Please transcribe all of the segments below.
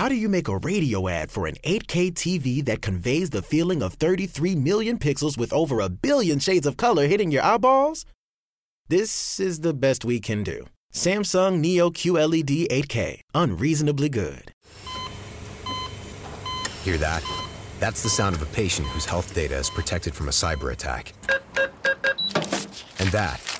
how do you make a radio ad for an 8K TV that conveys the feeling of 33 million pixels with over a billion shades of color hitting your eyeballs? This is the best we can do. Samsung Neo QLED 8K, unreasonably good. Hear that? That's the sound of a patient whose health data is protected from a cyber attack. And that,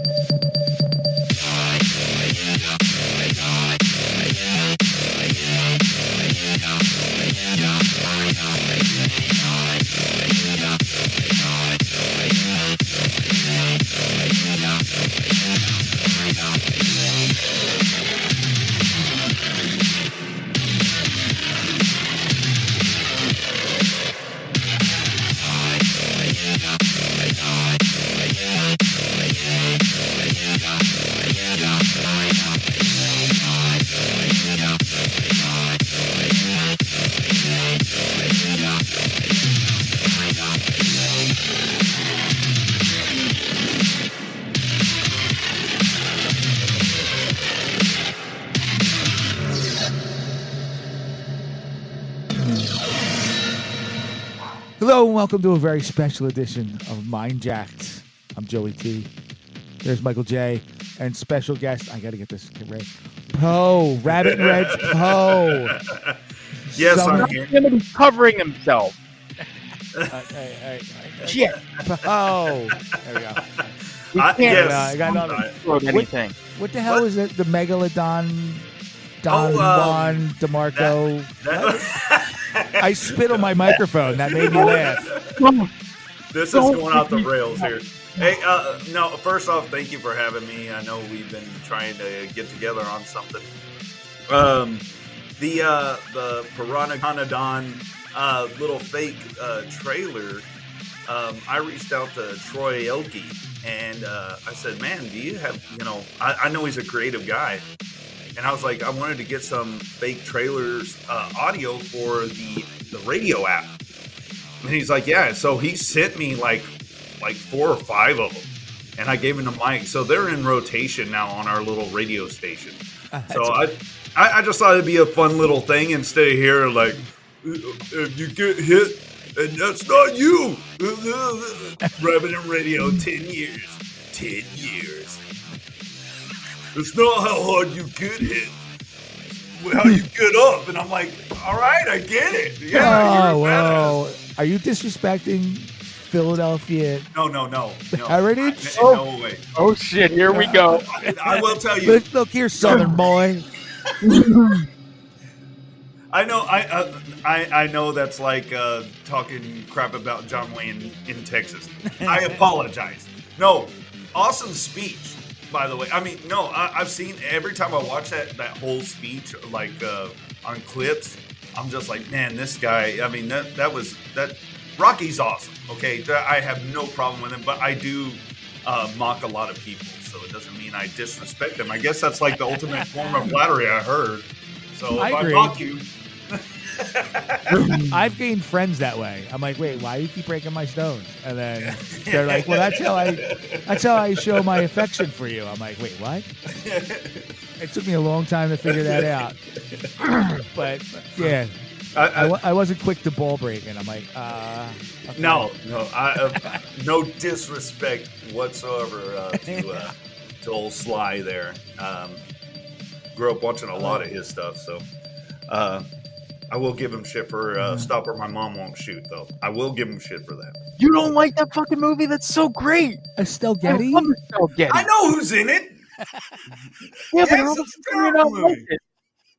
Hello and welcome to a very special edition of Mind Jacked. I'm Joey T. There's Michael J. And special guest, I got to get this right. Poe, Rabbit and Red's Poe. Yes, Someone- I'm here. him covering himself. Uh, hey, hey, hey, Shit. Poe. There we go. We I- can't yes. I got another- I- explode anything. What the hell What? is it? The Megalodon, Don Oh, Juan, um, DeMarco. that- I spit on my microphone. That made me laugh. this is going off the rails here. Hey, uh, no. First off, thank you for having me. I know we've been trying to get together on something. Um, the uh, the Piranha uh, little fake uh, trailer. Um, I reached out to Troy Elke and uh, I said, "Man, do you have you know? I, I know he's a creative guy, and I was like, I wanted to get some fake trailers uh, audio for the the radio app." And he's like, "Yeah." So he sent me like like four or five of them, and I gave him the mic. So they're in rotation now on our little radio station. So I, I I just thought it'd be a fun little thing instead of here like if you get hit and that's not you. Revenant Radio, ten years, ten years. It's not how hard you get hit, but how you get up. And I'm like, all right, I get it. Yeah, oh, you're a well. badass. Are you disrespecting Philadelphia No, no, no, no. Heritage? I- no way. Oh shit! Here we go. I, I will tell you. Look, look here, Southern boy. I know. I uh, I I know that's like uh, talking crap about John Wayne in Texas. I apologize. No, awesome speech. By the way, I mean no. I, I've seen every time I watch that that whole speech, like uh, on clips. I'm just like, man, this guy. I mean, that that was that. Rocky's awesome. Okay, I have no problem with him, but I do uh, mock a lot of people, so it doesn't mean I disrespect them. I guess that's like the ultimate form of flattery. I heard. So I if I mock you, I've gained friends that way. I'm like, wait, why do you keep breaking my stones? And then they're like, well, that's how I, that's how I show my affection for you. I'm like, wait, what? It took me a long time to figure that out. but yeah, I, I, wa- I wasn't quick to ball breaking. I'm like, uh, okay. no, no, I, uh, no disrespect whatsoever uh, to uh, to old Sly there. Um, grew up watching a lot of his stuff, so uh, I will give him shit for uh, "Stop or My Mom Won't Shoot." Though I will give him shit for that. You don't like that fucking movie? That's so great. Estelle I Getty. love Estelle Getty. I know who's in it. Yeah, but Yeah, it's a the fuck do you terrible not like movie. it?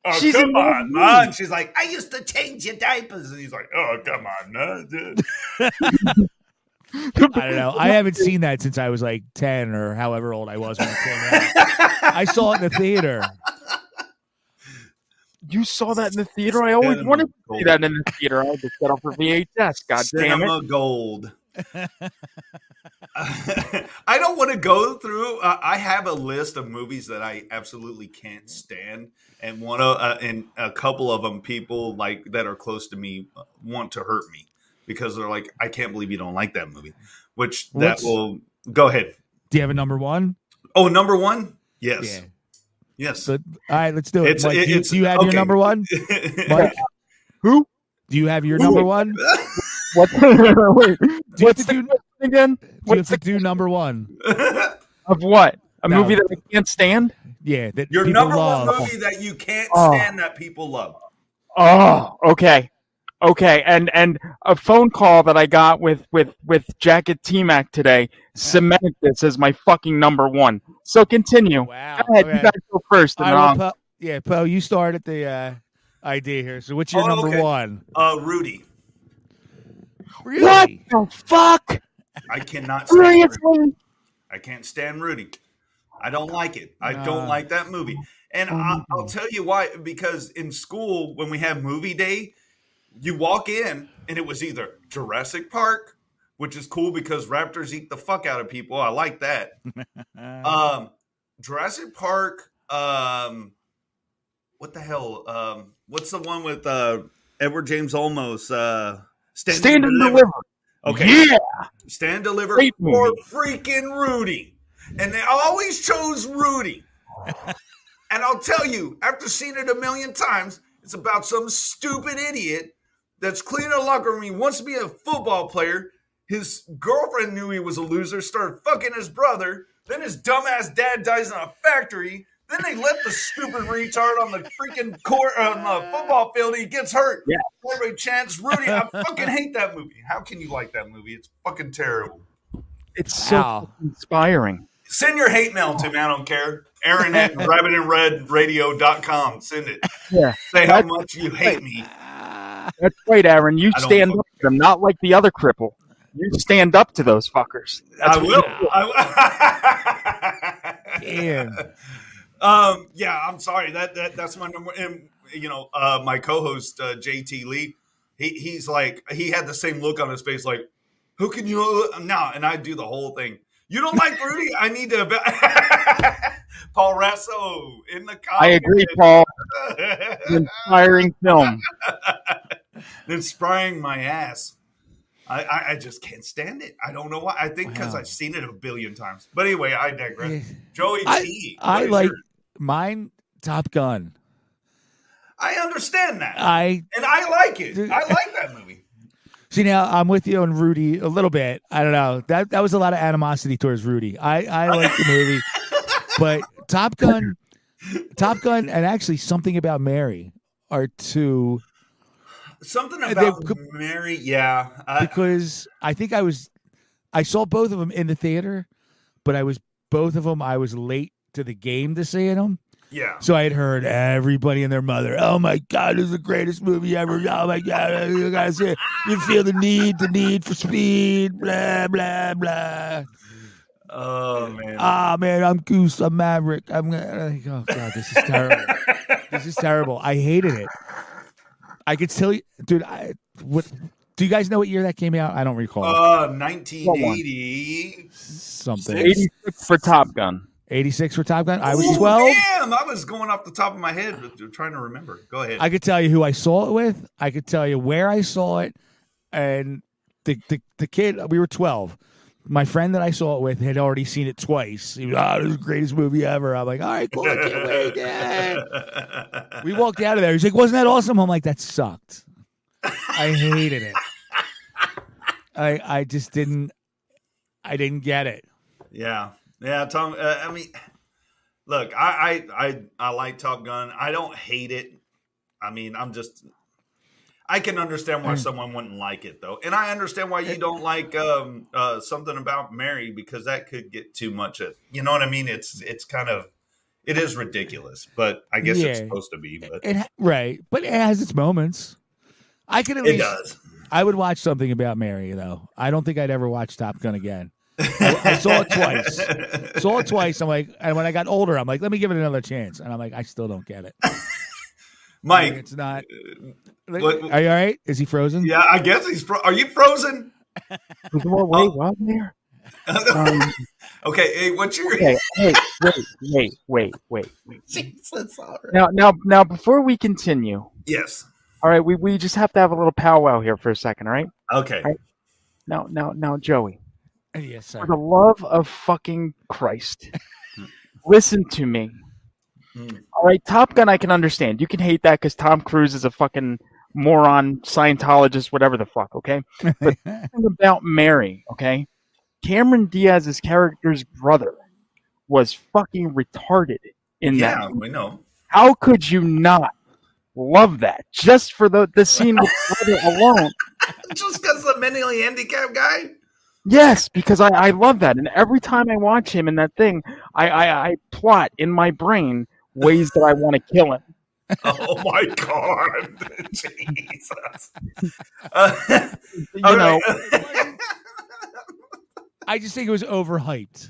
Oh, She's come on, movie. man. She's like, I used to change your diapers. And he's like, oh, come on, man. dude." I don't know. I haven't seen that since I was like 10 or however old I was when it came out. I saw it in the theater. You saw that in the theater. I always Cinema wanted to see that in the theater. I had to set up for VHS. God damn it! Cinema gold. I don't want to go through. Uh, I have a list of movies that I absolutely can't stand, and one of uh, and a couple of them, people like that are close to me uh, want to hurt me because they're like, "I can't believe you don't like that movie." Which that What's- will go ahead. Do you have a number one? Oh, number one, yes, Yeah. Yes. But all right, let's do it. It's- Mike, it- do, you, it's- do you have your number one? Mike, Who? do you have your number one? What? Wait, Do you have what's to the do, question again? do you have What's to the do number one? of what? A No. movie that I can't stand? Yeah, that Your people number love. one movie that you can't Oh. stand that people love. Oh, okay. Okay, and and a phone call that I got with with with Jacket T Mac today cemented this as my fucking number one. So continue. Wow. Go ahead, okay. you guys go first. And I then will Po- yeah, Poe, you start at the uh, idea here. So what's your Oh, number okay. one? Uh, Rudy, Really? What the fuck? I cannot stand Rudy. Seriously? I can't stand Rudy. I don't like it. I Nah. don't like that movie. And I, I'll tell you why. Because in school, when we have movie day, you walk in and it was either Jurassic Park, which is cool because raptors eat the fuck out of people. I like that. Um, Jurassic Park. Um, what the hell? Um, what's the one with uh, Edward James Olmos? Uh, Stand, Stand and deliver. Okay. Yeah. Stand deliver Great or movie. freaking Rudy. And they always chose Rudy. and I'll tell you, after seeing it a million times, it's about some stupid idiot that's cleaning a locker room. He wants to be a football player. His girlfriend knew he was a loser, started fucking his brother. Then his dumbass dad dies in a factory. Then they let the stupid retard on the freaking court on the football field. He gets hurt. Yeah. Every chance, Rudy. I fucking hate that movie. How can you like that movie? It's fucking terrible. It's so Wow. inspiring. Send your hate mail to me. I don't care. Aaron at rabbitandredradio.com. Send it. Yeah. Say how much you hate me. That's right, Aaron. You stand up to them, not like the other cripple. You stand up to those fuckers. That's I will. I will. Damn. Um, yeah, I'm sorry. That, that that's my number. And you know, uh, my co-host uh, JT Lee, he he's like he had the same look on his face, like, who can you now? And I do the whole thing. You don't like Rudy? I need to. Paul Rasso in the. Car. I agree, Paul. Inspiring film. then spraying my ass. I, I, I just can't stand it. I don't know why. I think because Wow. I've seen it a billion times. But anyway, I digress. Joey I, T. I like yours? mine. Top Gun. I understand that, I and I like it. I like that movie. see now. I'm with you on Rudy a little bit. I don't know. That that was a lot of animosity towards Rudy. I I like the movie, but Top Gun, Top Gun, and actually something about Mary are two Something about they- Mary. Yeah, I, because I think I was I saw both of them in the theater, but I was both of them I was late to the game to see them. yeah. So I had heard everybody and their mother, "Oh my god, this is the greatest movie ever! Oh my god, you guys. You feel the need, the need for speed, blah blah blah." Oh man. Ah man, I'm Goose, I'm Maverick. I'm gonna. like, Oh god, this is terrible. this is terrible. I hated it. I could tell you, dude. I what? Do you guys know what year that came out? I don't recall. Uh, 1980. Something. 86 for Top Gun. 86 for Top Gun. I was Ooh, 12. Damn, I was going off the top of my head, trying to remember. Go ahead. I could tell you who I saw it with. I could tell you where I saw it, and the the, the kid. We were 12. My friend that I saw it with had already seen it twice. He was, oh, this is the greatest movie ever. I'm like, all right, cool. I can't wait. Yeah. We walked out of there. He's like, wasn't that awesome? I'm like, that sucked. I hated it. I I just didn't. I didn't get it. Yeah, yeah. Tom. Uh, I mean, look, I, I, I, I like Top Gun. I don't hate it. I mean, I'm just. I can understand why Mm. someone wouldn't like it though, and I understand why you don't like um, uh, something about Mary because that could get too much. Of, you know what I mean? It's it's kind of it is ridiculous, but I guess it's supposed to be. But It right, but it has its moments. I can at it does. I would watch something about Mary though. I don't think I'd ever watch Top Gun again. I, I saw it twice. Saw it twice. I'm like, and when I got older, I'm like, let me give it another chance. And I'm like, I still don't get it. Like, Mike. it's not. Like, what- are you all right? Is he frozen? Yeah, I guess he's. Fro- are you frozen? Was more wait, what there? Um, okay, hey, what's your okay, hey, wait, wait, wait, wait, wait. Jesus, all right. Now, now, now, before we continue, Yes. all right, we, we just have to have a little powwow here for a second, all right? Okay. Right. Now, now, now, Joey, Yes, sir. for the love of fucking Christ, listen to me. Hmm. All right, Top Gun, I can understand. You can hate that because Tom Cruise is a fucking moron, Scientologist, whatever the fuck. Okay, but about Mary. Okay, Cameron Diaz's character's brother was fucking retarded in Yeah, that. we know. How could you not love that just for the the scene with brother alone? Just because the mentally handicapped guy? Yes, because I, I love that, and every time I watch him in that thing, I, I, I plot in my brain ways that I want to kill him. Oh my god. Jesus. Uh, You know. I just think it was overhyped.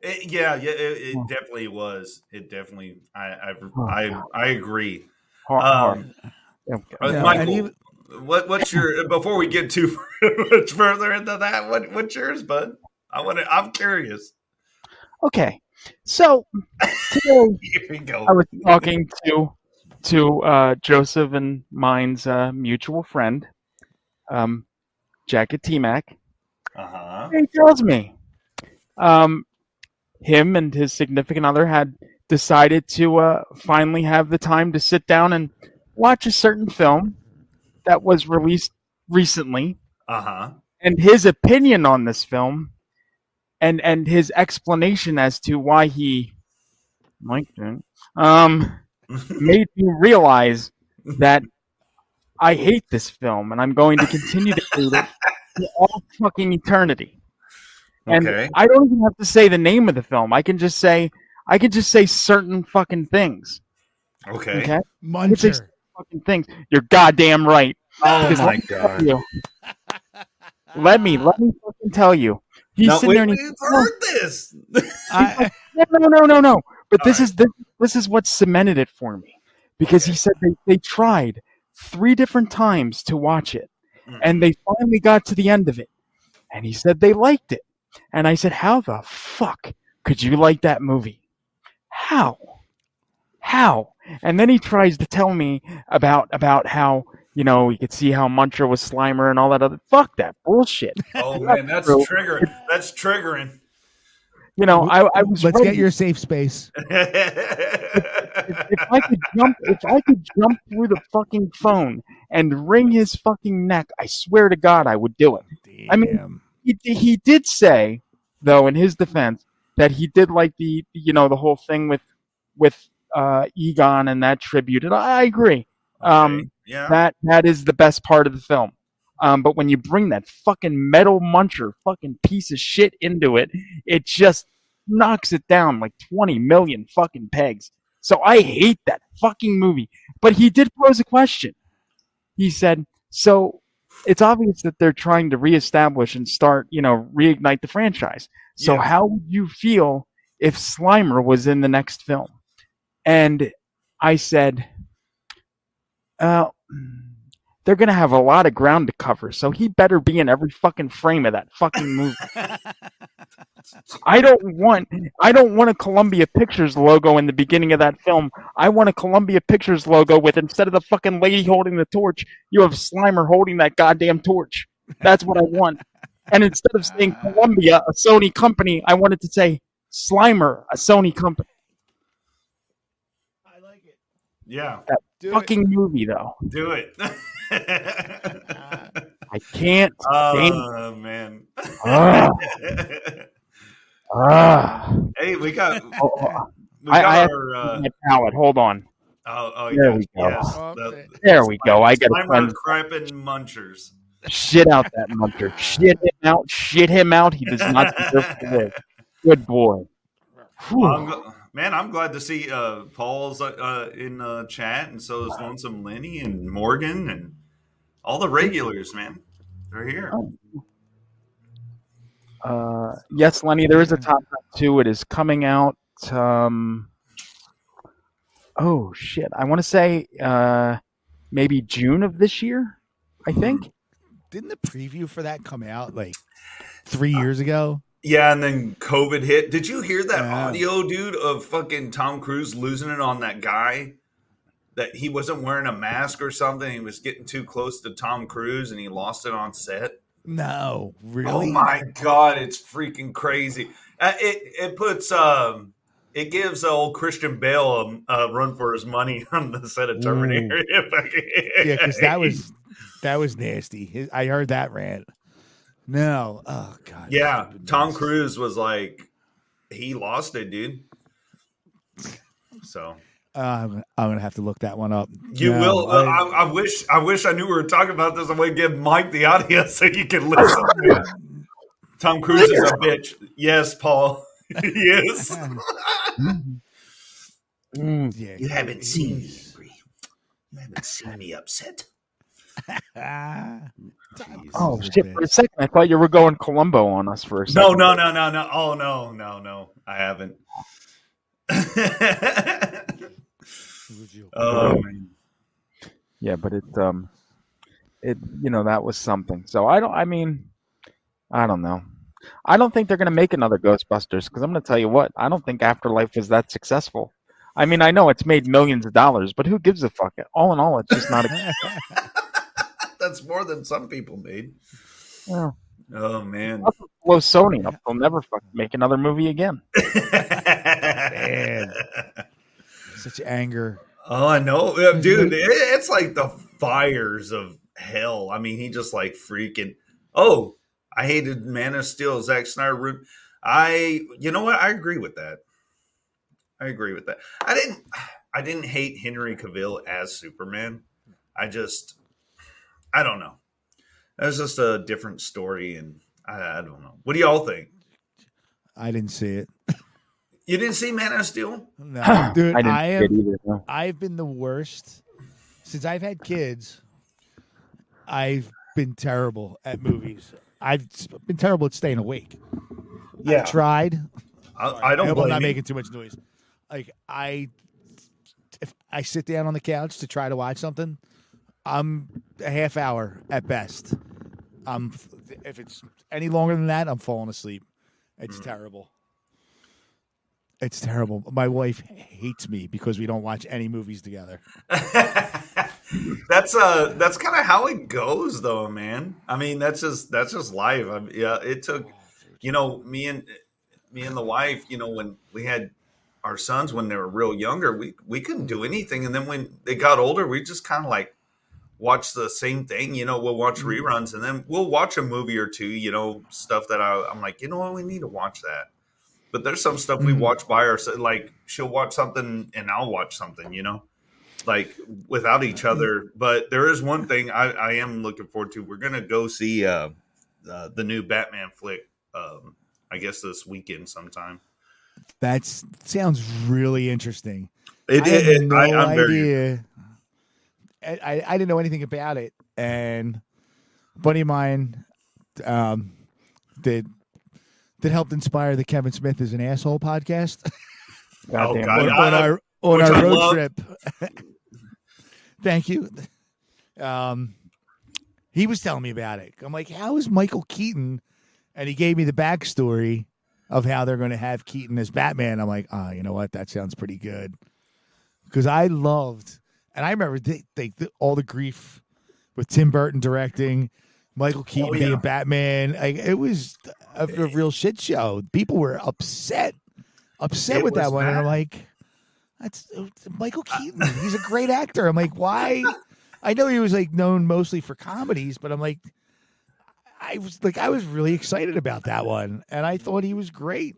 It- yeah, yeah, it, it definitely was. It definitely. I, I, I, I agree. hard, Um, hard. Uh, Yeah, Michael, and even- what, what's your before we get too much further into that? What, what's yours, bud? I want to. I'm curious. Okay, so today Here we go. I was talking to to uh, Joseph and mine's uh, mutual friend, um, Jacket T Mac. Uh huh. He tells me, um, him and his significant other had decided to uh, finally have the time to sit down and watch a certain film that was released recently, Uh huh. and his opinion on this film, and and his explanation as to why he liked it, um, made me realize that I hate this film, and I'm going to continue to hate it for all fucking eternity. And Okay. I don't even have to say the name of the film. I can just say I can just say certain fucking things. Okay. Okay, Muncher. fucking things. You're goddamn right. Oh my let me tell god. you- let me let me fucking tell you. He's No, sitting we, there and he, we've heard this. I, no, no, no, no, no. But All this right. is this, this is what cemented it for me, because he said they, they tried three different times to watch it, Mm. and they finally got to the end of it, and he said they liked it, and I said, how the fuck could you like that movie? How? How? And then he tries to tell me about about how you know you could see how Muncher was Slimer and all that other. Fuck that bullshit. Oh man, that's True. triggering. That's triggering. You know, I, I was let's ready. get your safe space. if, if I could jump, if I could jump through the fucking phone and wring his fucking neck, I swear to God, I would do it. I mean- He he did say, though, in his defense, that he did like the you know the whole thing with with uh, Egon and that tribute, and I, I agree. Um, Okay, yeah. that that is the best part of the film. Um, but when you bring that fucking metal muncher, fucking piece of shit into it, it just knocks it down like twenty million fucking pegs. So I hate that fucking movie. But he did pose a question. He said, "So it's obvious that they're trying to reestablish and start, you know, reignite the franchise. So Yeah. how would you feel if Slimer was in the next film?" And I said, uh, they're gonna have a lot of ground to cover, so he better be in every fucking frame of that fucking movie. I don't want I don't want a Columbia Pictures logo in the beginning of that film. I want a Columbia Pictures logo with instead of the fucking lady holding the torch, you have Slimer holding that goddamn torch. That's what I want. And instead of saying Columbia, a Sony company, I wanted to say Slimer, a Sony company. I like it. yeah. Do Fucking movie though. Do it. I can't. oh man. Ah. Ah. hey, we got Oh, oh, we I- got I have our uh, my palate. Hold on. oh, oh There yes, we go. yes. Oh, The- There we go. I got a Slimer cleanse Cripe and Munchers. shit out that muncher. Shit him out. Shit him out. He does not deserve to live. Good boy. Whew. I'm gl- man, I'm glad to see uh, Paul's uh, uh, in uh, chat, and so is Lonesome Lenny and Morgan and all the regulars. Man, they're here. Oh. Uh, yes, Lenny, there is a top gun two. It is coming out. Um, oh shit! I want to say uh, maybe June of this year. I think. didn't the preview for that come out like three years ago? Yeah, and then COVID hit. Did you hear that Yeah. audio, dude, of fucking Tom Cruise losing it on that guy? That he wasn't wearing a mask or something. He was getting too close to Tom Cruise and he lost it on set. No, really? Oh my god, it's freaking crazy. Uh, it it puts um it gives old Christian Bale a, a run for his money on the set of Terminator. Yeah, because that was that was nasty. I heard that rant. No, oh god. yeah. Tom mess. Cruise was like he lost it, dude. So Uh, I'm, I'm gonna have to look that one up. you No, will. Uh, I- I, I wish. I wish I knew we were talking about this. I'm gonna give Mike the audio so you can listen. Tom Cruise is a bitch. Yes, Paul. yes. Mm. yeah, You haven't seen me angry. You haven't seen me upset. Oh Son shit! For a second, I thought you were going Columbo on us for a No, second. no, no, no, no. Oh no, no, no. I haven't. um, Yeah, but it um, it you know that was something. So I don't. I mean, I don't know. I don't think they're gonna make another Ghostbusters because I'm gonna tell you what. I don't think Afterlife was that successful. I mean, I know it's made millions of dollars, but who gives a fuck? All in all, it's just not a. that's more than some people made. Yeah. Oh man. blow Sony up. They'll never fuck make another movie again. Man. Such anger. Oh, I know, Uh, dude. It's like the fires of hell. I mean, he just like freaking. Oh, I hated Man of Steel. Zack Snyder. I, you know what? I agree with that. I agree with that. I didn't. I didn't hate Henry Cavill as Superman. I just, I don't know. That's just a different story, and I, I don't know. What do y'all think? I didn't see it. You didn't see Man of Steel? No, dude, I didn't I see it am. either. No. I've been the worst since I've had kids. I've been terrible at movies. I've been terrible at staying awake. Yeah, I tried. I, I don't. I hope I'm not you. making too much noise. Like I, if I sit down on the couch to try to watch something, I'm a half hour at best. I'm if it's any longer than that, I'm falling asleep. It's Mm. terrible. It's terrible. My wife hates me because we don't watch any movies together. that's uh that's kind of how it goes though man i mean that's just that's just life I yeah it took you know me and me and the wife you know when we had our sons when they were real younger we we couldn't do anything and then when they got older we just kind of like watch the same thing you know we'll watch reruns and then we'll watch a movie or two you know stuff that I, i'm like you know what we need to watch that but there's some stuff we Mhm. watch by ourselves like she'll watch something and i'll watch something you know like without each other. But there is one thing I, I am looking forward to. We're gonna go see uh, uh, the new Batman flick. Um, I guess this weekend sometime. That sounds really interesting. It, I it- it- no I, I'm very idea. I, I I didn't know anything about it, and a buddy of mine um, that that helped inspire the Kevin Smith is an asshole podcast Oh, God. on, on our on which our road love. trip. Thank you. Um, he was telling me about it. I'm like, how is Michael Keaton? And he gave me the backstory of how they're going to have Keaton as Batman. I'm like, ah, you know what? That sounds pretty good. Because I loved, and I remember they, they, the, all the grief with Tim Burton directing, Michael oh, Keaton Oh, yeah. being Batman. Like, it was a, a real shit show. People were upset, upset It with that one. And I'm like, that's Michael Keaton. He's a great actor. I'm like, why? I know he was like known mostly for comedies, but I'm like, I was like, I was really excited about that one, and I thought he was great.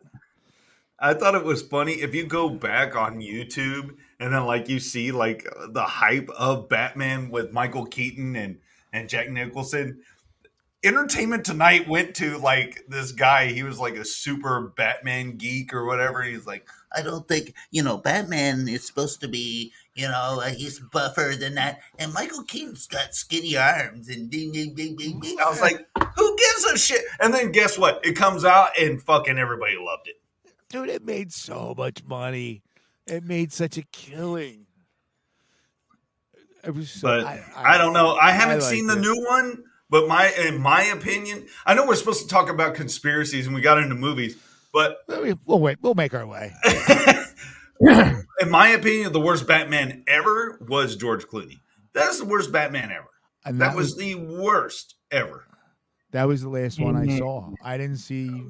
I thought it was funny if you go back on YouTube and then like you see like the hype of Batman with Michael Keaton and and Jack Nicholson. Entertainment Tonight went to like this guy. He was like a super Batman geek or whatever. He's like, I don't think you know Batman is supposed to be you know uh, he's buffer than that, and Michael Keaton's got skinny arms and ding ding ding ding ding. I was like, who gives a shit? And then guess what? It comes out and fucking everybody loved it. Dude, it made so much money. It made such a killing. It was so. But I, don't know. I haven't liked seen the it. new one, But my, in my opinion, I know we're supposed to talk about conspiracies and we got into movies, but We'll wait. We'll make our way. in my opinion, the worst Batman ever was George Clooney. That is the worst Batman ever. And That was the worst ever. that was the last one I Mhm. saw. I didn't see.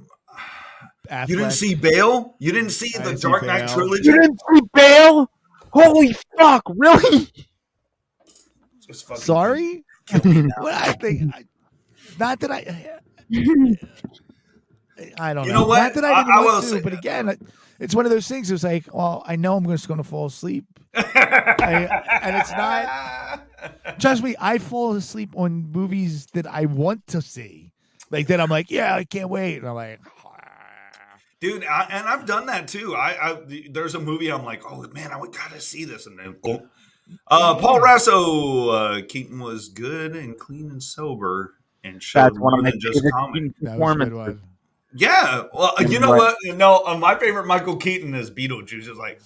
Affleck. You didn't see Bale? You didn't see the didn't see Dark Knight Bale. trilogy? You didn't see Bale? Holy fuck! Really? Sorry. kill me now. What I think. I, not that I. I don't You know. know what? Not that I I- didn't I will want to, say- but again, it- it's one of those things. It's like, well, I know I'm just going to fall asleep, I- and it's not- Trust me, I fall asleep on movies that I want to see. Like that, I'm like, yeah, I can't wait, and I'm like, Dude, I, and I've done that too. I, I there's a movie I'm like, oh man, I gotta see this, and then oh. uh, Paul Rasso uh, Keaton was good and clean and sober, and showed That's one more of my than just favorite comedy. Keaton that was a good performances. Yeah, well, uh, you know Right. what? No, uh, my favorite Michael Keaton is Beetlejuice. Is like,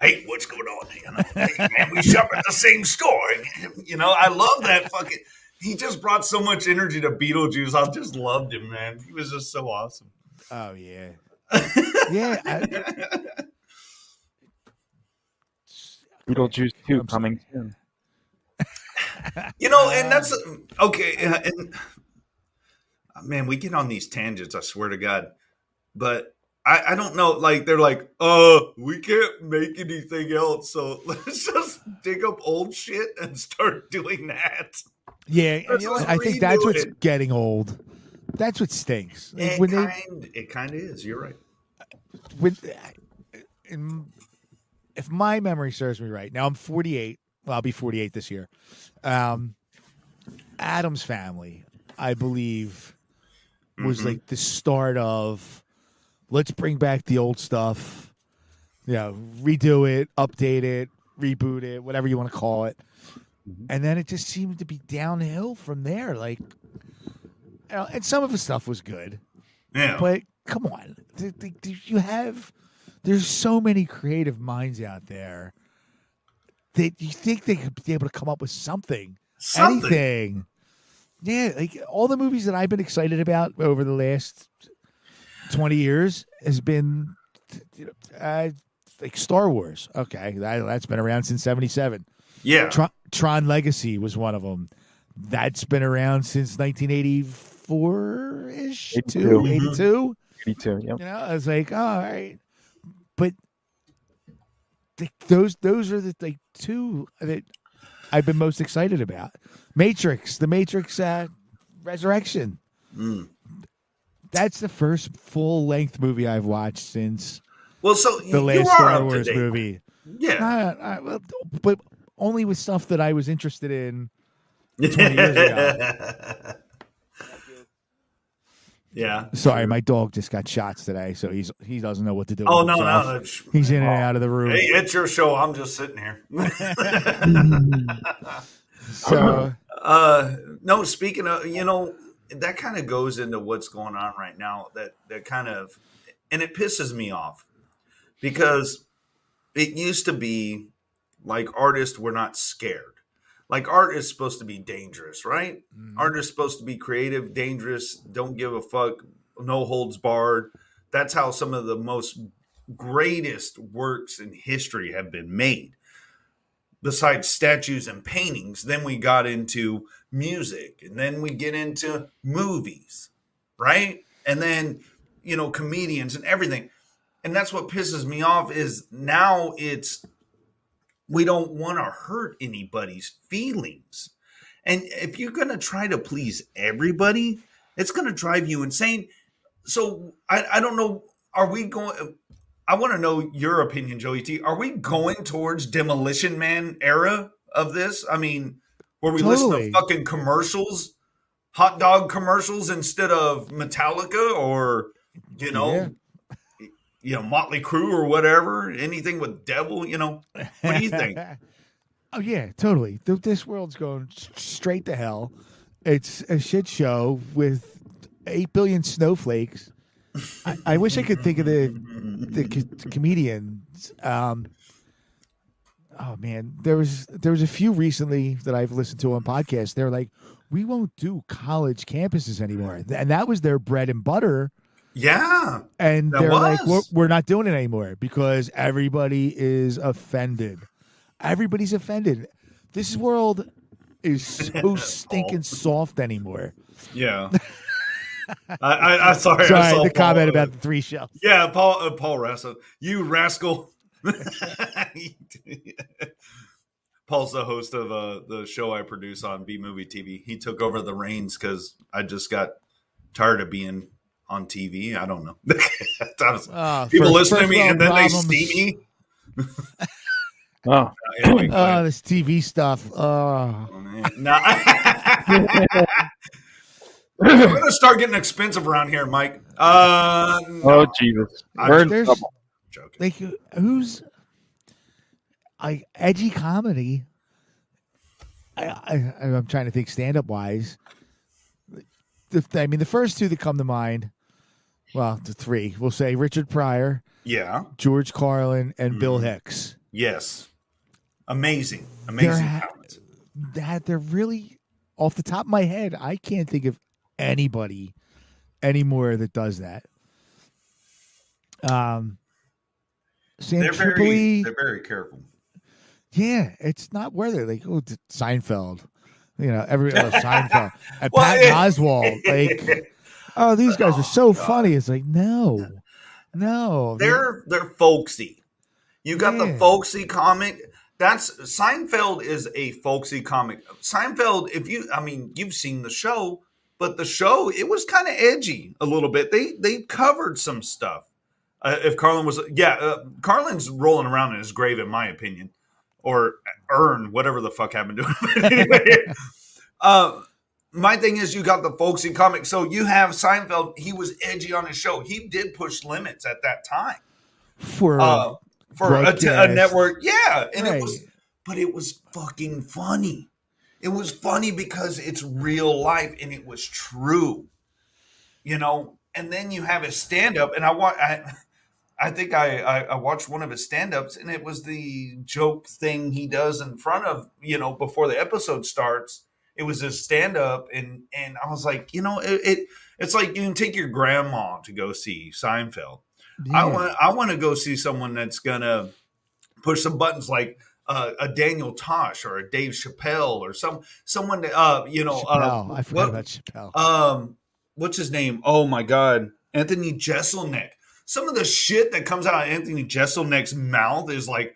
hey, what's going on? You know, hey, man, we shop at the same store. You know, I love that fucking. He just brought so much energy to Beetlejuice. I just loved him, man. He was just so awesome. Oh yeah, yeah. I, Beetlejuice 2 coming soon. You know, and that's okay. uh, And uh, man, we get on these tangents. I swear to God, but I, I don't know. Like they're like, oh, we can't make anything else, so let's just dig up old shit and start doing that. yeah, you know I think that's what's it. getting old. That's what stinks. Like, It when they kind, it kind of is. You're right. when in, if my memory serves me right, now I'm 48. Well, I'll be 48 this year. Um, Addams Family, I believe, was Mhm. like the start of let's bring back the old stuff, you know, redo it, update it, reboot it, whatever you want to call it. And then it just seemed to be downhill from there. Like, and some of the stuff was good. Yeah. But come on, you have there's so many creative minds out there that you think they could be able to come up with something, Something. anything. Yeah, like all the movies that I've been excited about over the last twenty years has been you know, uh, like Star Wars. Okay, that, that's been around since '77. Yeah. Tron, Tron Legacy was one of them. That's been around since 1984 ish, 82. two, Mhm. 82. 82, yep. You know, I was like, oh, all right, but th- those those are the like two that I've been most excited about. Matrix, the Matrix uh, Resurrection. Mm. That's the first full length movie I've watched since Well, so the you, you last are Star Wars movie. Yeah. Well, but only with stuff that I was interested in 20 years ago. yeah. Sorry, my dog just got shots today, so he's he doesn't know what to do. Oh no, himself. no. He's in and out of the room. Hey, it's your show. I'm just sitting here. So Uh, no, speaking of, you know, that kind of goes into what's going on right now. That that kind of, and it pisses me off because it used to be like artists were not scared. Like art is supposed to be dangerous, right? Mm-hmm. Art is supposed to be creative, dangerous, don't give a fuck, no holds barred. That's how some of the most greatest works in history have been made besides statues and paintings, then we got into music and then we get into movies, right? And then, you know, comedians and everything. And that's what pisses me off is now it's we don't want to hurt anybody's feelings. And if you're going to try to please everybody, it's going to drive you insane. So I, I don't know. Are we going? I want to know your opinion, Joey T. Are we going towards Demolition Man era of this? I mean, where we listen to fucking commercials, hot dog commercials instead of Metallica or you know, you know Motley Crue or whatever, anything with devil. You know, what do you think? oh yeah, totally. This world's going straight to hell. It's a shit show with eight billion snowflakes. I, I wish I could think of the the co- comedians. Um, oh man, there was there was a few recently that I've listened to on podcasts. They're like, we won't do college campuses anymore, and that was their bread and butter. Yeah. And they're like, we're, we're not doing it anymore because everybody is offended. Everybody's offended. This world is so stinking soft anymore. Yeah. I, I, I sorry. Sorry, saw the Paul, comment uh, about the three shells. Yeah, Paul. Uh, Paul Rascal. You rascal. Paul's the host of uh, the show I produce on B Movie TV. He took over the reins because I just got tired of being on TV. I don't know. I was- Oh, people first- listen to me and then they see me. Oh, uh, Anyway, uh, Oh, this TV stuff. Oh, no. We're gonna start getting expensive around here, Mike. Uh, oh, no, oh, Jesus. I'm We're in trouble. joking. like who's I edgy comedy. I, I I'm trying to think stand up wise. The, I mean, the first two that come to mind. Well, the three. We'll say Richard Pryor, Yeah. George Carlin, and Bill Mm. Hicks. Yes. Amazing. Amazing ha- talent. That they're really off the top of my head. I can't think of anybody anymore that does that. Um, Sam They're very, Tripoli. they're very careful. Yeah, it's not worth it. Like, oh, Seinfeld. You know, every oh, Seinfeld and Well, Patton it- Oswalt. Like, oh, these guys are so funny. It's like, no, no. They're they're folksy. You got the folksy comic. That's Seinfeld is a folksy comic. Seinfeld, if you, I mean, you've seen the show, but the show it was kind of edgy a little bit. They they covered some stuff. Uh, if Carlin was, yeah, uh, Carlin's rolling around in his grave, in my opinion, or earn whatever the fuck happened to him. anyway, uh, my thing is, you got the folksy comic. So you have Seinfeld. He was edgy on his show. He did push limits at that time for uh, for a, t- a broadcast. network. Yeah, and Right. it was, but it was fucking funny. It was funny because it's real life and it was true, you know. And then you have his stand up, and I want I. I think I, I, I watched one of his stand-ups and it was the joke thing he does in front of, you know, before the episode starts. It was his stand-up and and I was like, you know, it, it it's like you can take your grandma to go see Seinfeld. I want I want to go see someone that's gonna push some buttons like uh, a Daniel Tosh or a Dave Chappelle or some someone that uh you know Chappelle. uh, I forgot what- about Chappelle. um what's his name? Oh my god, Anthony Jeselnik. Some of the shit that comes out of Anthony Jeselnik's mouth is like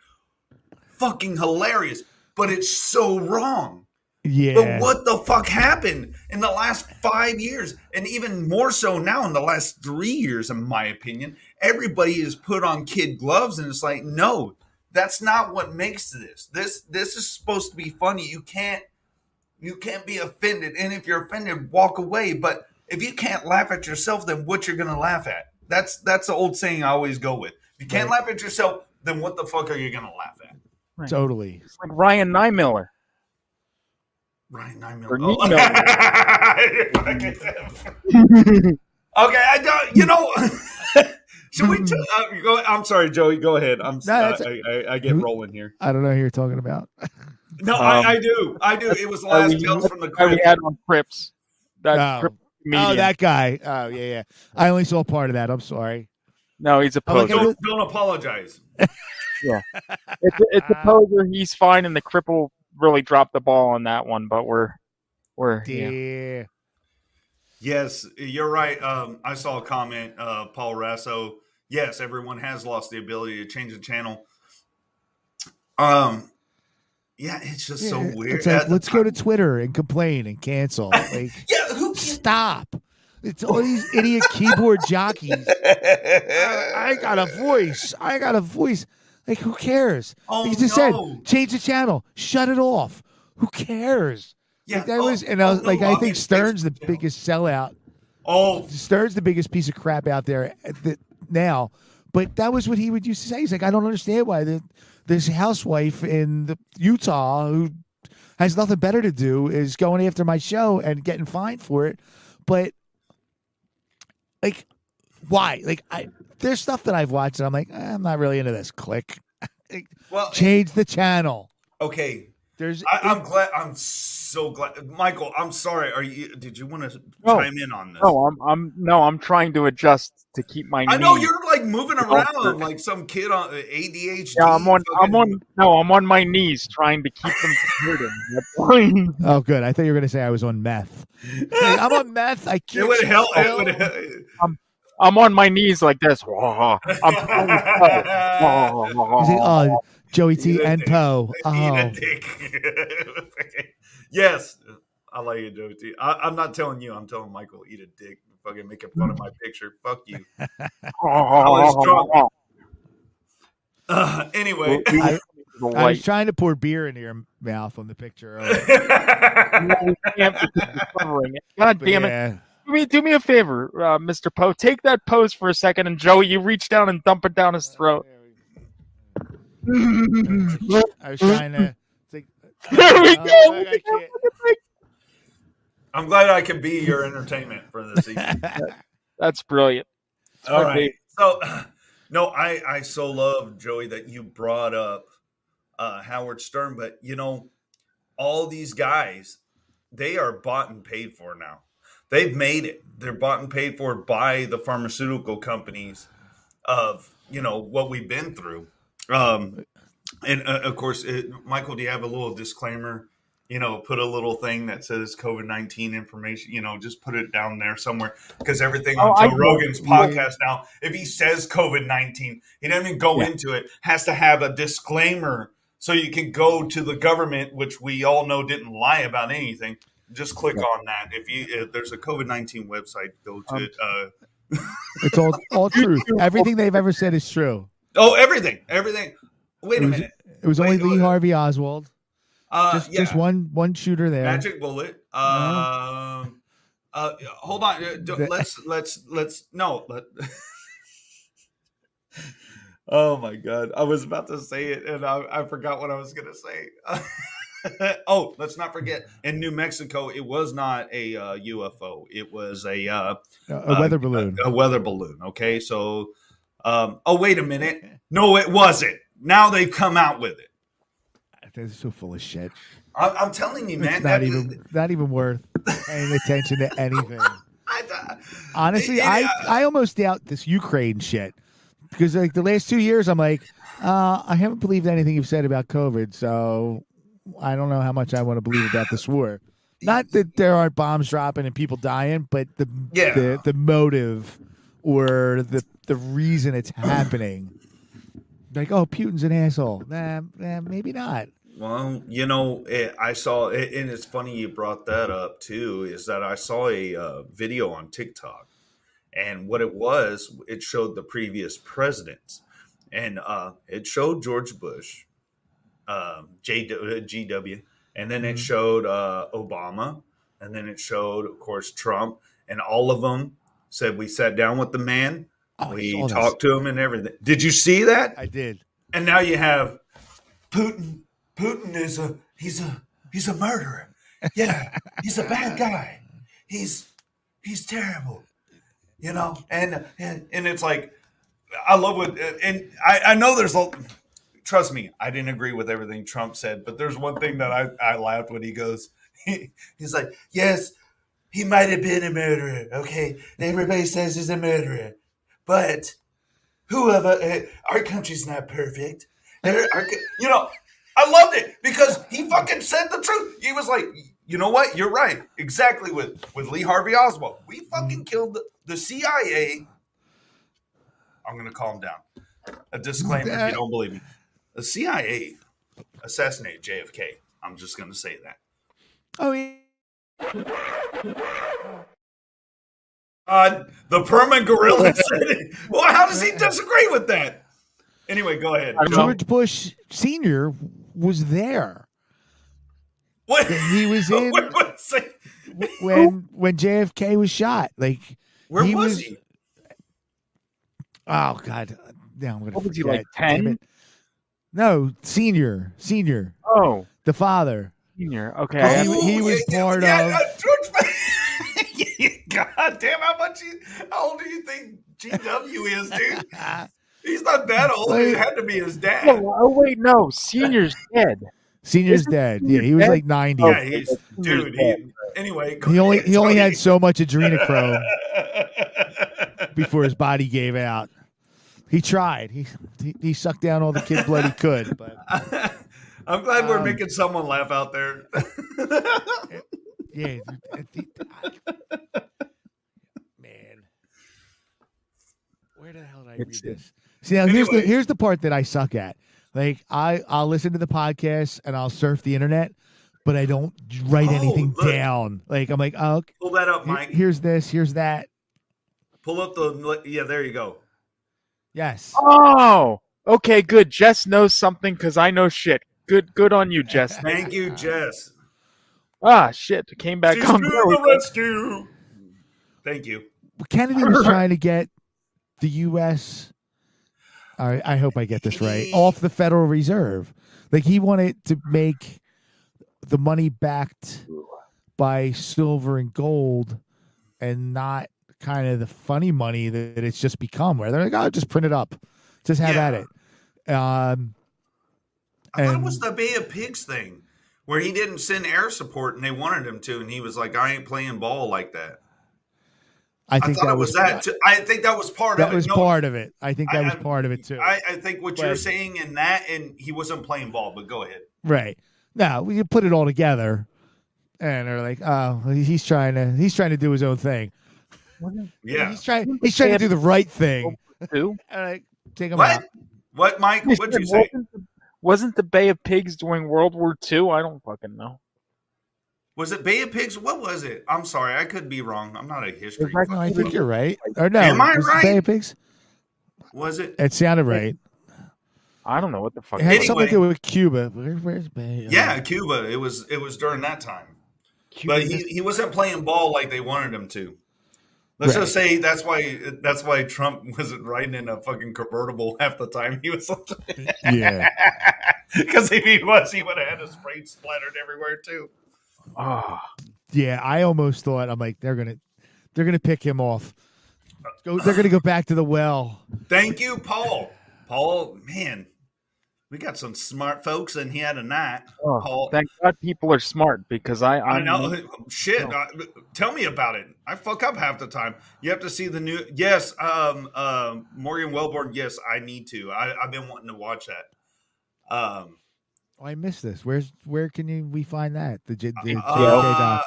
fucking hilarious, but it's so wrong. Yeah, But what the fuck happened in the last five years, and even more so now in the last three years, in my opinion? Everybody is put on kid gloves, and it's like, no, that's not what makes this. This this is supposed to be funny. You can't you can't be offended, and if you're offended, walk away. But if you can't laugh at yourself, then what you're gonna laugh at? That's that's the old saying I always go with. If you can't laugh at yourself, then what the fuck are you gonna laugh at? totally. It's like Ryan Niemiller. Ryan Nine Or Miller. Nino. okay, I don't. You know, should we? T- uh, go, I'm sorry, Joey. Go ahead. I'm. No, uh, that's- I, I, I get rolling here. I don't know who you're talking about. No, Um, I, I do. I do. It was last we- Tales from the uh, we had on Crips. That Oh. Crip comedian. Oh, that guy. Oh, yeah, yeah. I only saw part of that. I'm sorry. no, he's a I like poser. Don't, don't apologize. it's, a, it's a poser. He's fine, in the cripple really dropped the ball on that one. But we're we're yeah. Yeah. Yes, you're right. Um, I saw a comment, uh, Paul Rasso. Yes, everyone has lost the ability to change the channel. Um, yeah, it's just so weird. It's like, let's go to Twitter and complain and cancel. Like, Yeah, who stop. It's all these idiot keyboard jockeys. I, I got a voice. I got a voice. Like, who cares? Oh, you just no. said change the channel, shut it off. Who cares? Yeah, Like, that oh, was, and I oh, was oh, like, no, I think Stern's the biggest sellout. Oh, Stern's the biggest piece of crap out there the, now. But that was what he would used to say. He's like, I don't understand why the, this housewife in the, Utah who has nothing better to do is going after my show and getting fined for it. But like, why? Like, I there's stuff that I've watched and I'm like, eh, I'm not really into this. Click, well, change the channel. okay. There's I, I'm glad. I'm so glad, Michael. I'm sorry. Are you? Did you want to No. chime in on this? No, I'm I'm no, I'm trying to adjust to keep my. Knees. I know you're like moving around sure. like some kid on uh, ADHD. Yeah, I'm on. I'm on. No, I'm on my knees trying to keep them from hurting. Oh good. I thought you were gonna say I was on meth. Hey, I'm on meth. I can't. would help. It still. would. I'm on my knees like this. I'm trying to- You say, oh, Joey T Eat and dick. Poe. Oh, yes, I like it, Joey T. I, I'm not telling you. I'm telling Michael, eat a dick. Fucking making fun of my picture. Fuck you. Uh, anyway. I, I was trying to pour beer into your mouth on the picture. earlier. No, we can't because we're covering it. God damn it! Yeah. Do me, do me a favor, uh, Mr. Poe. Take that pose for a second, and Joey, you reach down and dump it down his throat. I was trying to. It's like, There we Oh, go. I can't. I'm glad I could be your entertainment for this evening. That's brilliant. All my right. So, no, I I so love Joey that you brought up uh, Howard Stern, but you know, all these guys, they are bought and paid for now. They've made it. They're bought and paid for by the pharmaceutical companies of you know what we've been through. Um, and uh, of course, it, Michael, do you have a little disclaimer? You know, put a little thing that says COVID nineteen information. You know, just put it down there somewhere because everything on Oh, Joe know. Rogan's podcast now, if he says COVID nineteen, he doesn't even go Yeah. into it. Has to have a disclaimer so you can go to the government, which we all know didn't lie about anything. Just click on that. If you if there's a COVID nineteen website, go to Um. Uh, It's all all truth. Everything they've ever said is true. oh, everything, everything. Wait a minute. It was only Wait, Lee uh, Harvey Oswald. Uh, Just yeah. just one one shooter there. Magic bullet. Um, uh, hold on. Uh, The- let's let's let's no. Let, oh my god! I was about to say it, and I, I forgot what I was gonna say. oh, let's not forget. In New Mexico, it was not a uh, UFO. It was a uh, A, uh, weather balloon. A, a weather balloon. Okay, so. Um, oh wait a minute! No, it wasn't. Now they've come out with it. They're so full of shit. I, I'm telling you, man. It's not that- even not even worth paying attention to anything. I- Honestly, It- I I almost doubt this Ukraine shit because like the last two years, I'm like, uh, I haven't believed anything you've said about COVID, so I don't know how much I want to believe about this war. Not that there aren't bombs dropping and people dying, but the Yeah. the, the motive or the the reason it's happening. Like, oh, Putin's an asshole. Nah, nah maybe not. Well, you know, it, I saw, it, and it's funny you brought that up too. Is that I saw a uh, video on TikTok, and what it was, it showed the previous presidents, and uh, it showed George Bush, um, J, uh, GW, and then it Mhm. showed uh, Obama, and then it showed, of course, Trump, and all of them said we sat down with the man, Oh, we talked to him, and everything. Did you see that? I did. and now you have Putin. Putin is a he's a he's a murderer. Yeah, he's a bad guy. He's he's terrible. You know, and and and it's like I love what and I I know there's a trust me I didn't agree with everything Trump said, but there's one thing that I I laughed when he goes he, he's like yes he might have been a murderer. Okay, everybody says he's a murderer, but whoever uh, our country's not perfect. Our- our you know, I loved it because he fucking said the truth. He was like, you know what? You're right. Exactly with with Lee Harvey Oswald. We fucking killed the, the CIA. I'm gonna calm down. A disclaimer if you don't believe me. The CIA assassinated JFK. I'm just gonna say that. Oh, yeah. Uh, the perma gorilla said it. Well, how does he disagree with that? Anyway, go ahead. I don't. George Bush Senior was there What? he was in- Where was he? when when JFK was shot. Like, Where He was, was- he? oh god, now I'm gonna What was he, forget. like, Damn 10? it. No, senior, senior, Oh, the father. senior. Okay. Oh, he- he was part of- uh, George. God damn! How much? You, how old do you think GW is, dude? He's not that old. It Wait. had to be his dad. oh, oh, wait, no. Senior's dead. Senior's Isn't dead. Senior Yeah, he was dead? like ninety. Oh, Yeah, he's dude. He, anyway, He only he only had so much adrenochrome before his body gave out. He tried. He he, he sucked down all the kid blood he could, but I'm glad we're Um, making someone laugh out there. yeah, it- it- man, where the hell did I read It's- this? See, now here's the here's the part that I suck at. Like I I'll listen to the podcast and I'll surf the internet, but I don't write Oh, anything look. down. Like I'm like, oh, Pull that up, Mike. here's this, here's that. Pull up the. Yeah, there you go. Yes. Oh, okay, good. Jess knows something because I know shit. Good, good on you, Jess. Thank you, Jess. ah, shit, came back She's on. doing There we the rescue. Thank you. Kennedy was trying to get the U.S. All right, I hope I get this right. Off the Federal Reserve, like he wanted to make the money backed by silver and gold, and not kind of the funny money that it's just become. Where they're like, "Oh, just print it up, just have Yeah. at it." Um, I thought it was the Bay of Pigs thing, where he didn't send air support and they wanted him to, and he was like, "I ain't playing ball like that." I I, think thought that it was that. Too. I think that was part that of it. That was No, part of it. I think that I- was part of it too. I, I think what you're saying in that, and he wasn't playing ball. But go ahead. Right. Now we put it all together, and they're like, "Oh, he's trying to he's trying to do his own thing. Yeah. he's trying he's trying to do the right thing." Too. And take him out. What? What, Mike? What'd you say? Wasn't the, Bay of Pigs during World War II? I don't fucking know. Was it Bay of Pigs? What was it? I'm sorry, I could be wrong. I'm not a history. Was No. I think you're right. Or no, Am I was right? Bay of Pigs? Was it? It sounded right. I don't know what the fuck. It had Anyway. something to do with Cuba. Where, where's Bay? Oh, yeah, Cuba. It was. It was during that time. But he, he wasn't playing ball like they wanted him to. Let's Right. just say that's why that's why Trump wasn't riding in a fucking convertible half the time he was yeah. because if he was, he would have had his brain splattered everywhere too. Oh, Yeah. I almost thought I'm like they're gonna they're gonna pick him off. Go, they're gonna go back to the well. Thank you, Paul. Paul, man, we got some smart folks in here tonight. oh, Paul, thank God people are smart because I I I'm, know. Shit. uh, tell me about it. I fuck up half the time. You have to see the new. Yes, um, um, Morgan Wellborn. Yes, I need to. I, I've been wanting to watch that. Um, Oh, I missed this. Where's where can you we find that? The, J- the uh.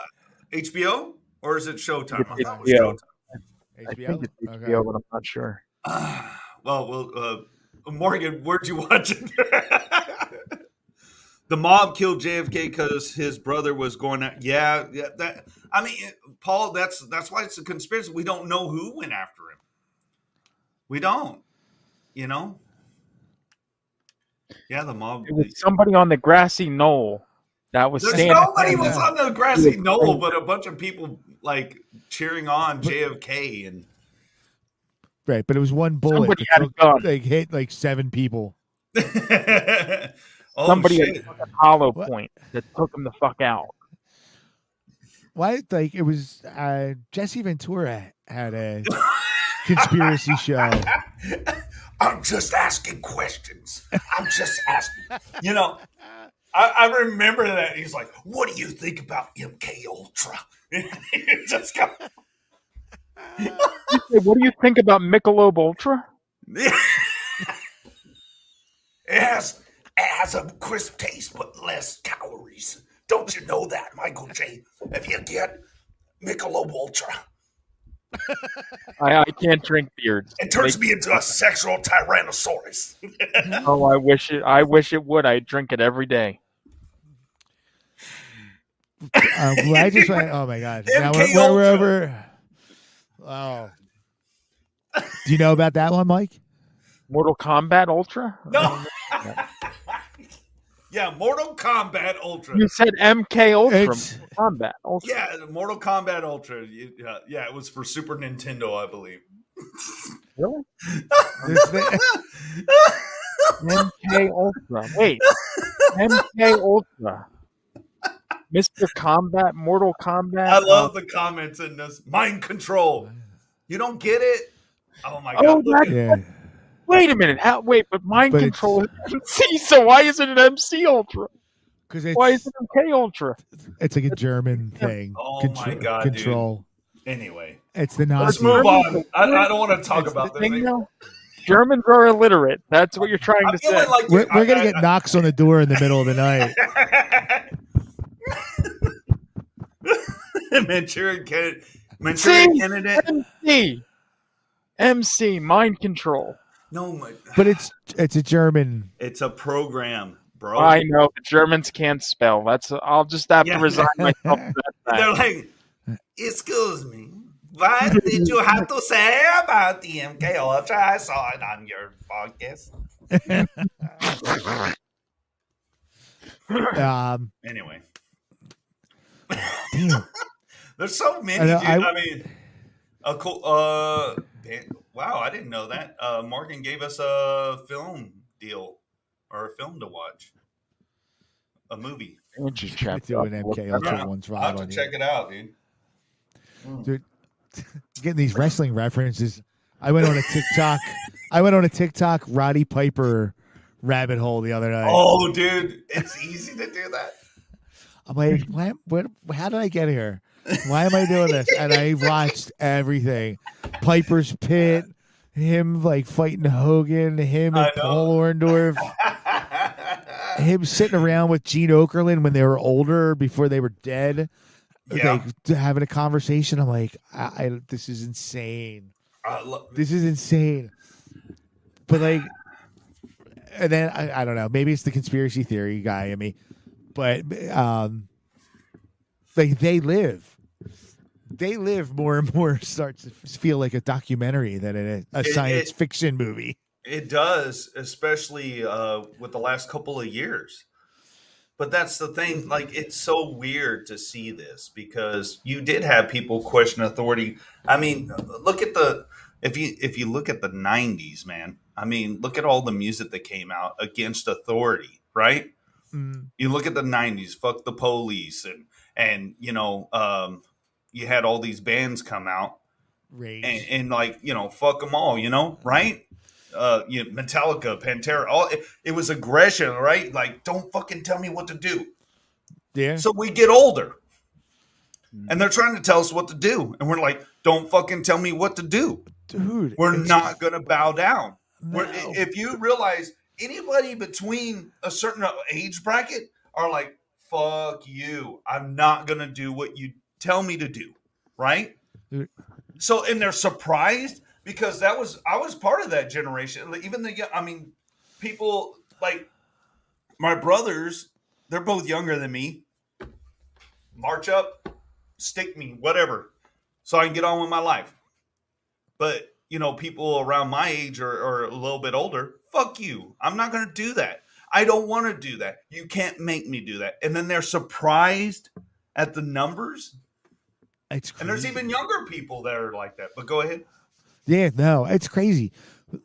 HBO or is it Showtime? I thought it was HBO. Showtime. I HBO. think it's Okay. HBO, but I'm not sure. well, well, uh, Morgan, where'd you watch it? the mob killed JFK because his brother was going out. Yeah, yeah. That I mean, Paul. That's that's why it's a conspiracy. We don't know who went after him. We don't. You know. Yeah, the mob. It was somebody on the grassy knoll that was There's nobody was on the grassy knoll, but a bunch of people like cheering on JFK and. Right, but it was one bullet. Somebody that had a took- gun. Like hit like seven people. oh, Somebody shit. at a hollow What? point that took him the fuck out. Why? Like it was uh, Jesse Ventura had a conspiracy show. I'm just asking questions. I'm just asking. You know, I, I remember that. He's like, "What do you think about MK Ultra?" just go, Hey, what do you think about Michelob Ultra? it has it has a crisp taste but less calories. Don't you know that, Michael J? If you get Michelob Ultra, I, I can't drink beers. it turns They- me into a sexual tyrannosaurus. Oh, I wish it. I wish it would. I drink it every day. Uh, well, I just went. Oh my god! Now we're, MK we're, we're Ultra. over. Oh, do you know about that one, Mike? Mortal Kombat Ultra? No. yeah, Mortal Kombat Ultra. You said MK Ultra. It's- Mortal Kombat Ultra. Yeah, Mortal Kombat Ultra. Yeah, yeah, it was for Super Nintendo, I believe. Really? MK Ultra. Wait. MK Ultra. Mr. Combat, Mortal Kombat. I love oh. the comments in this. Mind control. You don't get it? Oh my oh, god. Oh, look that- at- yeah. Wait a minute. How? Wait, but mind But control is MC. So why isn't it MC Ultra? Because it's, Why is it MK Ultra? it's like a German thing. Oh my God, dude. Control. Anyway, It's the let's Nazi. move on. I, I don't want to talk It's about the this. thing, though. Germans are illiterate. That's what you're trying I'm to say. like We're, we're gonna I- get knocks on the door in the middle of the night. Manchurian candidate. Manchurian See? candidate. MC. MC, mind control. No, my, But it's it's a German. it's a program, bro. I know the Germans can't spell. That's I'll just have Yeah. to resign myself to that They're like, excuse me. What did you have to say about the MK Ultra? I saw it on your podcast. Um, Anyway, damn. there's so many. I know, dude. I, I- mean, a cool. Uh, man, wow, I didn't know that. Uh, Morgan gave us a film deal or a film to watch, a movie. Andrew I checked do an up. MK Yeah, Ultra one's I'll right have to you. check it out, dude. Dude, getting these wrestling references. I went on a TikTok. I went on a TikTok Roddy Piper rabbit hole the other night. Oh, dude, it's easy to do that. I'm like, what, what? How did I get here? Why am I doing this? And I watched everything. Piper's Pit, him like fighting Hogan, him and. Paul Orndorff, him sitting around with Gene Okerlund when they were older before they were dead. Yeah. Like having a conversation. I'm like, I, I this is insane. This is insane. But like, and then I, I don't know. Maybe it's the conspiracy theory guy in me, but um, like they live, they live more and more starts to feel like a documentary than a, a It- science it- fiction movie. It does, especially uh, with the last couple of years. But that's the thing. Like, it's so weird to see this because you did have people question authority. I mean, look at the if you if you look at the '90s, man. I mean, look at all the music that came out against authority, right? Mm, You look at the '90s, fuck the police, and and you know, um, you had all these bands come out rage. and, and like you know fuck them all you know right? Uh you know, metallica pantera all it, it was aggression right? Like don't fucking tell me what to do. Yeah. so we get older. And they're trying to tell us what to do. And we're like don't fucking tell me what to do. Dude, we're not gonna bow down. No. if you realize anybody between a certain age bracket are like fuck you. I'm not gonna do what you tell me to do. Right? So and they're surprised because that was i was part of that generation. Even the i mean people like my brothers they're both younger than me. March up stick me whatever so i can get on with my life. But you know people around my age or, or a little bit older fuck you. I'm not going to do that. I don't want to do that. You can't make me do that. And then they're surprised at the numbers. It's and there's even younger people that are like that. But go ahead. Yeah, no, it's crazy.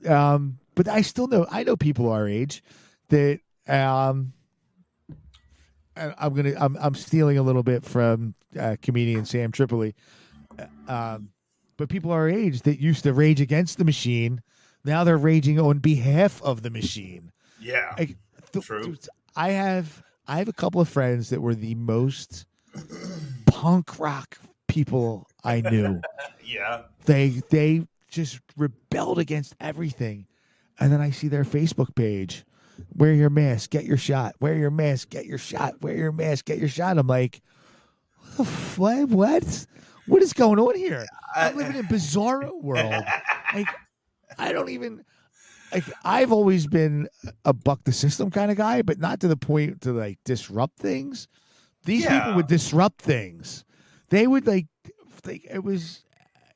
Um, but I still know I know people our age that um I- I'm gonna I'm I'm stealing a little bit from uh, comedian Sam Tripoli. Uh, Um, but people our age that used to rage against the machine, now they're raging on behalf of the machine. yeah Like, th- True. I have I have a couple of friends that were the most punk rock people I knew. Yeah. They they just rebelled against everything. And then i see their facebook page. Wear your mask get your shot. Wear your mask get your shot. Wear your mask get your shot. I'm like what? What? What is going on here? I'm living in bizarro world. Like i don't even like i've always been a buck the system kind of guy but not to the point to like disrupt things these people would disrupt things they would like like it was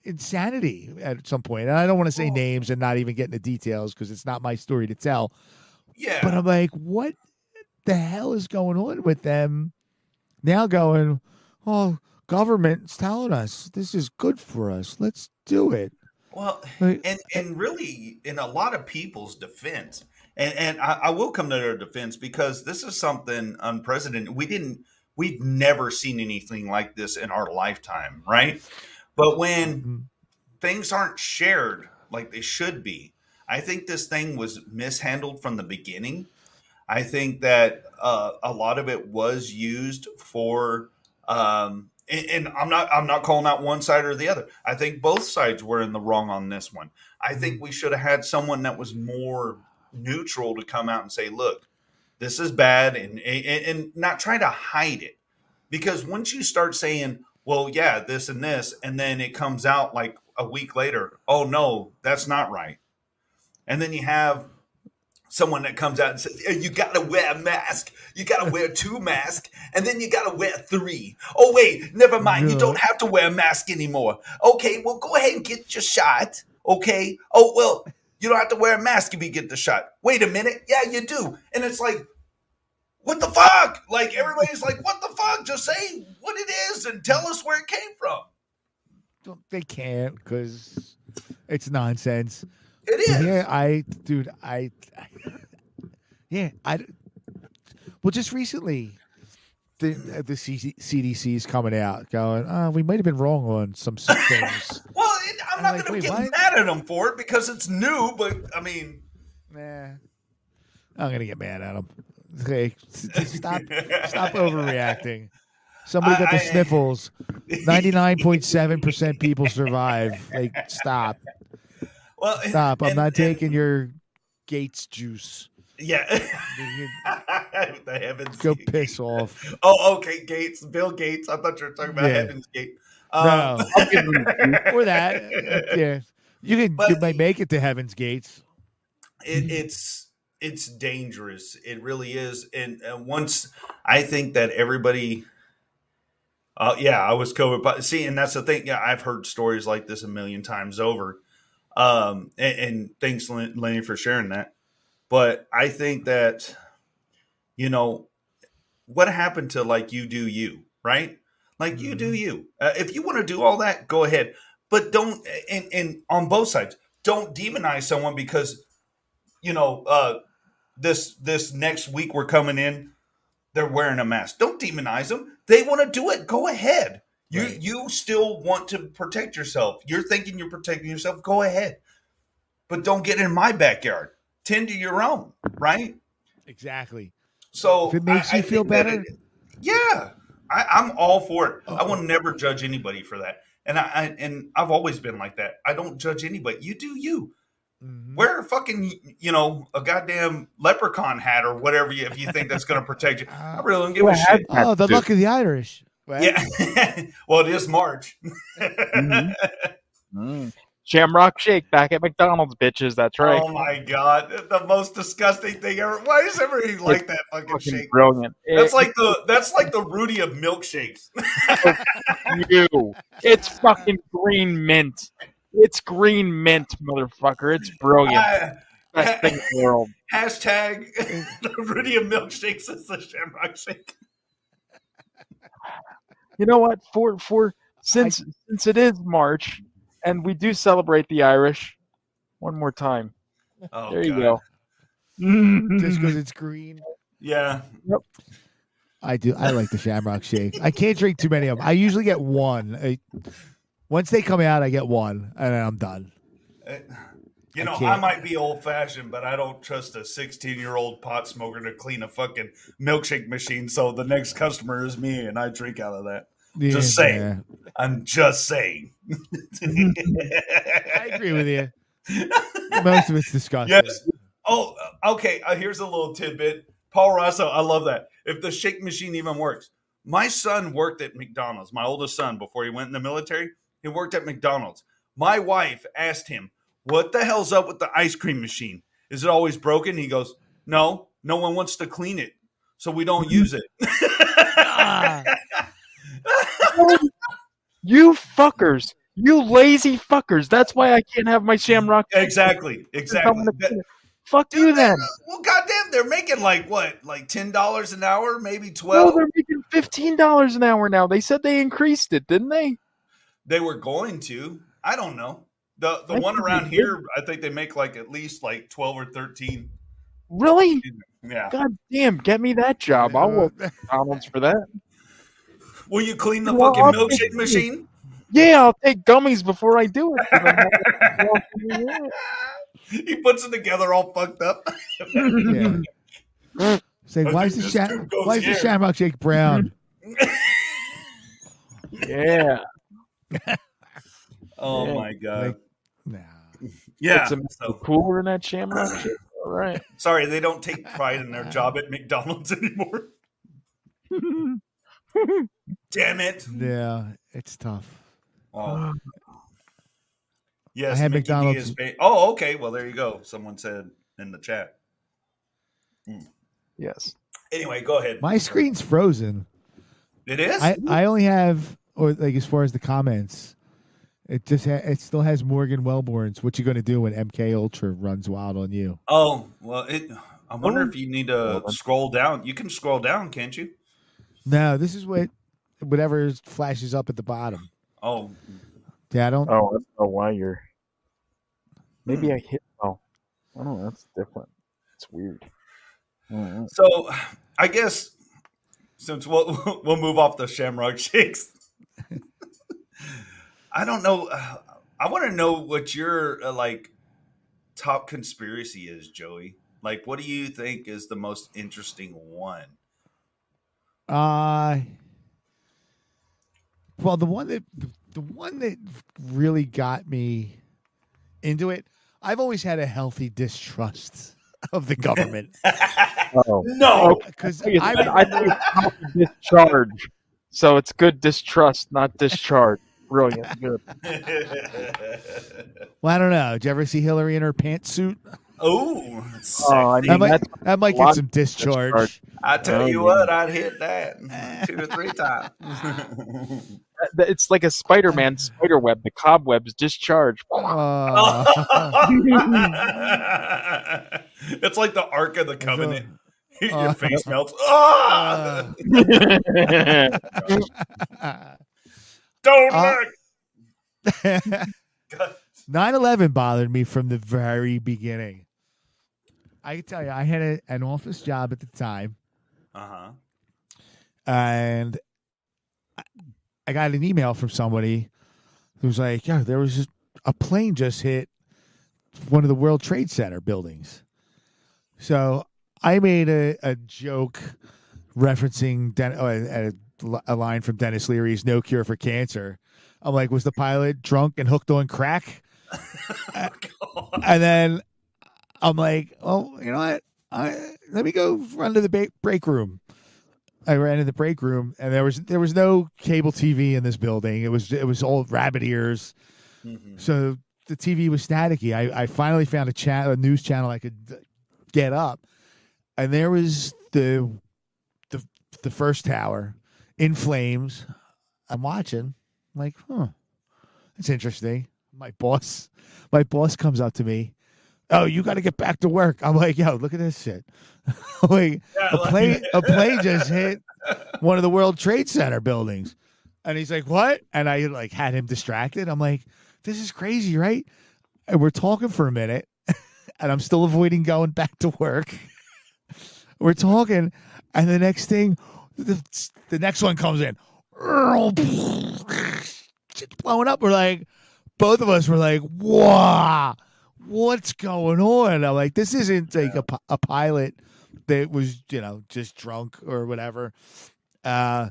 insanity at some point. And I don't want to say Well- names and not even get into details because it's not my story to tell. yeah But I'm like, what the hell is going on with them now going, oh, government's telling us this is good for us. Let's do it. Well, Like- and and really, in a lot of people's defense, and and I, I will come to their defense because this is something unprecedented. We didn't, we've never seen anything like this in our lifetime, right? But when Mhm. things aren't shared like they should be, I think this thing was mishandled from the beginning. I think that uh, a lot of it was used for, um, and, and I'm not I'm not calling out one side or the other. I think both sides were in the wrong on this one. I think mm-hmm. we should have had someone that was more neutral to come out and say, "Look, this is bad," and and, and not try to hide it. Because once you start saying, "Well, yeah, this and this," and then it comes out like a week later, "Oh no, that's not right," and then you have someone that comes out and says, "Yeah, "You got to wear a mask. You got to wear two masks, and then you got to wear three. Oh wait, never mind. You don't have to wear a mask anymore. Okay, well go ahead and get your shot. Okay. Oh well, you don't have to wear a mask if you get the shot. Wait a minute. Yeah, you do. And it's like, what the fuck? Like everybody's like, what the fuck? Just say what it is and tell us where it came from. They can't because it's nonsense. It is. Yeah, I, dude, I, yeah, I. Well, just recently, the uh, the CC CDC is coming out, going, "Oh, we might have been wrong on some things." Well, it, I'm I'm not like, going to get mad at them for it because it's new. But I mean, nah, I'm gonna get mad at them. S- stop, stop overreacting. Somebody got the I- I- sniffles. Ninety nine point seven percent people survive. Like, stop, well, stop. I'm and- not and- taking your Gates juice. Yeah. The heavens. Go piss off. Oh, okay, Gates, Bill Gates. I thought you were talking about Yeah. Heaven's Gate. Um, No. I'll give them or that. Yeah, you can. But- you might make it to Heaven's Gates. it, it's it's dangerous. It really is. And uh, once I think that everybody, uh, yeah, I was COVID. But see, and that's the thing. Yeah, I've heard stories like this a million times over. Um, and, and thanks, Len- Lenny, for sharing that. But I think that, you know, what happened to like you do you, right? Like you do you. Uh, if you want to do all that, go ahead. But don't, and, and on both sides, don't demonize someone because you know, uh, this this next week we're coming in, they're wearing a mask. Don't demonize them. They want to do it. Go ahead. You Right. you still want to protect yourself. You're thinking you're protecting yourself. Go ahead, but don't get in my backyard. Tend to your own, right? Exactly. So If it makes I- I you feel better. it- yeah, I, I'm all for it. I Uh-oh. will never judge anybody for that, and I, I and I've always been like that. I don't judge anybody. You do you. Mhm. Wear a fucking, you know, a goddamn leprechaun hat or whatever you, if you think that's going to protect you. I really don't give Well, a shit. Oh, the Dude. luck of the Irish. Right? Yeah. well, it is March. Mhm. Mm. Shamrock Shake back at McDonald's, bitches. That's right. Oh my god, the most disgusting thing ever. Why does everybody like that fucking Fucking shake? brilliant. That's It- like the that's like the Rudy of milkshakes. you. It's fucking green mint. It's green mint, motherfucker. It's brilliant. I- Best thing in the world. hashtag the Rudy of milkshakes is the Shamrock Shake. You know what? For for since since it is March and we do celebrate the Irish, one more time. Oh, there you go. Just because it's green. Yeah, I do. I like the Shamrock Shake. I can't drink too many of them. I usually get one. I, once they come out, I get one, and then I'm done. Uh, You know, I, can't. might be old fashioned, but I don't trust a 16 year old pot smoker to clean a fucking milkshake machine. So the next customer is me, and I drink out of that. Just saying. Yeah. I'm just saying. I agree with you. Most of it's disgusting. Yes. Oh, okay. Uh, here's a little tidbit. Paul Rosso, I love that. If the shake machine even works, my son worked at McDonald's. My oldest son, before he went in the military, he worked at McDonald's. My wife asked him, "What the hell's up with the ice cream machine? Is it always broken?" He goes, "No, no one wants to clean it, so we don't use it." You fuckers. You lazy fuckers. That's why I can't have my Shamrock. Exactly, exactly. That- Fuck Dude, you then. well, goddamn, they're making like what, like ten dollars an hour, maybe Well, twelve. they're making fifteen dollars an hour now. They said they increased it, didn't they? They were going to. I don't know. The the I one around here, I think they make like at least like twelve or thirteen. Really? Yeah. God damn, get me that job. I'll work at McDonald's for that. Will you clean the Well, fucking I'll milkshake take- machine? Yeah, I'll take gummies before I do it. He puts it together all fucked up. yeah. It's why is the this sha- why is the. Shamrock Shake brown? Mm-hmm. Yeah. Oh Yeah. my god. Like- nah. yeah. It's a so- cooler in that shamrock shit. All right. sorry, they don't take pride in their job at McDonald's anymore. Damn it. Yeah, it's tough. Oh. Yes, I had Mickey McDonald's- is ba- oh, okay. Well, there you go. Someone said in the chat. Hmm. Yes. Anyway, go ahead. My screen's frozen. It is. I, I only have, or like as far as the comments, it just ha- it still has Morgan Wellborn's. What you going to do when MK Ultra runs wild on you? oh well, it. I wonder Oh. if you need to Well, scroll down. You can scroll down, can't you? No, this is what whatever flashes up at the bottom. Oh, Yeah, I don't. Oh, I don't know why you're. Maybe I hit. Oh, I don't know. That's different. It's weird. Mm, so I guess since we'll we'll move off the Shamrock Shakes. I don't know. uh, I want to know what your uh, like top conspiracy is, Joey. Like, what do you think is the most interesting one? Uh well, the one that the one that really got me into it. I've always had a healthy distrust of the government Oh, No. because I, I I think it's healthy discharge. So it's good distrust, not discharge. Brilliant. Good. well, I don't know. Did you ever see Hillary in her pantsuit? oh, Oh, I That mean, might, that might a get some discharge. discharge. I tell Oh, you yeah. what, I'd hit that two or three times. it's like a Spider-Man spider web. The cobwebs discharge. Uh, it's like the Ark of the Covenant. Your uh, face melts. Ah! uh, Don't uh, look. 9/11 bothered me from the very beginning. I can tell you, I had a, an office job at the time, Uh-huh. and I- I got an email from somebody who was like, "Yeah, there was a plane just hit one of the World Trade Center buildings." So I made a, a joke referencing Den- uh, a, a line from Denis Leary's "No Cure for Cancer." I'm like, "Was the pilot drunk and hooked on crack?" Oh, And then I'm like, oh, you know what? I, let me go run to the ba- break room. I ran to the break room, and there was there was no cable TV in this building. It was it was all rabbit ears, Mhm. so the TV was staticky. I, I finally found a channel, a news channel I could get up, and there was the the the first tower in flames. I'm watching, I'm like, huh, that's interesting. My boss, my boss comes up to me. Oh, you got to get back to work. I'm like, yo, look at this shit. like Yeah, a plane, a plane just hit one of the World Trade Center buildings, and he's like, what? And I like had him distracted. I'm like, this is crazy, right? And we're talking for a minute, and I'm still avoiding going back to work. we're talking, and the next thing, the, the next one comes in. Shit's blowing up. We're like, both of us were like, wow, what's going on? I'm like, this isn't like a, a pilot that was, you know, just drunk or whatever. Uh,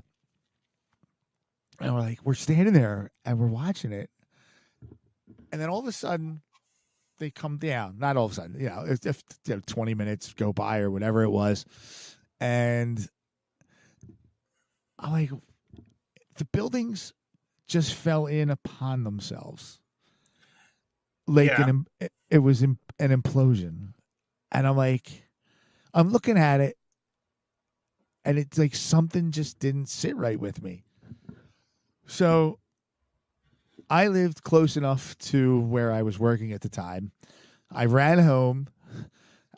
and we're like, we're standing there and we're watching it. And then all of a sudden, they come down. Not all of a sudden, you know, if, if you know, 20 minutes go by or whatever it was. And I'm like, the buildings just fell in upon themselves. Like Yeah. an, it, it was an implosion. And I'm like, I'm looking at it and it's like something just didn't sit right with me. So I lived close enough to where I was working at the time. I ran home.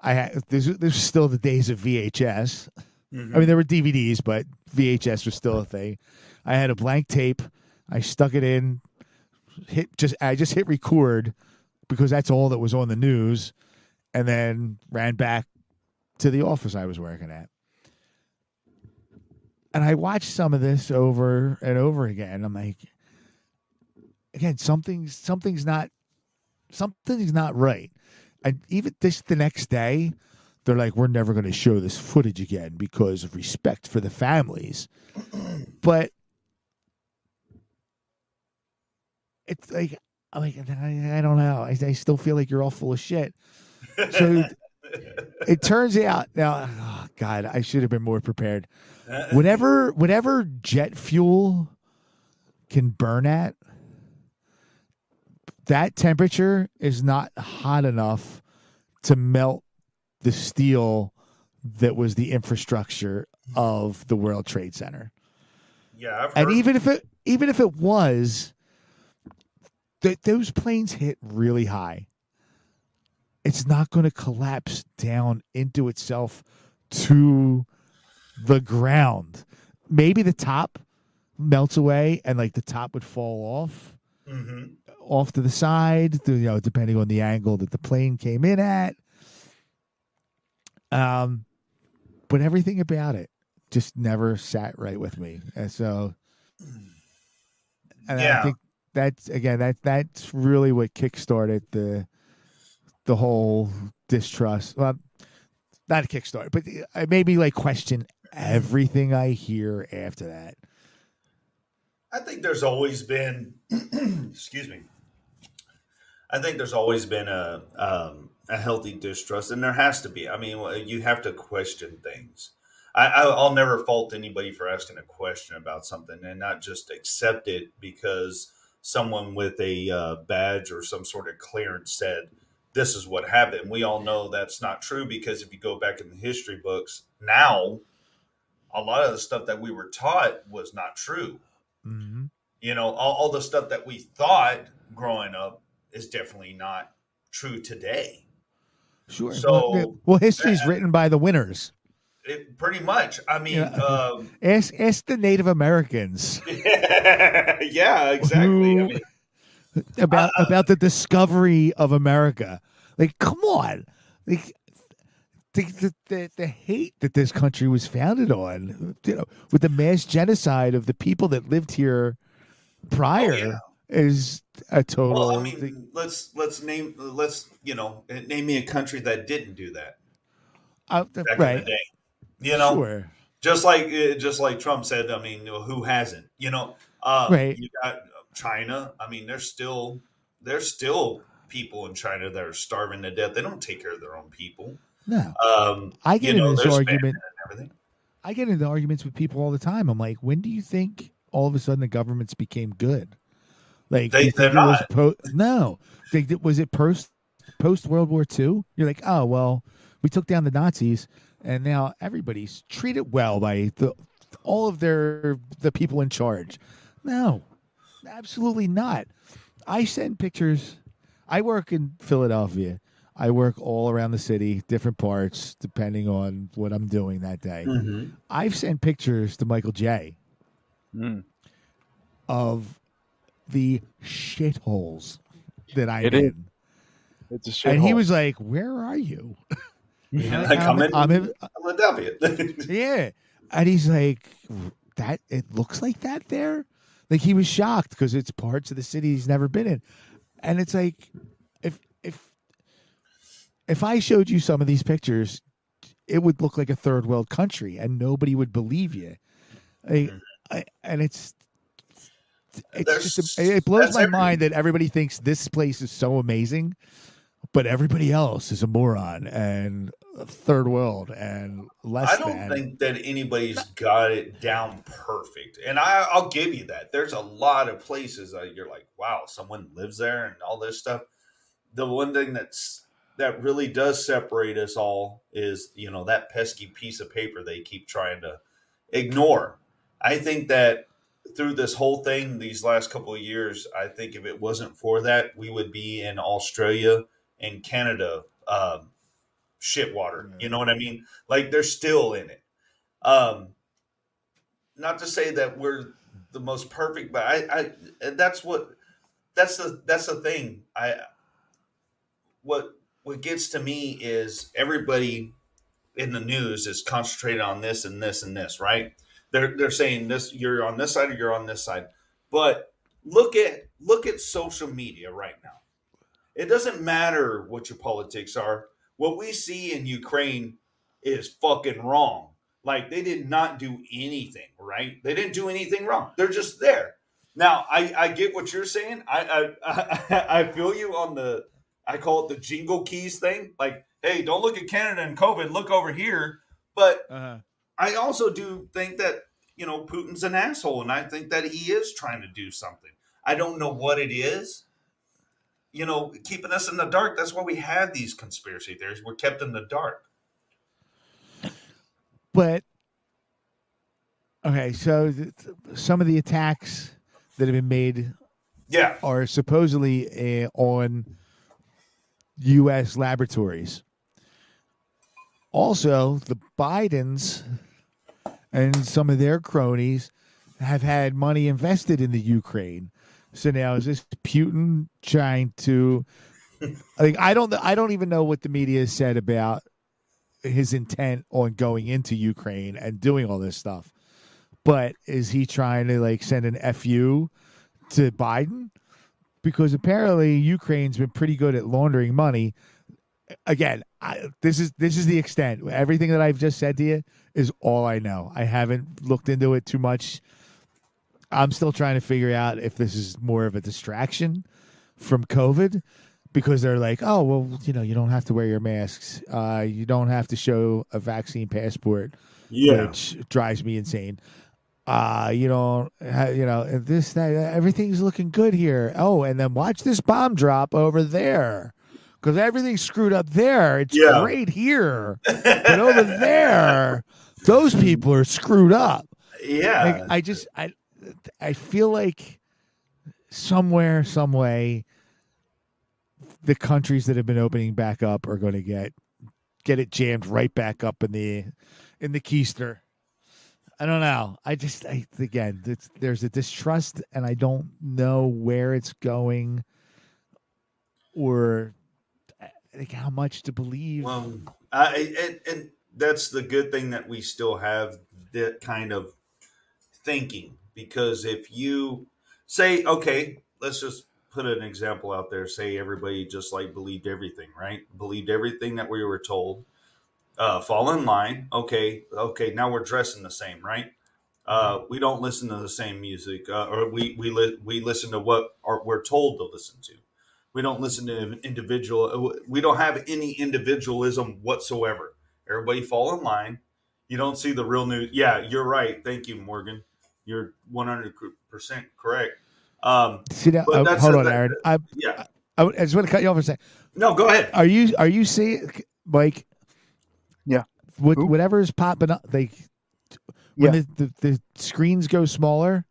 I had this. This was still the days of VHS. Mhm. I mean, there were DVDs, but VHS was still a thing. I had a blank tape. I stuck it in. Hit just. I just hit record because that's all that was on the news, and then ran back to the office I was working at. And I watched some of this over and over again. I'm like, again, something's something's not something's not right. And even this the next day, they're like, we're never going to show this footage again because of respect for the families. but it's like, I'm like I, I don't know. I, I still feel like you're all full of shit. So it turns out now, oh God, I should have been more prepared. Whatever, whatever jet fuel can burn at, that temperature is not hot enough to melt the steel that was the infrastructure of the World Trade Center. Yeah, And even if it even if it was, th- those planes hit really high. It's not going to collapse down into itself to the ground. Maybe the top melts away and like the top would fall off Mhm. off to the side, you know, depending on the angle that the plane came in at. Um, but everything about it just never sat right with me, and so, and I think that's again that that's really what kickstarted the the whole distrust. Well, not a kickstart, but I maybe like question everything I hear after that. I think there's always been, excuse me. I think there's always been a um, a healthy distrust, and there has to be. I mean, you have to question things. I, I, I'll never fault anybody for asking a question about something and not just accept it because someone with a uh, badge or some sort of clearance said this is what happened. We all know that's not true because if you go back in the history books now, a lot of the stuff that we were taught was not true Mm-hmm. you know all, all the stuff that we thought growing up is definitely not true today Sure. So- well, yeah, well, history's written by the winners. it, pretty much i mean Yeah. um, Ask ask the Native Americans yeah exactly I mean, about Uh, about the discovery of America. Like, come on, like the, the the the hate that this country was founded on, you know, with the mass genocide of the people that lived here prior, Oh, yeah. Is a total. well i mean let's let's name let's you know name me a country that didn't do that uh, right? you know Sure. just like uh, just like Trump said. I mean, who hasn't? You know, uh, Right. You got China. I mean, there's still there's still people in China that are starving to death. They don't take care of their own people. No, Um, I get you know, in this argument. and everything. I get into arguments with people all the time. I'm like, when do you think all of a sudden the governments became good? Like, they, was not. no, that- was it post post World War II? You're like, oh well, we took down the Nazis, and now everybody's treated well by the all of their the people in charge. No, absolutely not. I send pictures. I work in Philadelphia. I work all around the city, different parts, depending on what I'm doing that day. I've sent pictures to Michael J Mm. of the shitholes that I'm It is. in. It's a shit. And he was like, Where are you? Yeah, And like I'm in I'm in- Philadelphia. yeah. And he's like, That it looks like that there? Like he was shocked because it's parts of the city he's never been in. And it's like if if if I showed you some of these pictures, it would look like a third world country and nobody would believe you. I, mm-hmm. I, and it's it's just it blows my mind that everybody thinks this place is so amazing, but everybody else is a moron and third world and less I don't than. think that anybody's got it down perfect, and I, I'll give you that. There's a lot of places that you're like, wow, someone lives there and all this stuff. The one thing that's that really does separate us all is you know that pesky piece of paper they keep trying to ignore. I think that through this whole thing, these last couple of years, I think if it wasn't for that, we would be in Australia and Canada um, shit water. You know what I mean? Like they're still in it. Um, not to say that we're the most perfect, but I, I that's what that's the that's the thing. I what what gets to me is everybody in the news is concentrated on this and this and this, right? They're they're saying this you're on this side or you're on this side. But look at look at social media right now. It doesn't matter what your politics are. what we see in Ukraine is fucking wrong. Like they did not do anything, right? They didn't do anything wrong. They're just there. Now, I, I get what you're saying. I, I I I feel you on the I call it the jingle keys thing. Like, hey, don't look at Canada and COVID, look over here. But Uh-huh. I also do think that you know Putin's an asshole, and I think that he is trying to do something. I don't know what it is. You know, keeping us in the dark. That's why we have these conspiracy theories. We're kept in the dark. But okay, so th- some of the attacks that have been made Yeah, are supposedly uh, on U.S. laboratories. Also, the Bidens and some of their cronies have had money invested in the Ukraine. So now is this Putin trying to? Like, I don't. I don't even know what the media said about his intent on going into Ukraine and doing all this stuff. But is he trying to like send an fu to Biden? because apparently Ukraine's been pretty good at laundering money. Again, I, this is this is the extent. Everything that I've just said to you is all I know. I haven't looked into it too much. I'm still trying to figure out if this is more of a distraction from COVID because they're like, oh well, you know, you don't have to wear your masks. Uh, you don't have to show a vaccine passport yeah. which drives me insane. Uh, you know, you know, this, that, everything's looking good here. Oh, and then watch this bomb drop over there. Because everything's screwed up there. It's Yeah. great here. But over there, those people are screwed up. Yeah, Like, I just I I feel like somewhere, some way, the countries that have been opening back up are going to get get it jammed right back up in the in the keister. I don't know. I just I again, it's, there's a distrust, and I don't know where it's going, or like how much to believe. Well, I, and, and that's the good thing that we still have that kind of thinking because if you say, okay, let's just put an example out there. Say everybody just like believed everything, right? Believed everything that we were told. Uh, fall in line. Okay, okay. Now we're dressing the same, right? Uh, we don't listen to the same music, uh, or we we li- we listen to what are, we're told to listen to. We don't listen to individual. We don't have any individualism whatsoever. Everybody fall in line. You don't see the real news. Yeah, you're right. Thank you, Morgan. You're 100 percent correct. Um, See now, but uh, that's hold the on, thing. Aaron. I, yeah. I, I just want to cut you off for a second. No, go ahead. Are you are you seeing Mike? Yeah. What, whatever is popping up, like when Yeah. the, the, the screens go smaller,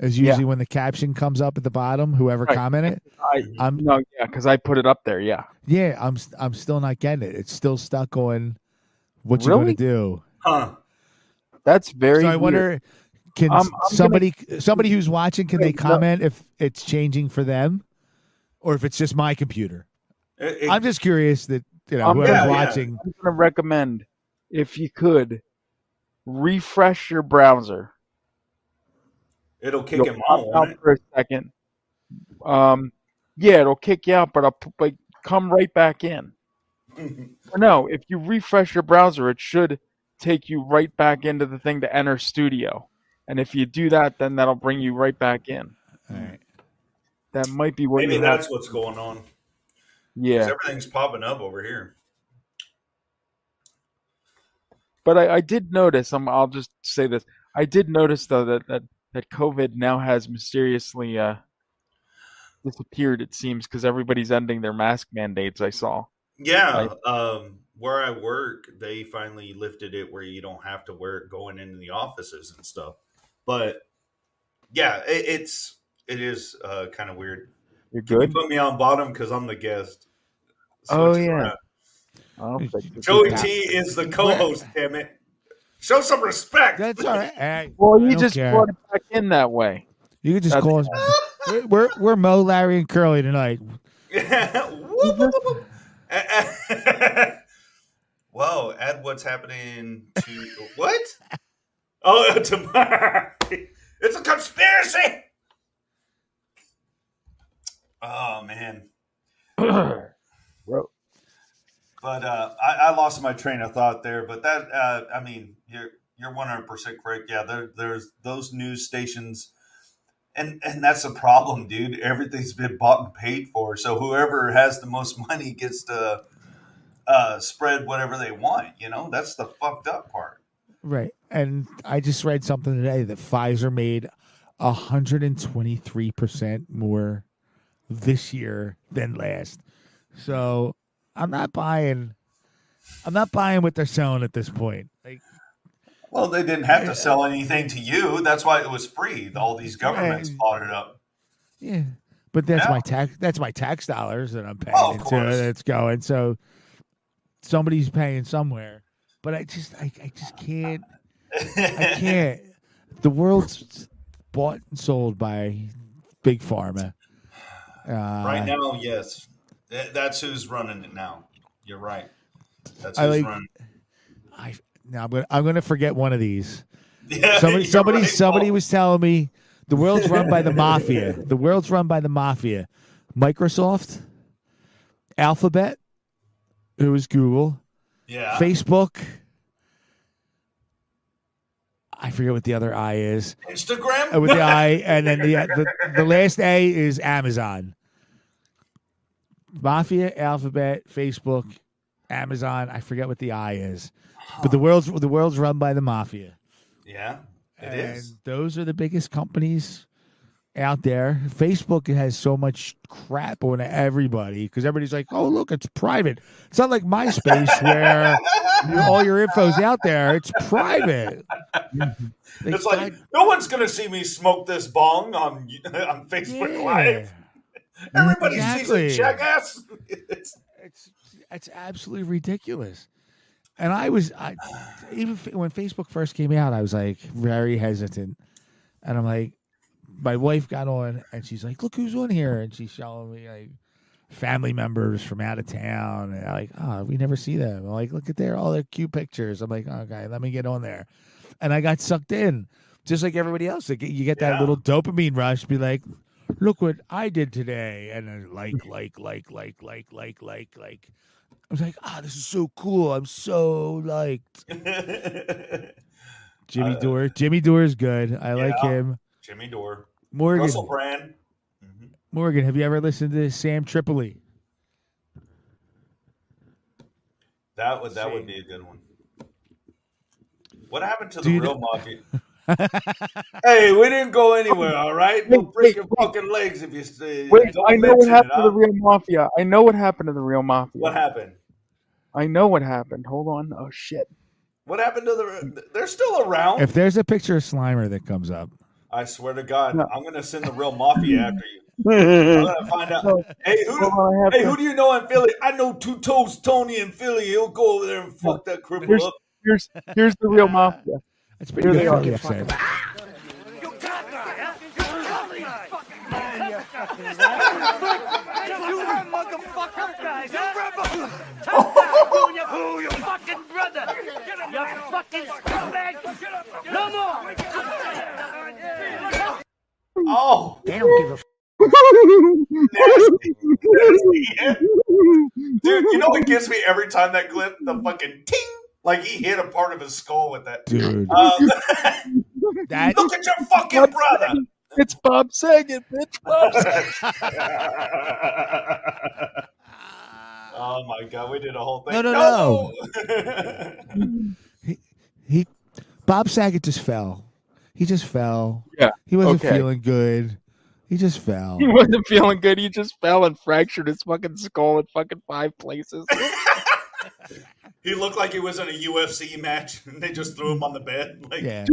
is Yeah. usually when the caption comes up at the bottom. Whoever Right. commented, I, I'm no, yeah, because I put it up there. Yeah. yeah, I'm I'm still not getting it. It's still stuck on what you Really? going to do. Huh. That's very. so I weird. wonder, can Um, s- I'm gonna- somebody somebody who's watching can they Wait, no. comment if it's changing for them, or if it's just my computer? It- it- I'm just curious that you know Um, whoever's yeah, yeah. watching. I'm going to recommend, if you could, refresh your browser. It'll kick You'll him out, out for a second. Um, yeah, it'll kick you out, but I'll like come right back in. No, if you refresh your browser, it should take you right back into the thing to enter Studio. And if you do that, then that'll bring you right back in. All right. That might be what Maybe you have. that's what's going on. Yeah, Everything's popping up over here. but I, I did notice. I'm, I'll just say this. I did notice though that that, that COVID now has mysteriously uh, disappeared. It seems because everybody's ending their mask mandates. I saw. Yeah, um, where I work, they finally lifted it where you don't have to wear it going into the offices and stuff. But yeah, it, it's it is uh, kind of weird. You're Can you good. put me on bottom because I'm the guest? Oh, yeah. around. I'll fix it. Joey T is the co-host. Damn it! Show some respect. That's all right. Hey, Well, you just care. brought it back in that way. You can just That's- call us. We're, we're we're Moe, Larry, and Curly tonight. Whoop, whoop, whoop. Whoa! Add what's happening to what? Oh, tomorrow. It's a conspiracy. Oh man. But uh, I, I lost my train of thought there. But that, uh, I mean, you're you're one hundred percent correct. Yeah, there, there's those news stations, and and that's a problem, dude. Everything's been bought and paid for, so whoever has the most money gets to uh, spread whatever they want. You know, that's the fucked up part. Right. And I just read something today that Pfizer made 123% more this year than last. So I'm not buying I'm not buying what they're selling at this point. Like Well, they didn't have to sell anything to you. That's why it was free. All these governments bought it up. yeah. But that's Yeah. my tax that's my tax dollars that I'm paying Oh, of into that's going. So somebody's paying somewhere. But I just I, I just can't I can't. The world's bought and sold by big pharma. Uh, right now, yes, that's who's running it now. You're right. That's I who's like- running. I now I'm gonna I'm gonna forget one of these. Yeah, Somebody somebody right, somebody Paul. was telling me the world's run by the mafia. The world's run by the mafia. Microsoft, Alphabet, who is Google, yeah. Facebook. I forget what the other I is. Instagram Uh, with the I, and then the, the the last A is Amazon. Mafia, Alphabet, Facebook, Amazon. I forget what the I is, but the world's the world's run by the mafia, yeah, it and is. those are the biggest companies out there. Facebook has so much crap on everybody because everybody's like, "Oh, look, it's private." It's not like MySpace where all your info's out there. It's private. They It's like no one's gonna see me smoke this bong on on Facebook Yeah. Live. Everybody Exactly. sees a jackass. It's- it's it's absolutely ridiculous. And I was I even f- when Facebook first came out, I was like very hesitant, and I'm like, my wife got on and she's like, "Look who's on here," and she's showing me like family members from out of town, and I'm like, "Oh, we never see them." I'm like, "Look at their all their cute pictures." I'm like, oh, "Okay, let me get on there," and I got sucked in, just like everybody else. Like, you get that Yeah. little dopamine rush, be like, look what I did today. And then like, like, like, like, like, like, like, like. I was like, ah, this is so cool. I'm so liked. Jimmy Uh, Dore. Jimmy Dore is good. I like him. Jimmy Dore, Morgan. Russell Brand. Mhm. Morgan, have you ever listened to Sam Tripoli? That would that would be a good one. What happened to Dude. the real mafia? hey, we didn't go anywhere. All right, Wait, we'll break your wait. fucking legs if you stay. Uh, wait, don't I know what happened it, to the real mafia. I know what happened to the real mafia. What happened? I know what happened. Hold on. Oh shit. What happened to the? They're still around. If there's a picture of Slimer that comes up, I swear to God, No. I'm gonna send the real mafia after you. I'm gonna find out. No. Hey, who? on, Hey, to- who do you know in Philly? I know Two Toes Tony in Philly. He'll go over there and fuck that cripple Here's- up. Here's here's the real mafia. That's pretty Here good they are. Philly accent. You run, oh. motherfucker! Guys, Who your fucking brother? You fucking scumbag! No more! Oh, They don't give a nasty. Nasty. Dude, you know what gets me every time that clip? The fucking ting! Like he hit a part of his skull with that. Dude, Um, that look at your fucking brother. It's Bob Saget, bitch. Bob Saget. oh my god, we did a whole thing. No, no, no. he Bob Saget just fell. He just fell. Yeah, He wasn't okay. feeling good. He just fell. He wasn't feeling good. He just fell and fractured his fucking skull in fucking five places. He looked like he was in a UFC match, and they just threw him on the bed. Like, Yeah.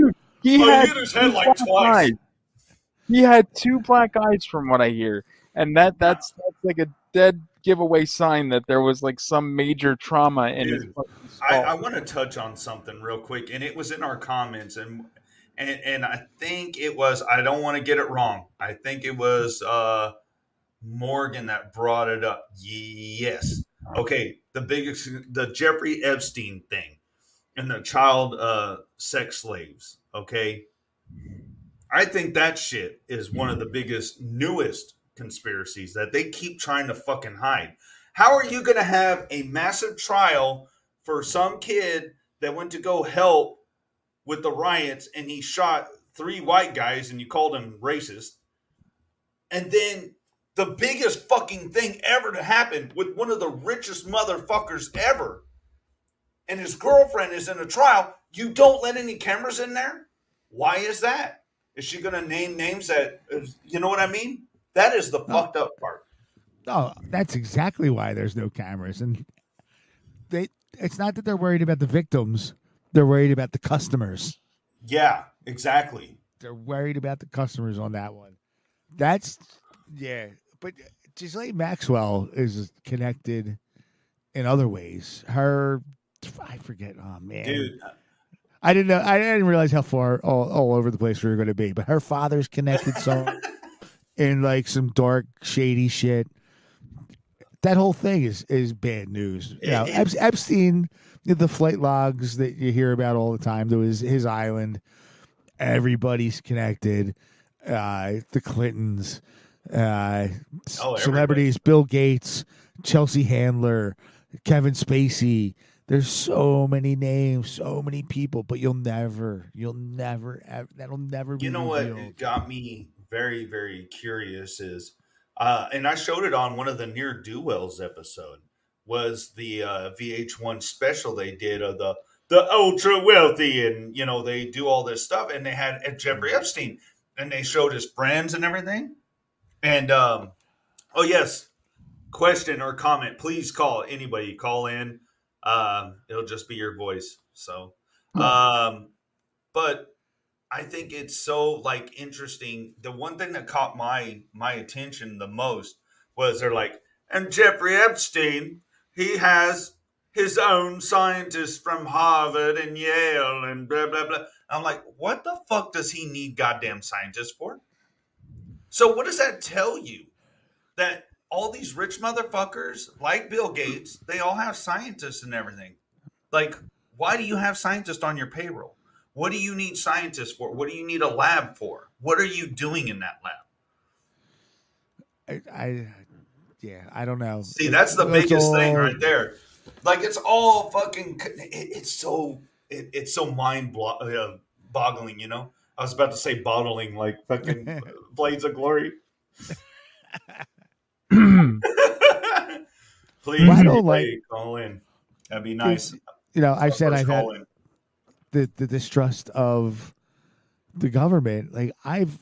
He Oh, he had hit his head two like black twice. eyes. He had two black eyes, from what I hear, and that that's that's like a dead giveaway sign that there was like some major trauma in his Dude, fucking I, skull. I want to touch on something real quick, and it was in our comments, and and and I think it was. I don't want to get it wrong. I think it was uh, Morgan that brought it up. Yes. Okay. The biggest, the Jeffrey Epstein thing, and the child uh, sex slaves. Okay. I think that shit is one of the biggest, newest conspiracies that they keep trying to fucking hide. How are you going to have a massive trial for some kid that went to go help with the riots and he shot three white guys and you called him racist? And then the biggest fucking thing ever to happen with one of the richest motherfuckers ever and his girlfriend is in a trial, you don't let any cameras in there? Why is that? Is she going to name names that, you know what I mean? That is the fucked up part. Oh, that's exactly why there's no cameras, and they. It's not that they're worried about the victims; they're worried about the customers. Yeah, exactly. They're worried about the customers on that one. That's yeah, but Ghislaine Maxwell is connected in other ways. Her, I forget. Oh man, Dude, I didn't know. I didn't realize how far all, all over the place we were going to be. But her father's connected so in like some dark, shady shit. That whole thing is is bad news. You know, Ep- Epstein, the flight logs that you hear about all the time. There was his island. Everybody's connected. Uh, the Clintons, uh, Oh, celebrities, Bill Gates, Chelsea Handler, Kevin Spacey. There's so many names, so many people, but you'll never, you'll never, ever, that'll never be. you know what revealed. got me very, very curious is, uh, and I showed it on one of the Near Do Wells episode, was the uh, VH1 special they did of the the ultra wealthy, and you know they do all this stuff, and they had Jeffrey Epstein, and they showed his friends and everything, and um, oh yes, question or comment, please call anybody call in. Um, it'll just be your voice. So, um, but I think it's so like interesting. The one thing that caught my my attention the most was they're like, and Jeffrey Epstein, he has his own scientists from Harvard and Yale and blah blah blah. I'm like, what the fuck does he need goddamn scientists for? So what does that tell you? That all these rich motherfuckers like Bill Gates, they all have scientists and everything. Like, why do you have scientists on your payroll? What do you need scientists for? What do you need a lab for? What are you doing in that lab? I, I, yeah, I don't know. See, that's the biggest thing right there. Like it's all fucking. It, it's so. It, it's so mind uh, boggling. You know. I was about to say bottling, like fucking Blades of Glory. Please, Well, I don't anybody call in. That'd be nice. You know, I've said I've had in. the the distrust of the government. Like I've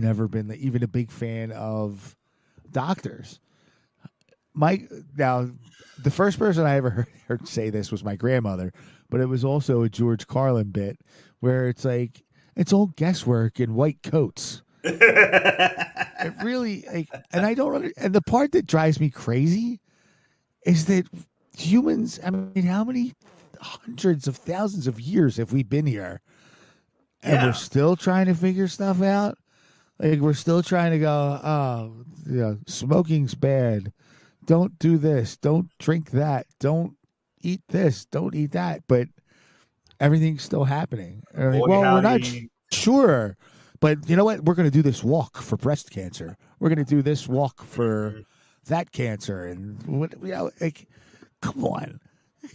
never been the, even a big fan of doctors. My now, the first person I ever heard, heard say this was my grandmother, but it was also a George Carlin bit where it's like it's all guesswork in white coats. It really like, and I don't. Under, and the part that drives me crazy is that humans. I mean, how many hundreds of thousands of years have we been here, and Yeah. we're still trying to figure stuff out? Like we're still trying to go. Oh, you know, smoking's bad. Don't do this. Don't drink that. Don't eat this. Don't eat that. But everything's still happening. Like, well, we're not sure. But you know what? We're going to do this walk for breast cancer. We're going to do this walk for that cancer. And what, you know, like, come on.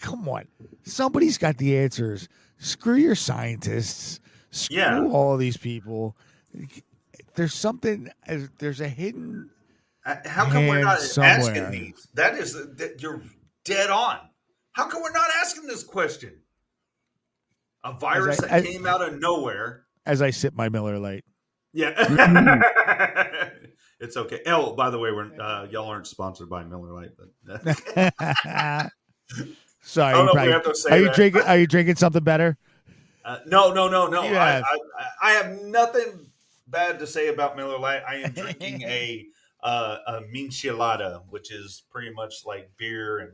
Come on. Somebody's got the answers. Screw your scientists. Screw Yeah. all these people. There's something, there's a hidden. Uh, How come we're not somewhere. asking these? That is, that you're dead on. How come we're not asking this question? A virus I- that I- came out of nowhere. As I sip my Miller Lite. Yeah, it's okay. Oh, by the way, we're uh, y'all aren't sponsored by Miller Lite, but Sorry, I don't you know if we probably- have to say are you that. drinking? Are you drinking something better? uh, no, no, no, no. You I, have. I, I have nothing bad to say about Miller Lite. I am drinking a uh, a michelada, which is pretty much like beer and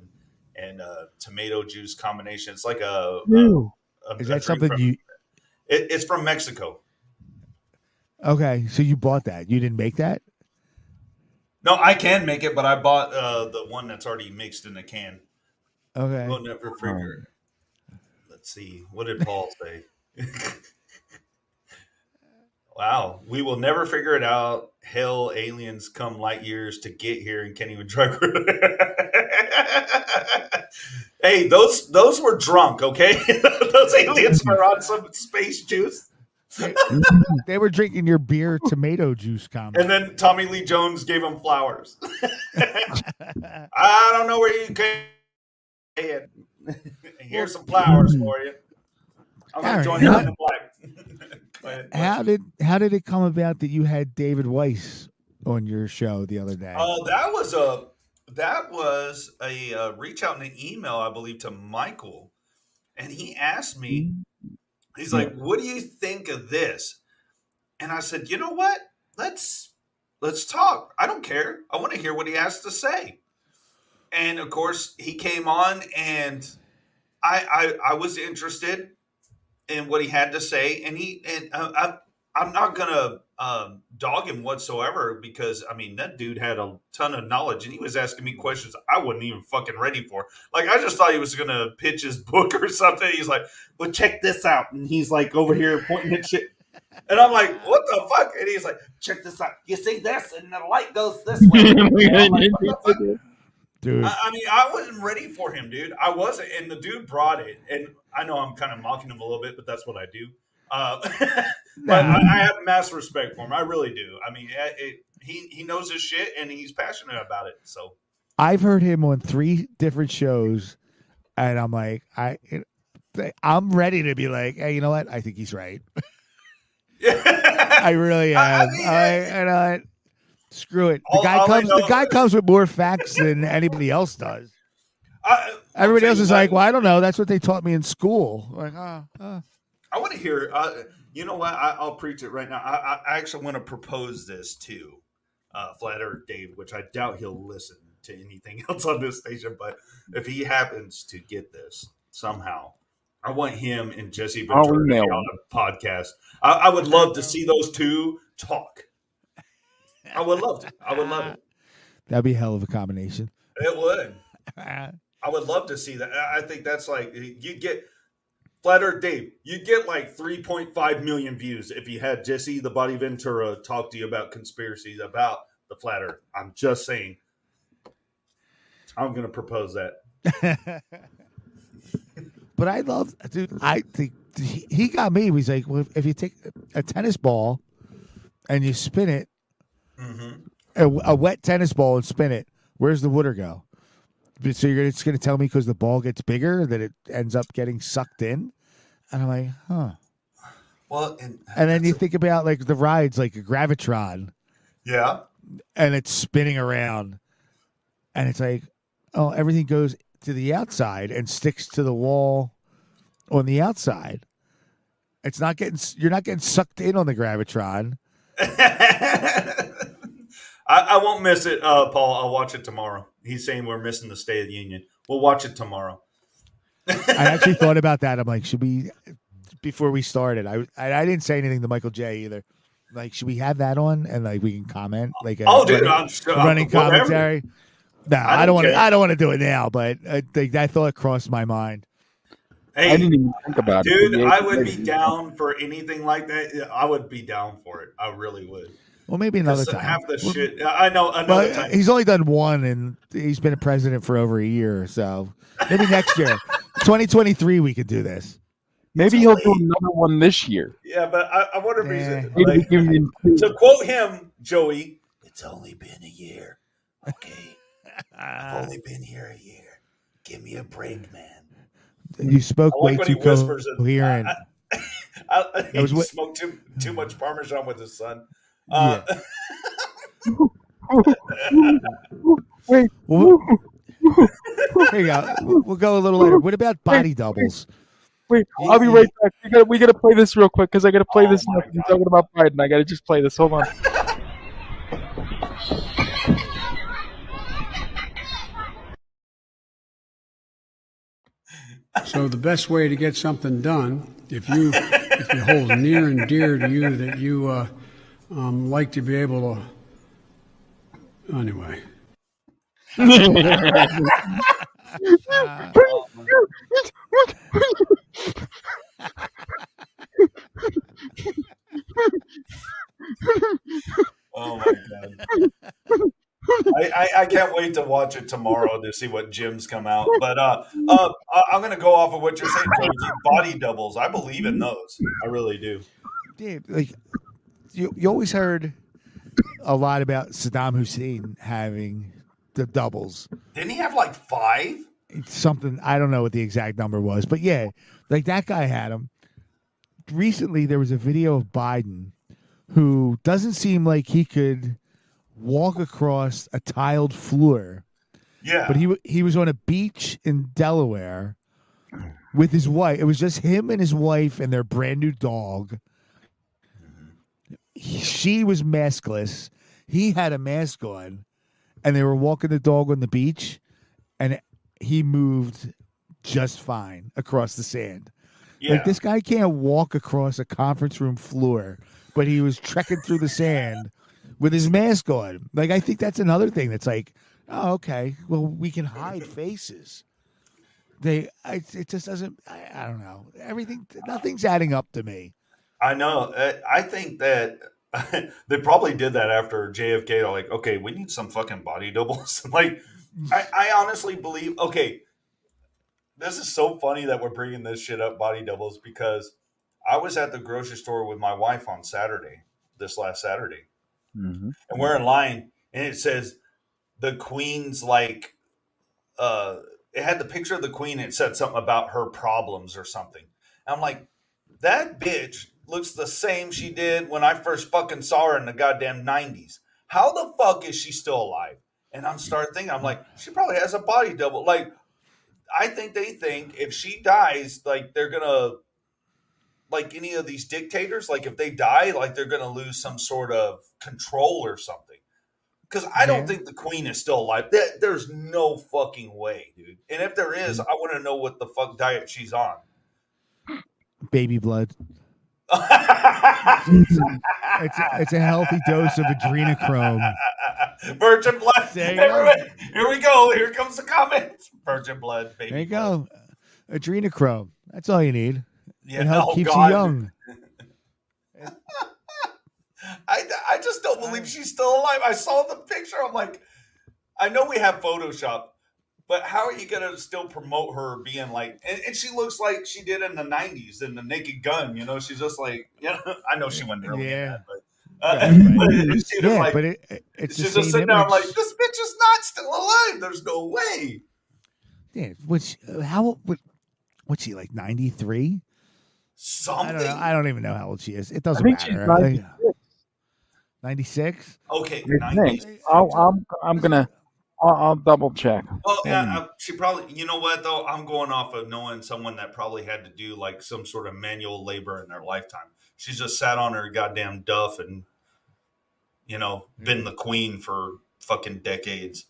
and uh, tomato juice combination. It's like a, a, Ooh. A- Is that drink something from- you? It, it's from Mexico. Okay, so you bought that. You didn't make that. No, I can make it, but I bought uh, the one that's already mixed in a can. Okay. We'll never figure. Let's see. What did Paul say? wow, we will never figure it out. Hell, aliens come light years to get here and can't even drive. hey, those those were drunk, okay? those aliens were on some space juice. Mm-hmm. they were drinking your beer tomato juice comment. And then Tommy Lee Jones gave him flowers. I don't know where you came. Here's some flowers mm-hmm. for you. I'm gonna join the in Black. Go ahead. how did how did it come about that you had David Weiss on your show the other day? Oh, that was a that was a uh, reach out in an email, I believe, to Michael, and he asked me. He's like, "What do you think of this?" And I said, "You know what? Let's let's talk. I don't care. I want to hear what he has to say." And of course, he came on, and I I, I was interested in what he had to say, and he and uh, I, I'm not gonna um, dog him whatsoever because I mean that dude had a ton of knowledge and he was asking me questions I wasn't even fucking ready for. Like I just thought he was gonna pitch his book or something. He's like, "Well, check this out," and he's like over here pointing at shit, and I'm like, "What the fuck?" And he's like, "Check this out. You see this, and the light goes this way." Like, "What the fuck?" Dude, I, I mean, I wasn't ready for him, dude. I wasn't, and the dude brought it. And I know I'm kind of mocking him a little bit, but that's what I do. Uh, but I, I have mass respect for him. I really do. I mean, it, it, he he knows his shit, and he's passionate about it. So I've heard him on three different shows, and I'm like, I, I'm ready to be like, hey, you know what? I think he's right. I really I- I am. mean, I, and I, screw it. The All- guy all comes. The guy comes with more facts than anybody else does. I, Everybody else is like, well, I don't know. That's what they taught me in school. Like, oh, oh. I want to hear. Uh, you know what? I, I'll preach it right now. I, I actually want to propose this to uh, Flat Earth Dave, which I doubt he'll listen to anything else on this station. But if he happens to get this somehow, I want him and Jesse Ventura be email on a podcast. I, I would love to see those two talk. I would love to. I would love it. that'd be a hell of a combination. It would. I would love to see that. I think that's like you get Flat Earth Dave. You get like 3.5 million views if you had Jesse the Body Ventura talk to you about conspiracies about the flat Earth. I'm just saying. I'm going to propose that. but I love, dude. I think he got me. He's like, well, if you take a tennis ball and you spin it, hmm a, a wet tennis ball and spin it, where's the water go? So you're just going to tell me because the ball gets bigger that it ends up getting sucked in? And I'm like, huh. Well, and, And then you think about like the rides, like a gravitron, yeah, and it's spinning around, and it's like, oh, everything goes to the outside and sticks to the wall on the outside. It's not getting you're not getting sucked in on the gravitron. I, I won't miss it, uh, Paul. I'll watch it tomorrow. He's saying we're missing the State of the Union. We'll watch it tomorrow. I actually thought about that. I'm like, should we before we started? I I, I didn't say anything to Michael J either. Like, should we have that on and like we can comment like a Oh, dude, running, I'm sure- running whatever. commentary? No, I I, don't don't want to. I don't want to do it now. But uh, I think that thought crossed my mind. Hey, I didn't even think about it. Dude, I would be down for anything like that. I would be down for it. I really would. Well, maybe another time. half the shit. I know another Well, time. he's only done one, and he's been a president for over a year. So maybe next year, 2023, we could do this. Maybe he'll do another one this year. Yeah, but I, I wonder if he's Yeah. Maybe like, give him to quote him, Joey. It's only been a year. Okay, I've only been here a year. Give me a break, man. You spoke I like way when too he whispers it. coherent. I, I, I, he was wi- smoked too too much parmesan with his son. Uh, Wait, Well, here you go. We'll go a little later. What about body doubles? wait, I'll be right back. We gotta, we gotta play this real quick because I gotta play Oh this. my now. You're talking about Biden. I gotta just play this. Hold on. So the best way to get something done, if you if you hold near and dear to you that you uh, um, like to be able to, anyway. Oh my god. I, I, I can't wait to watch it tomorrow to see what gyms come out. But uh, uh, I'm going to go off of what you're saying. Body doubles. I believe in those. I really do. Dave, like you, you always heard a lot about Saddam Hussein having the doubles. Didn't he have like five? It's something I don't know what the exact number was, but yeah, like that guy had them. Recently, there was a video of Biden who doesn't seem like he could walk across a tiled floor, Yeah. but he he was on a beach in Delaware with his wife. It was just him and his wife and their brand new dog. Mm-hmm. He- she was maskless. He had a mask on, and they were walking the dog on the beach, and he moved just fine across the sand. yeah. Like this guy can't walk across a conference room floor, but he was trekking through the sand with his mask on. Like I think that's another thing that's like, oh, okay, well we can hide faces. They, I, it just doesn't. I, I don't know. Everything, nothing's adding up to me. I know. I think that they probably did that after JFK. They're like, okay, we need some fucking body doubles. like, I, I honestly believe. Okay, this is so funny that we're bringing this shit up, body doubles, because I was at the grocery store with my wife on Saturday, this last Saturday, Mhm. and we're in line, and it says the Queen's like, uh, it had the picture of the Queen. And it said something about her problems or something. I'm like, that bitch looks the same she did when I first fucking saw her in the goddamn 90s. How the fuck is she still alive? And I'm starting thinking, I'm like, she probably has a body double. Like, I think they think if she dies, like they're gonna, like any of these dictators, like if they die, like they're gonna lose some sort of control or something. Because I don't Yeah. think the queen is still alive. There- There's no fucking way, dude. And if there is, Mm. I want to know what the fuck diet she's on. Baby blood. It's a, it's a healthy dose of adrenochrome. Virgin blood. Here we go. Here comes the comments. Virgin blood, baby. There you blood. go. Adrenochrome. That's all you need. Yeah, it helps oh, keeps God. you young. I, I just don't believe she's still alive. I saw the picture. I'm like, I know we have Photoshop, but how are you going to still promote her being like, and, and she looks like she did in the 90s in the Naked Gun. You know, she's just like, you know, I know she wasn't really Yeah. that, but. Uh, Right, but she Yeah, like, but it, it- it's she's just sitting there. I'm like, this bitch is not still alive. There's no way. Yeah, which how what what's she like ninety three? I Something. don't know. I don't even know how old she is. It doesn't think matter. 96. Ninety six. okay, I 90s. I'll, I'm, I'm gonna, I'll, I'll double check. Well, yeah, uh, she probably. You know what though? I'm going off of knowing someone that probably had to do like some sort of manual labor in their lifetime. She's just sat on her goddamn duff and, you know, been the queen for fucking decades.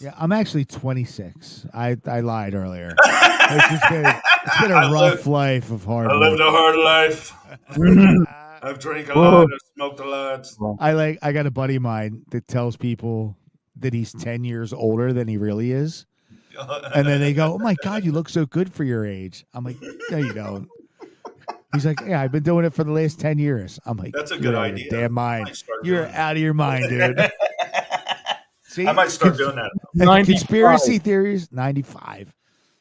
Yeah, I'm actually twenty six. I I lied earlier. it's, just been, it's been a I rough lived- life of hard I lived a hard life. I've drank a Whoa. lot. I've smoked a lot. I like. I got a buddy of mine that tells people that he's mm. ten years older than he really is, and then they go, "Oh my god, you look so good for your age." I'm like, "No, you don't." He's like, "Yeah, I've been doing it for the last ten years." I'm like, That's a good out of your idea. Damn I mind. You're doing out of your mind, dude." See, I might start Cons- doing that. 95. Conspiracy theories, ninety five.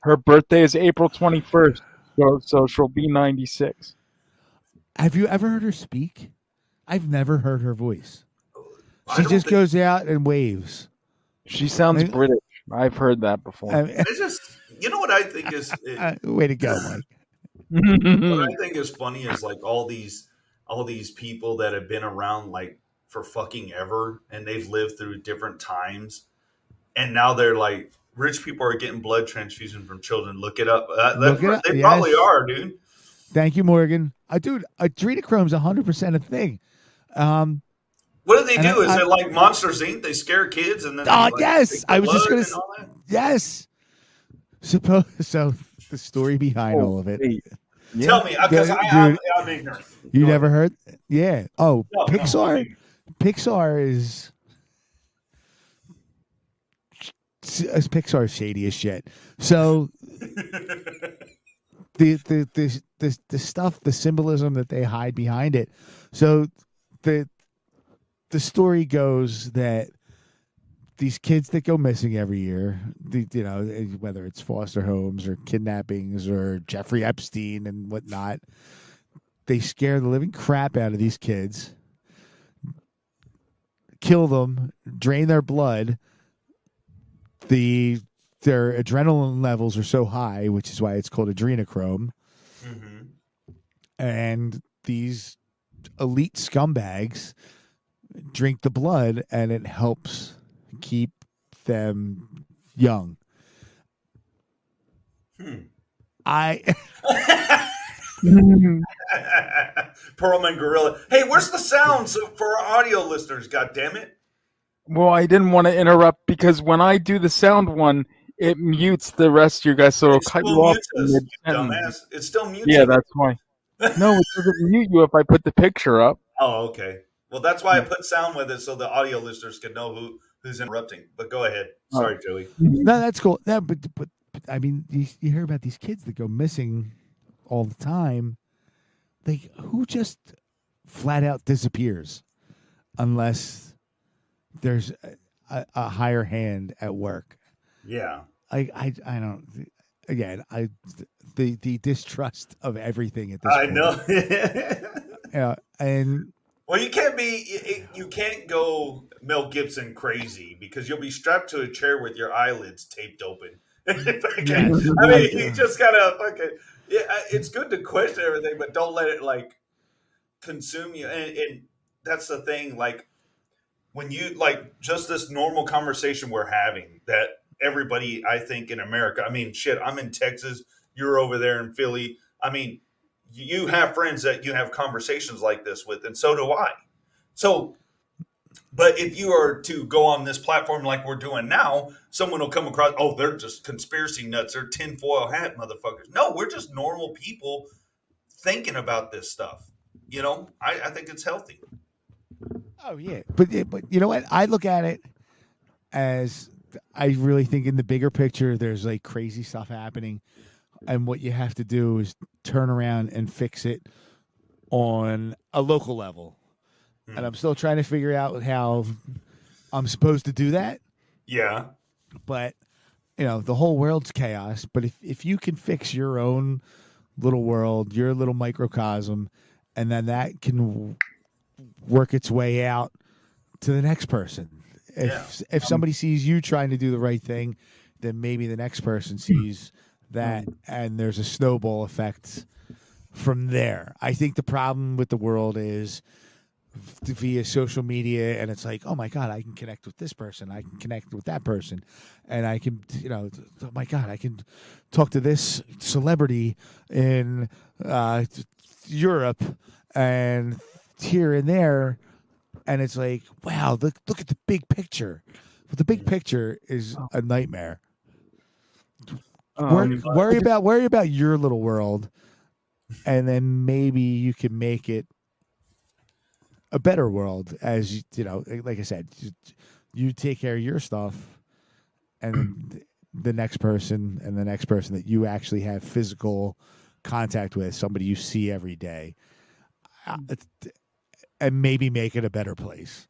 Her birthday is April 21st, so, so she'll be 96. Have you ever heard her speak? I've never heard her voice. I She just think- goes out and waves. She sounds Maybe- British. I've heard that before. I mean, It's just, you know what I think is. uh, way to go, Mike. what I think is funny is like all these all these people that have been around like for fucking ever and they've lived through different times and now they're like rich people are getting blood transfusion from children look it up uh, Look that- it up, they yes. probably are dude Thank you, Morgan. I Uh, dude, adrenochrome's hundred percent a thing. Um, what do they And do I- is I- it like monsters inc they scare kids and then they, Oh, like, yes! I was just gonna and s- all that? yes. Suppose so. The story behind all of it. Yeah. tell me uh, because I, I'm, dude. I'm ignorant You Go never heard? Yeah. Oh, No, no, Pixar. I'm Pixar is. s- uh, Pixar is shady as shit. So the the the the the stuff, the symbolism that they hide behind it. So the the story goes that these kids that go missing every year, the, you know, eh, whether it's foster homes or kidnappings or Jeffrey Epstein and whatnot, they scare the living crap out of these kids, kill them, drain their blood. The their adrenaline levels are so high, which is why it's called adrenochrome. Mhm. And these elite scumbags drink the blood and it helps keep them young. Hmm. I Pearlman Gorilla. Hey, where's the sounds for our audio listeners? God damn it! Well, I didn't want to interrupt because when I do the sound one, it mutes the rest of you guys, so it'll cut you off. mutes in us, you mid-sentence. dumbass. It still mutes. Yeah, us. that's why. No, it doesn't mute you if I put the picture up. Oh, okay. Well, that's why I put sound with it so the audio listeners can know who who's interrupting. But go ahead. Sorry, Joey. no, that's cool. No, but, but but I mean, you, you hear about these kids that go missing all the time. Like, who just flat out disappears unless there's a, a, a higher hand at work? Yeah. I I I don't. Again, I the the distrust of everything at this. I point. know. Yeah, and well, you can't be. You, can't go Mel Gibson crazy because you'll be strapped to a chair with your eyelids taped open. I mean, you just gotta fucking. Yeah, it's good to question everything, but don't let it like consume you. And, and that's the thing. Like when you like just this normal conversation we're having that everybody, I think, in America. I mean, shit. I'm in Texas. You're over there in Philly. I mean, you have friends that you have conversations like this with, and so do I. So but if you are to go on this platform like we're doing now, someone will come across, oh, they're just conspiracy nuts. They're tinfoil hat motherfuckers. No, we're just normal people thinking about this stuff. You know, I, I think it's healthy. Oh yeah, but but you know what? I look at it as I really think in the bigger picture, there's like crazy stuff happening, and what you have to do is turn around and fix it on a local level. And hmm. I'm still trying to figure out how I'm supposed to do that. Yeah. But you know, the whole world's chaos. But if if you can fix your own little world, your little microcosm, and then that can w- work its way out to the next person. If if somebody sees you trying to do the right thing, then maybe the next person sees that, and there's a snowball effect from there. I think the problem with the world is via social media and it's like oh my god i can connect with this person i can connect with that person and i can you know oh my god i can talk to this celebrity in uh, europe and here and there and it's like wow look look at the big picture. But the big picture is a nightmare Um, worry about worry about your little world and then maybe you can make it a better world as you, you know like i said you, you take care of your stuff and the next person and the next person that you actually have physical contact with somebody you see every day uh, and maybe make it a better place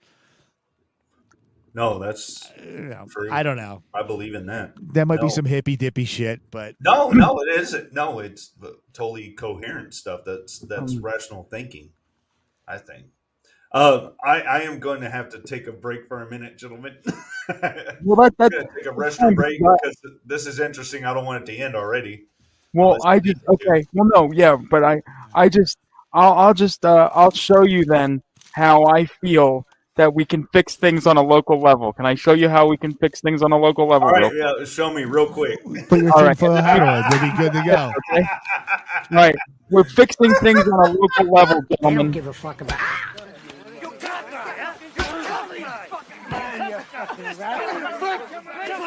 No, that's You i don't know I believe in that. that might be some hippy dippy shit but No, no, it isn't. No, it's totally coherent stuff. That's that's Um, rational thinking. I think. Uh, I I am going to have to take a break for a minute, gentlemen. well, that, I'm that, going to take a restroom break because this is interesting. I don't want it to end already. well, Unless I just need to. okay. Well, no, yeah, but I, I just, I'll, I'll just, uh, I'll show you then how I feel that we can fix things on a local level. Can I show you how we can fix things on a local level? All right, yeah, show me real quick. put your All right. tinfoil hat on you'll be good to go Okay. Right. We're fixing things on a local level, gentlemen. I don't give a fuck about it. You tough guy, huh?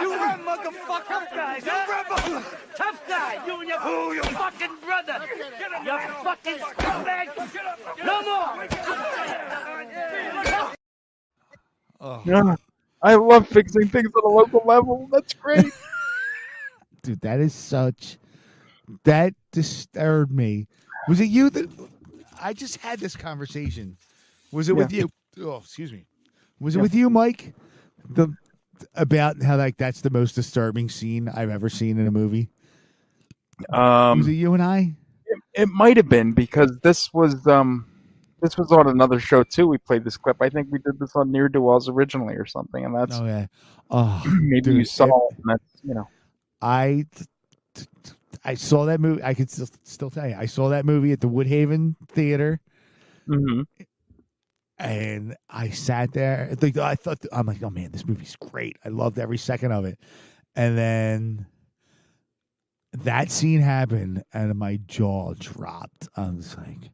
You run, a motherfucker. Tough guys, huh? Tough guy. You and your, Who, your fucking brother. You fucking scumbag. No more. Oh. Yeah. I love fixing things on a local level. That's great. dude, that is such that disturbed me. Was it you that I just had this conversation? Was it with you? Oh, excuse me. Was it Yeah. with you, Mike? The about how like that's the most disturbing scene I've ever seen in a movie? Um, Was it you and I? It might have been because this was um this was on another show too. We played this clip. I think we did this on Near Duels originally or something, and that's Oh yeah. Oh, maybe dude, you saw. it- and that's you know. I I saw that movie. I could still, still tell you, I saw that movie at the Woodhaven Theater, hmm and I sat there. Like, I thought, I'm like, oh man, this movie's great. I loved every second of it. And then that scene happened, and my jaw dropped. I was like,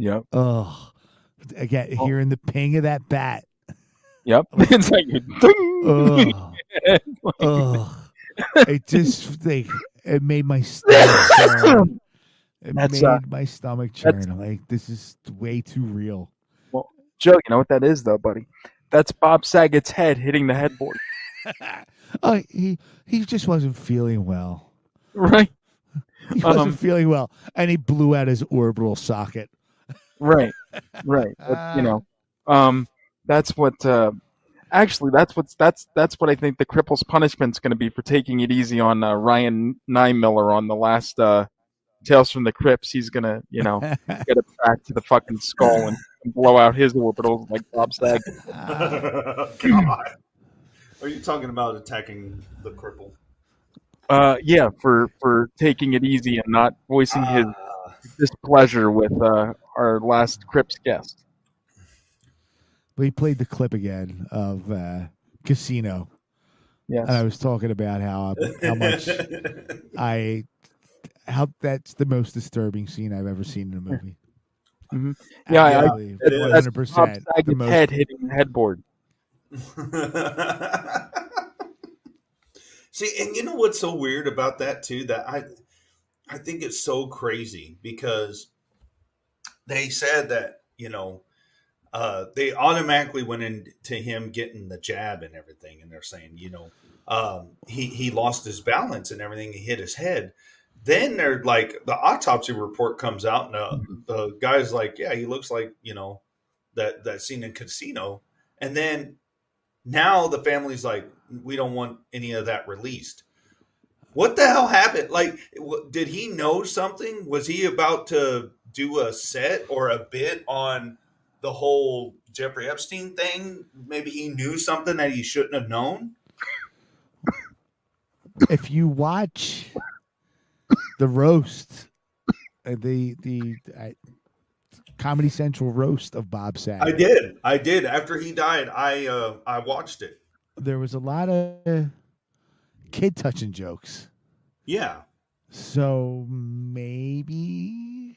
Yep. oh, again, Oh. hearing the ping of that bat. Yep. it's like ding. Oh, oh, it just like it made my stomach churn. It That's, made uh, my stomach churn. Like, this is way too real. Well, Joe, you know what that is though, buddy? That's Bob Saget's head hitting the headboard. oh, he he just wasn't feeling well. Right. He wasn't Um, feeling well, and he blew out his orbital socket. Right. Right. But, you know, um, that's what. Uh, actually, that's what's that's that's what I think the cripple's punishment's going to be for taking it easy on uh, Ryan Niemiller on the last uh, Tales from the Crypts. He's gonna, you know, get it back to the fucking skull and, and blow out his orbitals like Bob Saget. God. Are you talking about attacking the cripple? Uh, yeah, for for taking it easy and not voicing his Ah, displeasure with uh, our last Crips guest. We played the clip again of uh, Casino, Yes. and I was talking about how how much I how that's the most disturbing scene I've ever seen in a movie. Mhm. Yeah, I- I- Absolutely, it is. one That's hundred Bob percent. The Saget's most head hitting the headboard. See, and you know what's so weird about that too? That I, I think it's so crazy because they said that you know, uh, they automatically went into him getting the jab and everything, and they're saying you know, um, he he lost his balance and everything, he hit his head. Then they're like the autopsy report comes out, and uh, the guy's like, yeah, he looks like you know that that scene in Casino, and then now the family's like we don't want any of that released what the hell happened? Like did he know something? Was he about to do a set or a bit on the whole jeffrey epstein thing? Maybe he knew something that he shouldn't have known? If you watch the roast, uh, the the uh, Comedy Central roast of Bob Saget, i did. I did. After he died i uh i watched it. There was a lot of kid touching jokes. yeah So maybe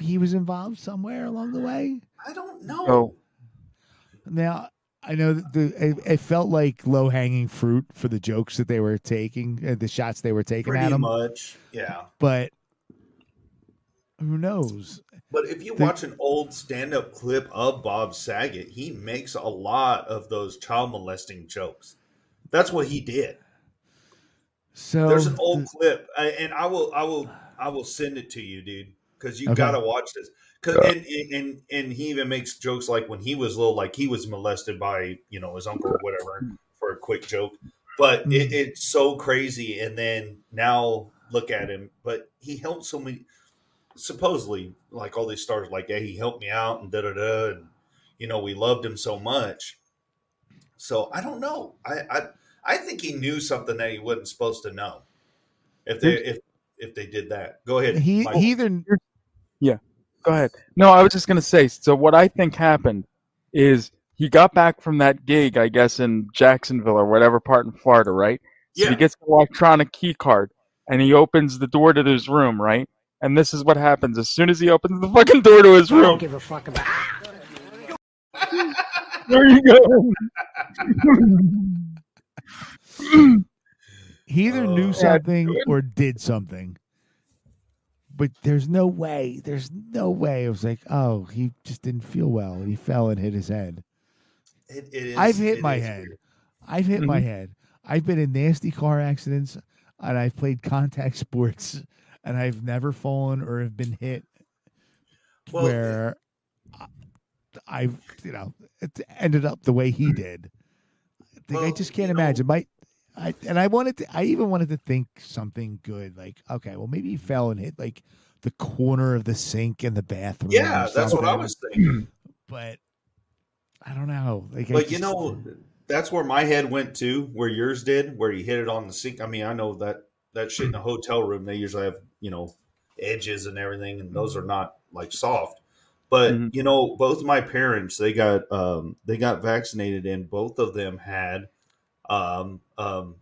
he was involved somewhere along the way. i don't know Oh. Now I know that the it, it felt like low hanging fruit for the jokes that they were taking, uh, the shots they were taking at pretty him. much yeah But who knows? But if you The- watch an old stand-up clip of Bob Saget, he makes a lot of those child molesting jokes. That's what he did. So There's an old the- clip, and I will, I will, I will send it to you, dude, because you Okay. got to watch this. Cause, and, and and he even makes jokes like when he was little, like he was molested by you know his uncle or whatever for a quick joke. But Mm-hmm. it, it's so crazy, and then now look at him. But he helped so many. Supposedly, like all these stars, like yeah, he helped me out and da da da, and you know we loved him so much. So I don't know. I I, I think he knew something that he wasn't supposed to know. If they if if they did that, go ahead. he Michael. he either yeah. Go ahead. No, I was just gonna say. So what I think happened is he got back from that gig, I guess, in Jacksonville or whatever part in Florida, right? So Yeah. he gets an electronic key card and he opens the door to his room, right? And this is what happens as soon as he opens the fucking door to his room. give a fuck about. There you go. he either Oh. knew something or did something. But there's no way. There's no way. It was like, oh, he just didn't feel well. He fell and hit his head. It, it is, I've hit it my is head. weird. I've hit my Mhm. head. I've been in nasty car accidents, and I've played contact sports, and I've never fallen or have been hit Well, where I- I've you know it ended up the way he did. Like, I just can't you know- imagine. My, I and I wanted to. I even wanted to think something good. Like, okay, well, maybe he fell and hit like the corner of the sink in the bathroom. Yeah, that's what I was thinking. But I don't know. Like, But you know, that's where my head went to, where yours did, where you hit it on the sink. I mean, I know that that shit in a hotel room, they usually have, you know, edges and everything, and those are not like soft. But Mhm. you know, both my parents, they got um they got vaccinated and both of them had um um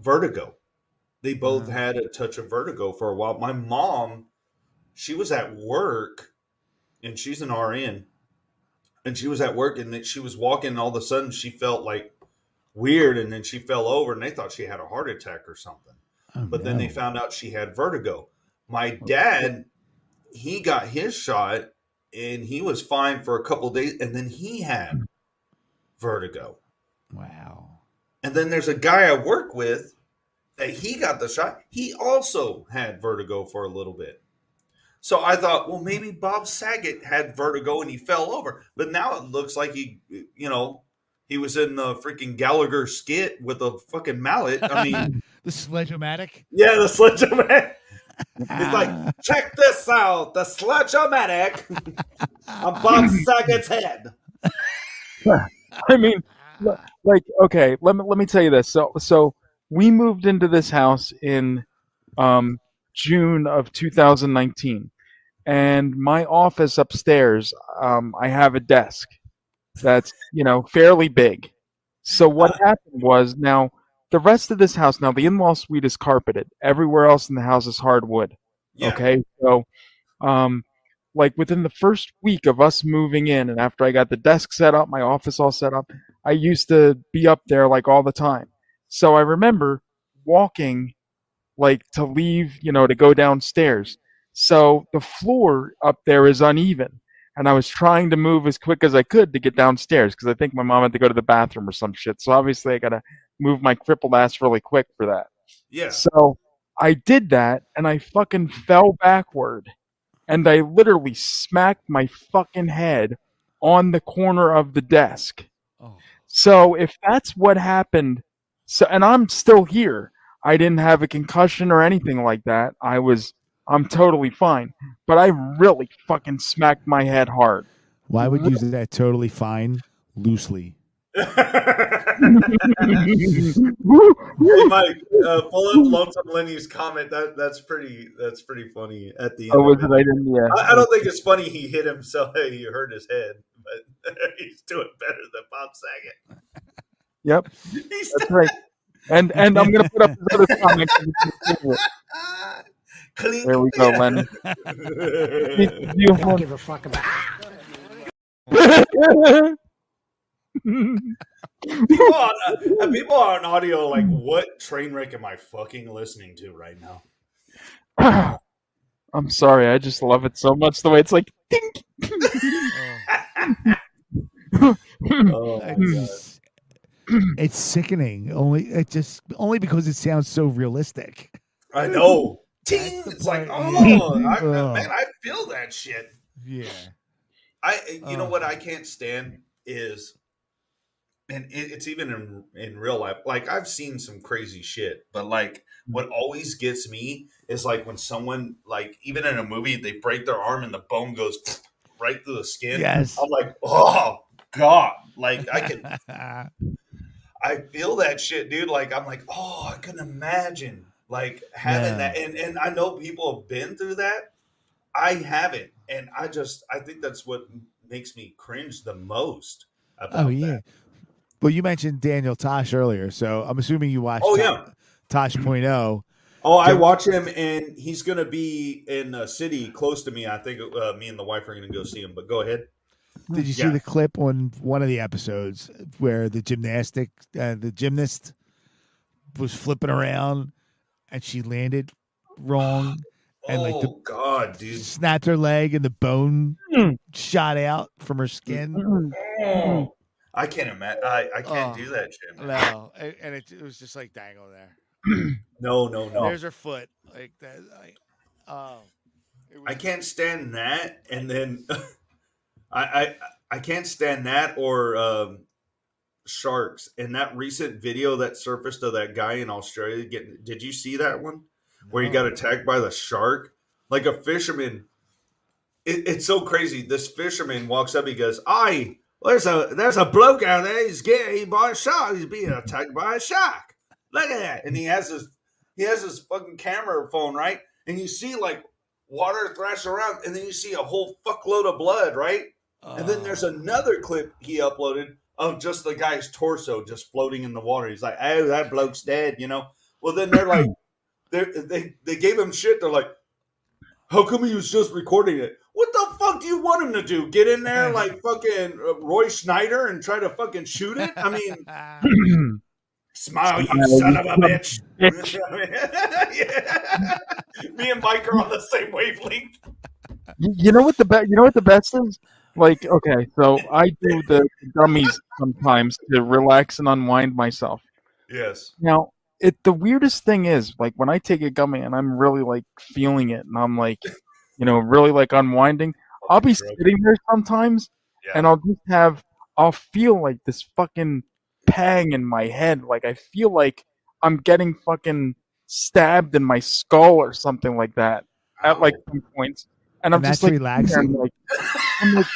vertigo. They both Wow. had a touch of vertigo for a while. My mom, she was at work and she's an RN and she was at work and she was walking and all of a sudden she felt like weird and then she fell over and they thought she had a heart attack or something Oh, but then they found out she had vertigo my dad he got his shot and he was fine for a couple days and then he had vertigo Wow. and then there's a guy i work with that he got the shot he also had vertigo for a little bit so I thought, well, maybe Bob Saget had vertigo and he fell over. But now it looks like he, you know, he was in the freaking Gallagher skit with a fucking mallet. I mean, the sledge-o-matic. yeah, the sledge-o-matic. It's like, check this out, the sludge-o-matic on Bob Saget's head. I mean, like, okay, let me let me tell you this. So, so we moved into this house in um, June of 2019, and my office upstairs, um, I have a desk that's you know fairly big. So what happened was now the rest of this house now the in-law suite is carpeted. Everywhere else in the house is hardwood. Yeah. Okay, so um, like within the first week of us moving in, and after I got the desk set up, my office all set up, I used to be up there like all the time. So I remember walking, like to leave, you know, to go downstairs. So the floor up there is uneven, and I was trying to move as quick as I could to get downstairs because I think my mom had to go to the bathroom or some shit. So obviously I gotta move my crippled ass really quick for that. Yeah. So I did that and I fucking fell backward and I literally smacked my fucking head on the corner of the desk. Oh. So if that's what happened, so and I'm still here. I didn't have a concussion or anything like that. I was I'm totally fine. But I really fucking smacked my head hard. Why would you say that totally fine loosely? Hey, Mike, uh, pull up Lonesome Lenny's comment. That that's pretty. That's pretty funny at the end. Oh, was it? I didn't. Yeah. I, I don't think it's funny he hit himself. He hurt his head, but he's doing better than Bob Saget. Yep. He's That's right. And and I'm gonna put up his other comment. clean. There we go, Lenny. You Don't give a fuck about. People, on, uh, people on audio like, what train wreck am I fucking listening to right now? I'm sorry, I just love it so much the way it's like ding. Oh my It's, it's sickening. Only it just only because it sounds so realistic. I know. That's Ting! It's like, oh, I, Ugh. man, I feel that shit. Yeah. I, you know Oh. what I can't stand is, and it, it's even in in real life. Like I've seen some crazy shit, but like what mm-hmm. always gets me is like when someone like even in a movie they break their arm and the bone goes right through the skin. Yes. I'm like, oh god, like I can I feel that shit, dude. Like I'm like, oh, I can imagine like having Yeah. that, and and I know people have been through that. I haven't, and I just I think that's what makes me cringe the most. Oh, about oh yeah. that. Well, you mentioned Daniel Tosh earlier, so I'm assuming you watched. Oh, To- yeah. Tosh Point oh. Oh, I watch him, and he's gonna be in a city close to me. I think uh, me and the wife are gonna go see him. But go ahead. Did you see the clip on one of the episodes where the gymnastic, uh, the gymnast, was flipping around and she landed wrong and like the oh God, dude. snapped her leg and the bone Mm. shot out from her skin. Oh, I can't imagine. I, I can't Oh. do that shit. man. No, and it, it was just like dangle there. No, no, no. There's her foot, like that. Like, oh, was- I can't stand that, and then I I I can't stand that or um, sharks and that recent video that surfaced of that guy in Australia getting did you see that one? Where he got attacked by the shark? Like a fisherman. It, it's so crazy. This fisherman walks up, he goes, I there's a there's a bloke out there, he's getting he by a shark. He's being attacked by a shark. Look at that. And he has his he has his fucking camera phone, right? And you see like water thrash around, and then you see a whole fuckload of blood, right? And then there's oh. another clip he uploaded of just the guy's torso just floating in the water. He's like, "Oh, that bloke's dead," you know. Well, then they're like, they they they gave him shit. They're like, "How come he was just recording it?" What the fuck do you want him to do? Get in there like fucking uh, Roy Schneider and try to fucking shoot it? I mean, smile, you son of a bitch. Me and Mike are on the same wavelength. You, know what the best? You know what the best is? Like, okay, so I do the gummies sometimes to relax and unwind myself. Yes. Now, it the weirdest thing is like when I take a gummy and I'm really like feeling it and I'm like, you know, really like unwinding. Oh, I'll be sitting there sometimes and I'll just have I'll feel like this fucking pang in my head. Like I feel like I'm getting fucking stabbed in my skull or something like that at like some points. And I'm And just like, sitting there and, relaxing? like, I'm like,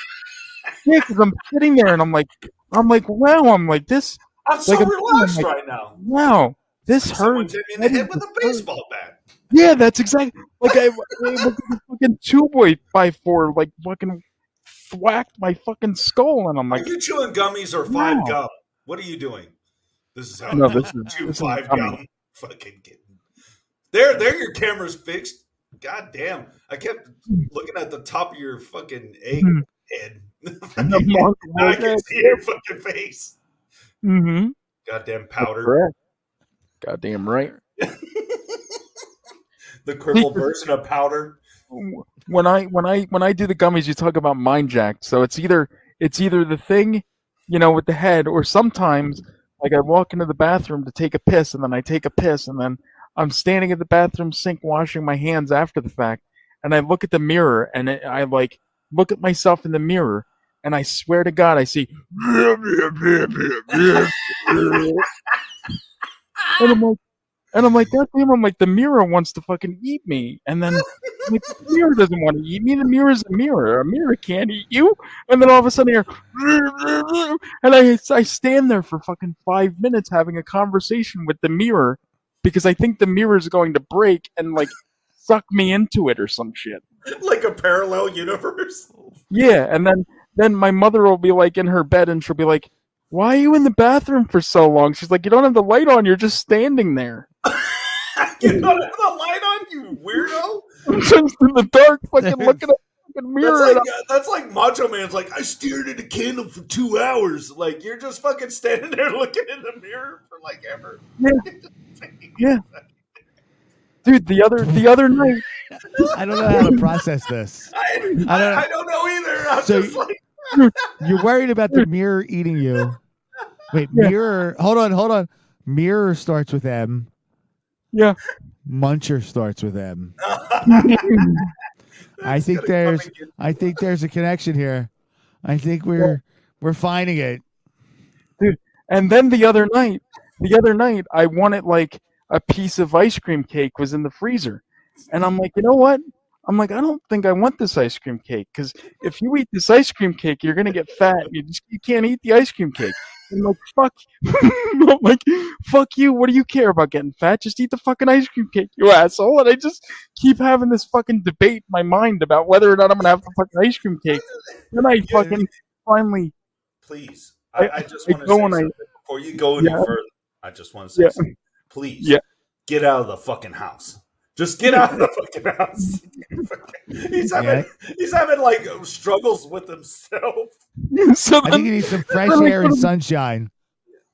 yeah, because I'm sitting there and I'm like, I'm like, wow, I'm like this. I'm so like, I'm relaxed like, right now. Wow, this Someone hurts. hit me in the head with a baseball bat. Yeah, that's exactly like I, I fucking two by by four like fucking whacked my fucking skull, and I'm Are like, you chewing gummies or five No. gum? What are you doing? This is how No, this is- chew this five gummy. gum. Fucking kidding. There, there, your camera's fixed. God damn! I kept looking at the top of your fucking egg Hmm. head. The monk now I can it. see your fucking face. mm-hmm. Goddamn powder. Correct. Goddamn right. The crippled version of powder. When I when I when I do the gummies, you talk about mind jacked. So it's either it's either the thing, you know, with the head, or sometimes like I walk into the bathroom to take a piss, and then I take a piss, and then I'm standing at the bathroom sink washing my hands after the fact, and I look at the mirror, and it, I like look at myself in the mirror, and I swear to God, I see. and I'm like, and I'm like, God damn, I'm like, the mirror wants to fucking eat me. And then like, the mirror doesn't want to eat me. The mirror's a mirror. A mirror can't eat you. And then all of a sudden, here, and I, I stand there for fucking five minutes having a conversation with the mirror because I think the mirror is going to break and like suck me into it or some shit. like a parallel universe. Yeah, and then then my mother will be like in her bed and she'll be like, "Why are you in the bathroom for so long?" She's like, "You don't have the light on. You're just standing there." you don't have the light on, you weirdo. I'm just in the dark, fucking looking at the fucking mirror. That's like, uh, that's like Macho Man's like, I stared at a candle for two hours. Like, you're just fucking standing there looking in the mirror for like ever. Yeah. Dude, the other the other night, I don't know how to process this. I, I don't- I, I don't know either. I'm So just like, You're worried about the mirror eating you. Wait, Yeah. mirror. Hold on, hold on. Mirror starts with M. Yeah. Muncher starts with M. I think there's. I think there's a connection here. I think we're we're finding it. and then the other night, the other night, I wanted like a piece of ice cream cake was in the freezer, and I'm like, you know what? I'm like, I don't think I want this ice cream cake because if you eat this ice cream cake, you're gonna get fat. You just you can't eat the ice cream cake. I'm like, fuck. I'm like, fuck you. What do you care about getting fat? Just eat the fucking ice cream cake, you asshole. And I just keep having this fucking debate in my mind about whether or not I'm gonna have the fucking ice cream cake. Then I fucking finally, Please. I, I just want to say and I- before you go any Yeah. further. I just want to say Yeah. something. Please. Yeah. Get out of the fucking house. Just get out of the fucking house. he's having he's having like struggles with himself. so I think then, you need some fresh air and sunshine.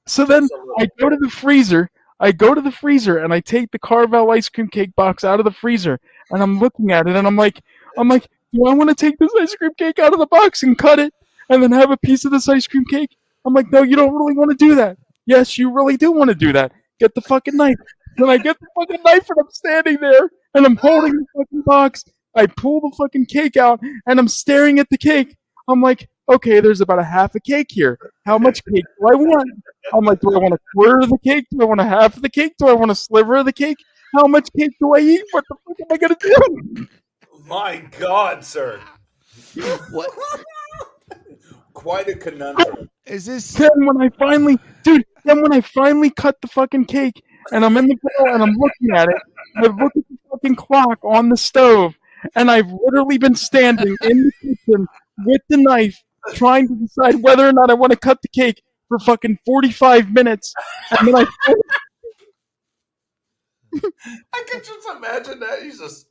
so then Just a little I go to the freezer. I go to the freezer and I take the Carvel ice cream cake box out of the freezer and I'm looking at it and I'm like, I'm like, do I want to take this ice cream cake out of the box and cut it and then have a piece of this ice cream cake? I'm like, no, you don't really want to do that. Yes, you really do want to do that. Get the fucking knife. Then I get the fucking knife and I'm standing there and I'm holding the fucking box. I pull the fucking cake out and I'm staring at the cake. I'm like, okay, there's about a half a cake here. How much cake do I want? I'm like, do I want a quarter of the cake? Do I want a half of the cake? Do I want a sliver of the cake? How much cake do I eat? What the fuck am I gonna do? My God, sir. What Quite a conundrum. is this? Then when I finally, dude, then when I finally cut the fucking cake and I'm in the grill and I'm looking at it, I look at the fucking clock on the stove, and I've literally been standing in the kitchen with the knife trying to decide whether or not I want to cut the cake for fucking 45 minutes. And then I I can just imagine that. He's just.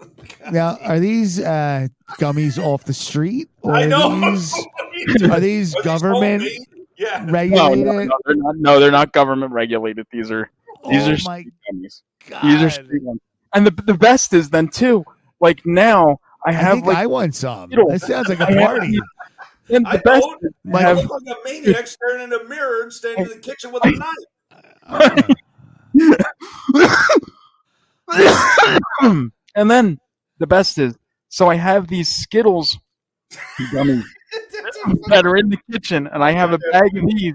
Now, are these uh, gummies off the street, or I know. are these, are these Are these government homemade? Yeah. no, regulated? no, no, they're not. No, they're not government regulated. These are these oh are my gummies. god! These are street ones. And the the best is then too. Like now, I I have think like I want some. Skittles. That sounds like a party. and the I best don't- I I have look like a maniac staring in a mirror and standing in the kitchen with a knife. and then the best is so I have these Skittles gummies that are in the kitchen, and I have a bag of these,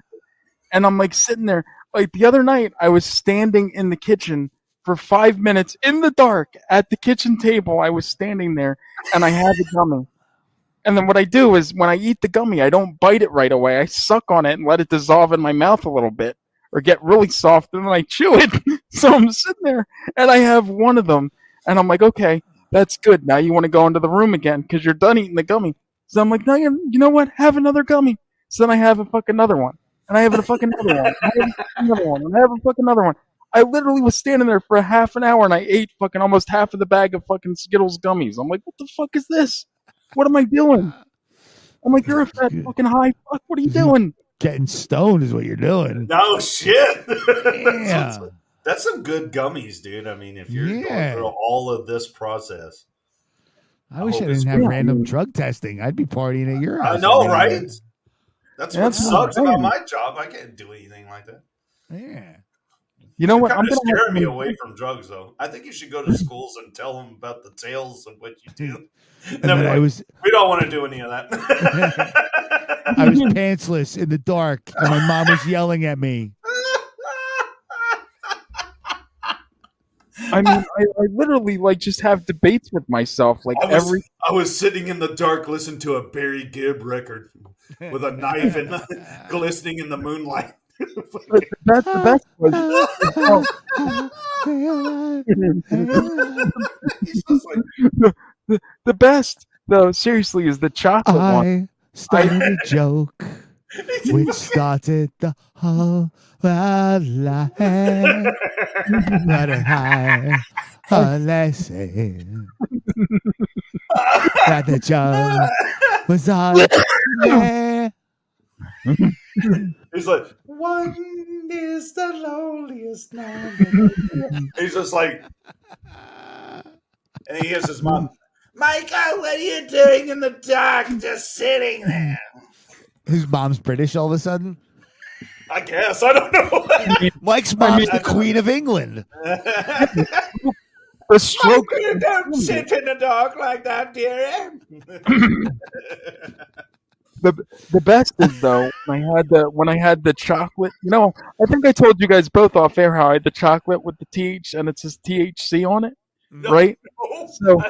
and I'm like sitting there. Like the other night, I was standing in the kitchen for five minutes in the dark at the kitchen table. I was standing there, and I had the gummy. And then what I do is when I eat the gummy, I don't bite it right away. I suck on it and let it dissolve in my mouth a little bit or get really soft, and then I chew it. so I'm sitting there, and I have one of them, and I'm like, okay, that's good. Now you want to go into the room again because you're done eating the gummy. So I'm like, no, you you know what? Have another gummy. So then I have a fucking another one, and I have a fucking another one, I have another one, and I have a fucking another one. I literally was standing there for a half an hour, and I ate fucking almost half of the bag of fucking Skittles gummies. I'm like, what the fuck is this? What am I doing? I'm like, you're a fat fucking high fuck. What are you doing? Getting stoned is what you're doing. No shit. Yeah. That's some good gummies, dude. I mean, if you're Yeah. going through all of this process, I wish I hope didn't have good. random drug testing. I'd be partying at your house. I know, right? night. That's what that's sucks about my job. I can't do anything like that. Yeah. You know what? Kind I'm of gonna have scaring me away from drugs, though. I think you should go to schools and tell them about the tales of what you do. And Then then we're I was we don't want to do any of that. I was pantsless in the dark, and my mom was yelling at me. I mean, I, I literally like just have debates with myself, like I was, every. I was sitting in the dark listening to a Barry Gibb record with a knife and glistening in the moonlight. But the best, the best was like, the, the best though. Seriously, is the chocolate one. I started a joke which started the whole world laughing. But I a lesson that the joke was all there. he's like, one is the loneliest number. he's just like, and he hears his mom, Michael, what are you doing in the dark, just sitting there? His mom's British all of a sudden. I guess I don't know. Mike's mom's the Queen of England. The stroke. you don't sit in the dark like that, dearie. The the best is though when I had the when I had the chocolate. You know, I think I told you guys both off air how I had the chocolate with the TH and it says THC on it, right? So-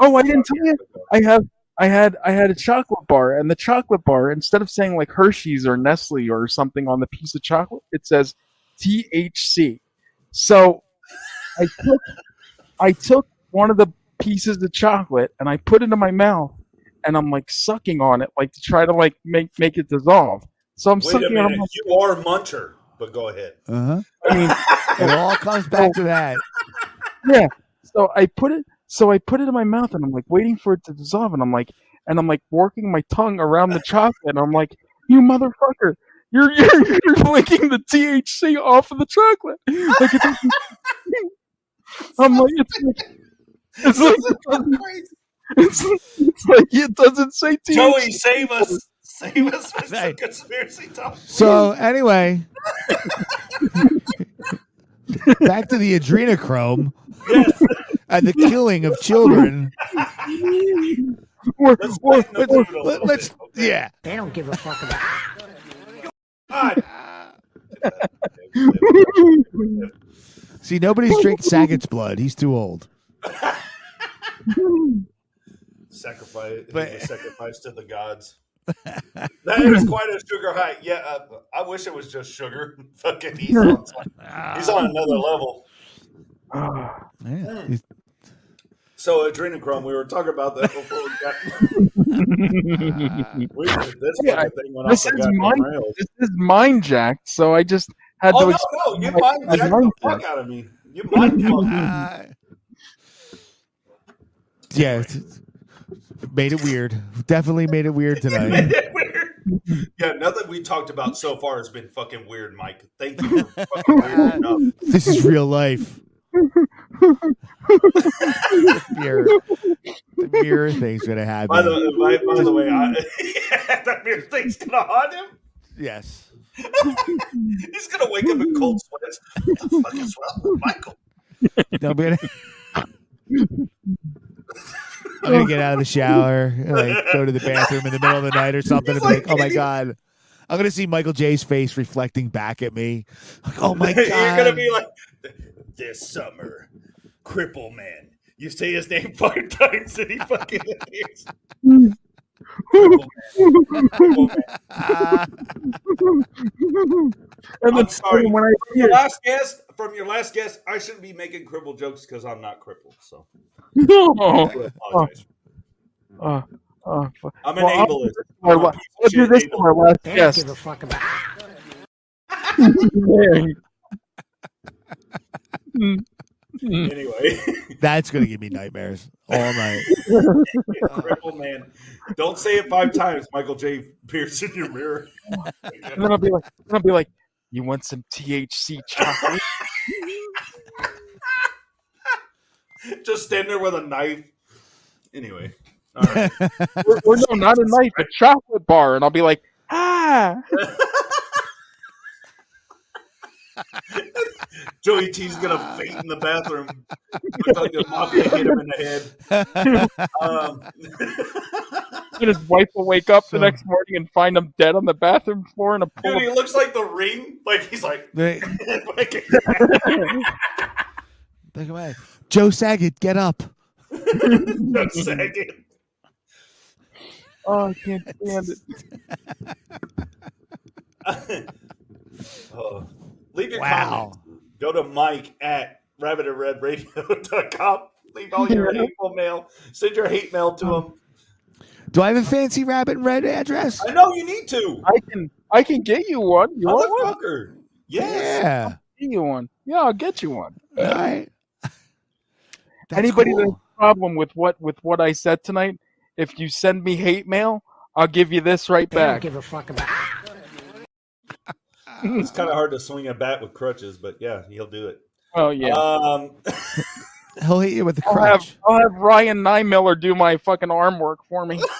Oh, I didn't tell you. I have I had I had a chocolate bar, and the chocolate bar instead of saying like Hershey's or Nestle or something on the piece of chocolate, it says THC. So I took I took one of the pieces of chocolate and I put it in my mouth, and I'm like sucking on it, like to try to like make make it dissolve. So I'm Wait sucking on it. you are a muncher, but go ahead. Uh huh. I mean, It all comes back to that. yeah. So I put it so I put it in my mouth and I'm like waiting for it to dissolve and I'm like and I'm like working my tongue around the chocolate and I'm like, you motherfucker, you're you're, you're licking the THC off of the chocolate. Like it doesn't, I'm like it's like it's like it doesn't, it's, it's like it doesn't say THC. Joey, save us. Save us with some Right. conspiracy talk. So anyway, back to the adrenochrome and the killing of children. Or, Let's or, lighten or- Let, let's bit, okay? yeah. They don't give a fuck about. God. See, nobody's drinking Saget's blood. He's too old. sacrifice, But- but, sacrifice to the gods. that is quite a sugar high. Yeah, uh, I wish it was just sugar. Fucking, he's on, he's on another level. Yeah. So adrenochrome, we were talking about that before we got. we, this Yeah, thing went this off is mind. rails. This is mind jacked. So I just had Oh to. no, ex- no, you my- mind jacked the mindset. fuck out of me. You mind fucked me. Ah. yeah. it's- it's- Made it weird. Definitely made it weird tonight. Weird. Yeah, nothing we talked about so far has been fucking weird, Mike. Thank you for fucking weird enough. This is real life. Mirror, the mirror thing's gonna happen. By the, by, by the way, I, that mirror thing's gonna haunt him. yes. He's gonna wake up in cold sweats. What the fuck is wrong with Michael? I'm gonna, I'm gonna get out of the shower, and, like go to the bathroom in the middle of the night or something, and be like, "Oh my god!" I'm gonna see Michael J's face reflecting back at me. Like, "Oh my god!" You're gonna be like, this summer, Cripple Man. You say his name five times and he fucking appears. Cripple Man. Cripple Man. And I'm then sorry. when I From your last guest, from your last guest, I shouldn't be making cripple jokes because I'm not crippled. So no, I apologize. Uh, uh, I'm an well, I'll- ableist. I'll, I'm a I'll do this to our last They give a guest. fuck about. Anyway, that's gonna give me nightmares all night. cripple man. Don't say it five times, Michael J. Pierce in your mirror. and then I'll be like, I'll be like, you want some THC chocolate? Just stand there with a knife. Anyway, all right. or, or no, not a knife, a chocolate bar, and I'll be like, ah. Joey T's gonna faint in the bathroom. Look like the mafia hit him in the head. Um, And his wife will wake up the next morning and find him dead on the bathroom floor in a pool. dude, he looks like the ring. Like he's like, Like, like Look away. Joe Saget, get up. a second. oh, I can't stand it. Oh. Leave your Wow. comments. Go to Mike at rabbitandredradio.com. Leave all your hateful mail. Send your hate mail to him. Do I have a fancy rabbit and red address? I know you need to. I can, I can get you one. You want one? Motherfucker. Yes. Yeah. Get you one. Yeah, I'll get you one. All right. That's Anybody cool. that has a problem with what with what I said tonight, if you send me hate mail, I'll give you this right They don't back. give a fuck about. It's kind of hard to swing a bat with crutches, but yeah, he'll do it. Oh yeah. Um, He'll hit you with the I'll have crutch. I'll have Ryan Niemiller do my fucking arm work for me.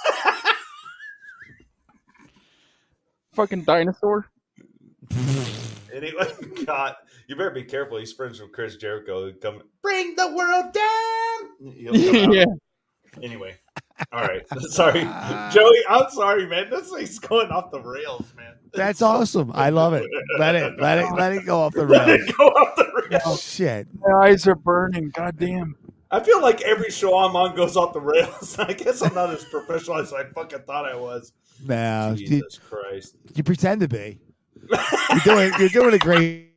fucking dinosaur. anyway, God, you better be careful. He's friends with Chris Jericho. He'll Come bring the world down. He'll come yeah. Anyway, all right. Sorry, Joey. I'm sorry, man. This thing's going off the rails, man. That's awesome. I love it. Let it, let it, let it go off the Let rails. it go off the rails. Oh, shit. My eyes are burning. Goddamn. I feel like every show I'm on goes off the rails. I guess I'm not as professional as I fucking thought I was. No, you, Jesus Christ. you pretend to be. You're doing, you're doing a great.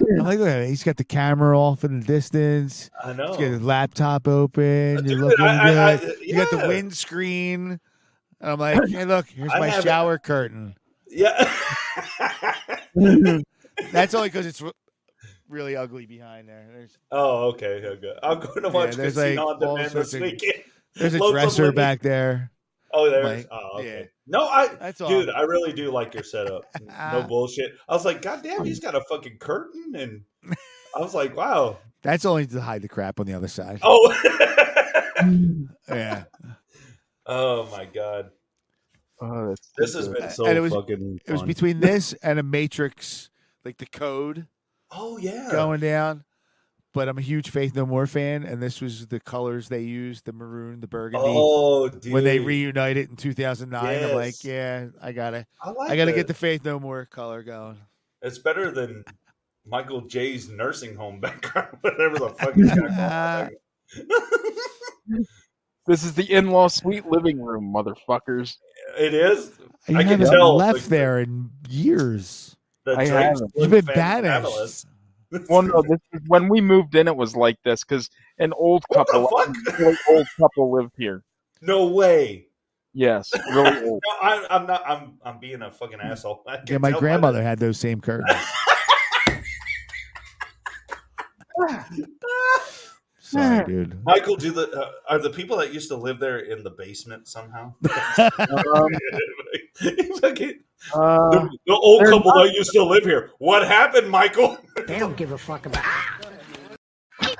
I'm like, look at it. He's got the camera off in the distance. I know. He's got his laptop open. Dude, You're looking I- I- I- good. You got the windscreen. And I'm like, hey, look, here's I my shower curtain. Yeah. That's only because it's really ugly behind there. There's oh, okay. okay. I'm going to watch there's, Casino like, on Demand this weekend. there's a Lonesome dresser back there. Oh, there's. Like, oh, okay. yeah. No, I, That's all. dude, I really do like your setup. No bullshit. I was like, God damn, he's got a fucking curtain, and I was like, wow. That's only to hide the crap on the other side. Oh, Yeah. oh my god, Oh, this has been so And it was- fucking. It was fun. between this and a Matrix, like the code Oh yeah. going down. But I'm a huge Faith No More fan, and this was the colors they used: the maroon, the burgundy. Oh, dude. when they reunited in 2009, I'm like, yeah, I gotta, I, like I gotta that. get the Faith No More color going. It's better than Michael J's nursing home background, whatever the fuck he's got going on. This is the in-law suite living room, motherfuckers. It is. You I haven't tell, left like, there in years. The I haven't. You've been fantabulous. banished. Well, no, this is, when we moved in, it was like this because an old What the couple, fuck? a really old couple lived here. No way. Yes, really old. No, I, I'm not. I'm. I'm being a fucking asshole. Yeah, my grandmother had those same curtains. Sorry, dude. Michael, do the uh, are the people that used to live there in the basement somehow? Um, Fucking- uh, the, the old couple not- that used to live here. What happened, Michael? They don't give a fuck about.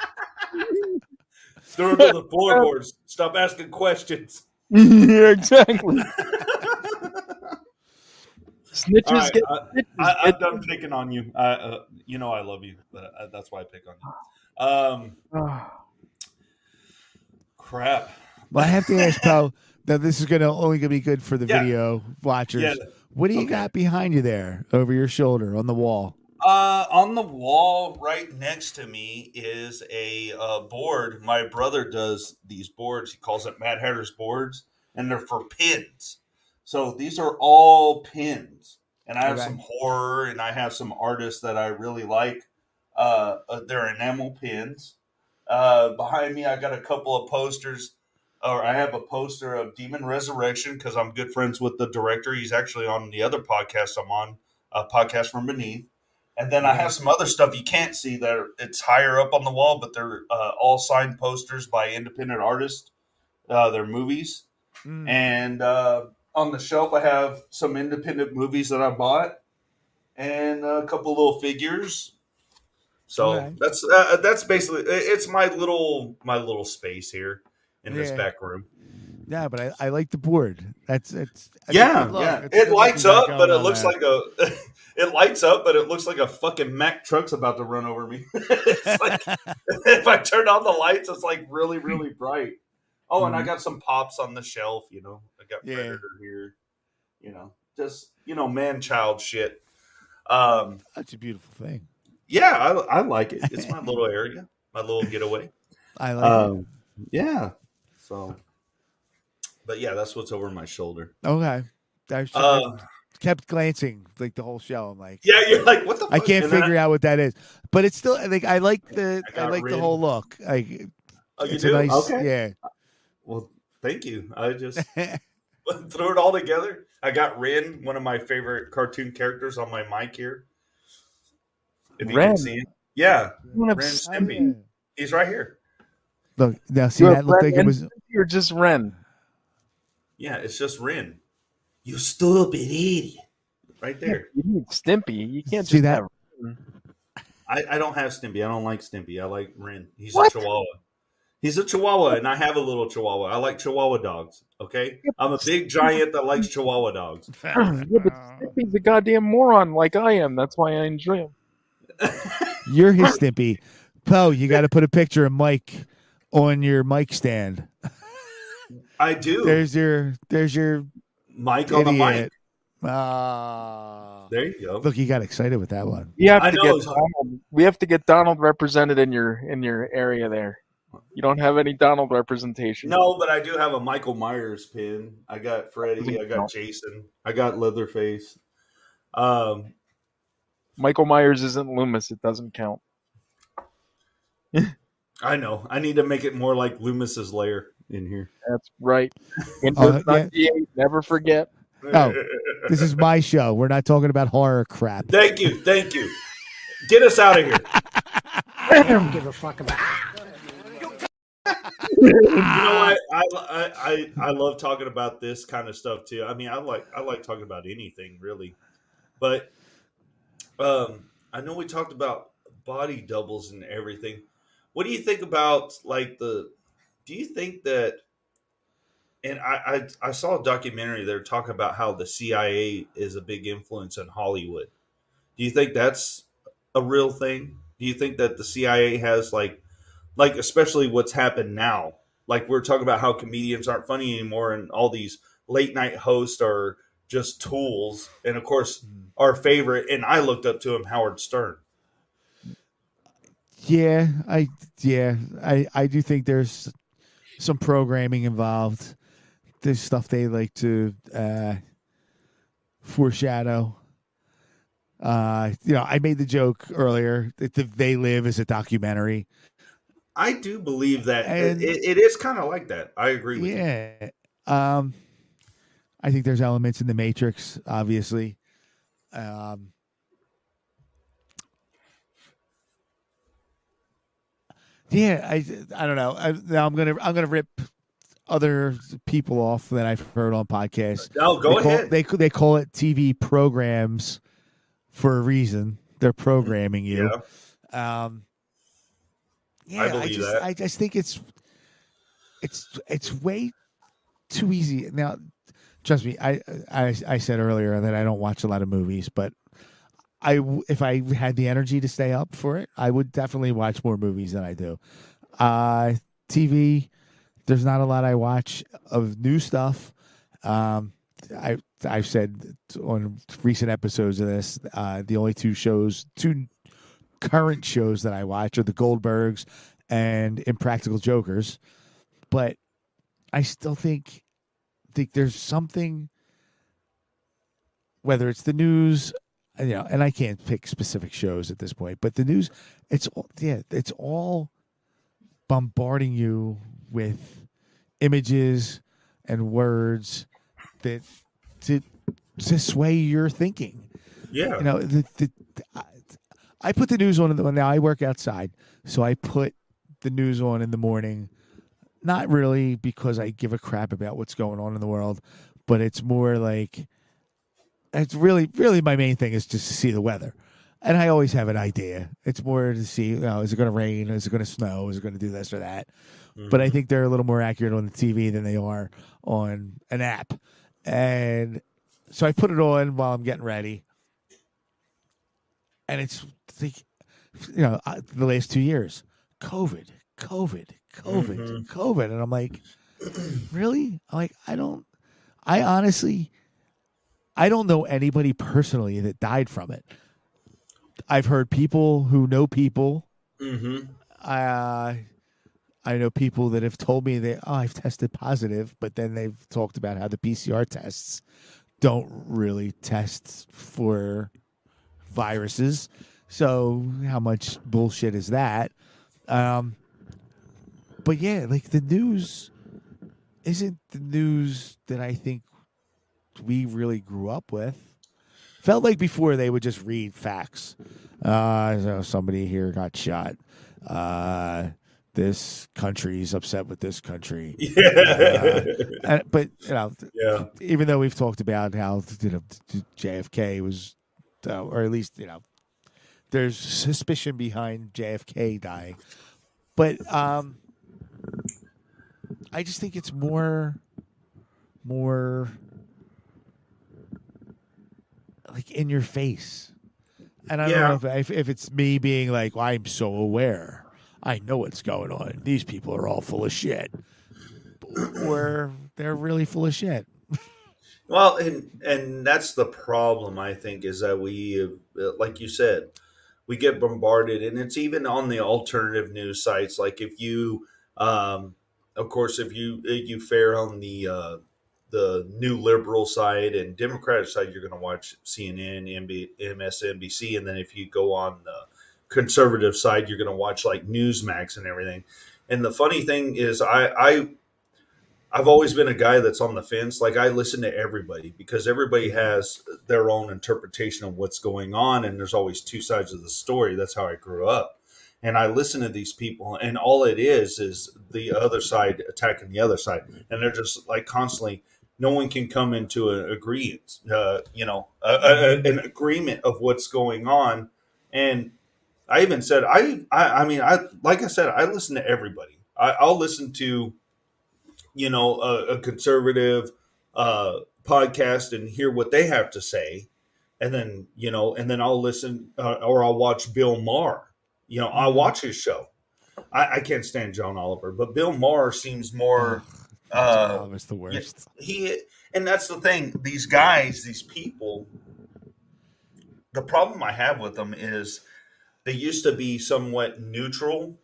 They're under the floorboards. Stop asking questions. yeah, exactly. Snitches All right, get I, stitches. I, I'm It- done picking on you. I, uh, you know I love you, but uh, that's why I pick on you. Um, crap. Well, I have to ask Poe. Now, this is gonna only gonna be good for the Yeah. video watchers. Yeah. What do you Okay. got behind you there, over your shoulder on the wall? Uh, on the wall right next to me is a uh, board. My brother does these boards. He calls it Mad Hatter's boards, and they're for pins. So these are all pins, and I have Okay. some horror, and I have some artists that I really like. Uh, uh, they're enamel pins. Uh, behind me, I got a couple of posters. Or I have a poster of Demon Resurrection because I'm good friends with the director. He's actually on the other podcast I'm on, a podcast from beneath. And then I have some other stuff you can't see that are- it's higher up on the wall, but they're uh, all signed posters by independent artists. Uh, they're movies. Mm. And uh, on the shelf, I have some independent movies that I bought and a couple little figures. So Okay. that's uh, that's basically it's my little my little space here in this back room. Yeah, but I, I like the board. That's it's Yeah, good yeah. It's It good lights up, but it looks there. like a. It lights up, but it looks like a fucking Mack truck's about to run over me. it's like if I turn on the lights, it's like really, really bright. Oh, and I got some pops on the shelf. You know, I got Mm-hmm. Yeah. Predator here. You know, just you know, man child shit. Um, That's a beautiful thing. yeah, I, I like it. It's my little area, my little getaway. I like it. Um, yeah. So, but yeah, that's what's over my shoulder. Okay. I Uh, kept glancing like the whole show. I'm like, yeah, you're like, what the? I can't And then figure out what that is, but it's still like I like the I I, got like the whole look. Like Oh, you it's do? a nice, okay. yeah. Well, thank you. I just threw it all together. I got Ren, one of my favorite cartoon characters, on my mic here. If you Ren? can see him, Yeah, You have Ren Stimpy. He's right here. Look now, see you have that looked like it was. You're just Ren. Yeah, it's just Ren. You stupid idiot. Right there. You need Stimpy. You can't See just that? I, I don't have Stimpy. I don't like Stimpy. I like Ren. He's What? a Chihuahua. He's a Chihuahua, and I have a little Chihuahua. I like Chihuahua dogs. Okay, I'm a big giant that likes Chihuahua dogs. yeah, but Stimpy's a goddamn moron like I am. That's why I enjoy him. You're his Stimpy. Poe, you got to put a picture of Mike on your mic stand. I do. There's your there's your Mike on the mic. idiot. Ah. There you go. Look, you got excited with that one. We have I to know, get Donald. We have to get Donald represented in your in your area there. You don't have any Donald representation. No, but I do have a Michael Myers pin. I got Freddy. I got Jason. I got Leatherface. Um, Michael Myers isn't Loomis. It doesn't count. I know. I need to make it more like Loomis's lair in here. That's right. Windows Oh, yeah. Never forget. Oh, this is my show. We're not talking about horror crap. thank you, thank you. Get us out of here. They don't give a fuck about. You know what? I, I I I love talking about this kind of stuff too. I mean, I like I like talking about anything really, but um, I know we talked about body doubles and everything. What do you think about like the? Do you think that? And I I, I saw a documentary. They're talking about how the CIA is a big influence in Hollywood. Do you think that's a real thing? Do you think that the CIA has like, like especially what's happened now? Like we're talking about how comedians aren't funny anymore, and all these late night hosts are just tools. And of course, mm-hmm. our favorite, and I looked up to him, Howard Stern. Yeah, I yeah, I I do think there's some programming involved. There's stuff they like to uh, foreshadow. Uh, you know, I made the joke earlier that the They Live is a documentary. I do believe that And- it, it is kind of like that. I agree with you. Yeah. Um, I think there's elements in the Matrix, obviously. Um, yeah, I I don't know. I, now I'm gonna I'm gonna rip other people off that I've heard on podcasts. No, go they call, ahead. They they call it TV programs for a reason. They're programming you. Um, yeah, I, believe just that. I just think it's it's it's way too easy. Now, trust me, I I I said earlier that I don't watch a lot of movies, but I if I had the energy to stay up for it, I would definitely watch more movies than I do. Uh, TV, there's not a lot I watch of new stuff. Um, I I've said on recent episodes of this, uh, the only two shows, two current shows that I watch are the Goldbergs and Impractical Jokers, but I still think think there's something whether it's the news you know and I can't pick specific shows at this point but the news it's all yeah it's all bombarding you with images and words that to to sway your thinking Yeah. you know the, the, I, I put the news on in the now i work outside so i put the news on in the morning not really because i give a crap about what's going on in the world but it's more like it's really really my main thing is just to see the weather. And i always have an idea. It's more to see you know is it going to rain? Is it going to snow? Is it going to do this or that? But i think they're a little more accurate on the tv than they are on an app. And so i put it on while i'm getting ready. And it's like you know uh, the last two years covid covid covid covid. And i'm like really? I'm like i don't i honestly i don't know anybody personally that died from it i've heard people who know people Mm-hmm. uh, I know people that have told me that oh, I've tested positive, but then they've talked about how the PCR tests don't really test for viruses. So how much bullshit is that? Um, but yeah, like the news isn't the news that I think we really grew up with. Felt like before they would just read facts. Uh, so somebody here got shot. Uh, this country's upset with this country. Uh, and- but you know, Yeah. even though we've talked about how you know JFK was, uh, or at least you know, there's suspicion behind JFK dying, but um, I just think it's more, more like in your face, and I Yeah. don't know if, if if it's me being like well, I'm so aware, I know what's going on. These people are all full of shit, or they're really full of shit. Well, and and that's the problem. I think is that we, uh, like you said, we get bombarded, and it's even on the alternative news sites. Like if you, um, of course, if you you fare on the uh, the new liberal side and Democratic side, you're going to watch CNN, MB, MSNBC, and then if you go on the conservative side, you're going to watch like Newsmax and everything. And the funny thing is, I I I've always been a guy that's on the fence. Like I listen to everybody because everybody has their own interpretation of what's going on, and there's always two sides of the story. That's how I grew up, and I listen to these people, and all it is is the other side attacking the other side, and they're just like constantly. No one can come into an agreement, uh, you know, a, a, an agreement of what's going on. And I even said, I, I, I mean, I like I said, I listen to everybody. I, I'll listen to you know a, a conservative uh, podcast and hear what they have to say, and then you know, and then I'll listen uh, or I'll watch Bill Maher, You know, I watch his show. I, I can't stand John Oliver, but Bill Maher seems more. Uh, it's the worst. he and that's the thing. These guys, these people. The problem I have with them is they used to be somewhat neutral,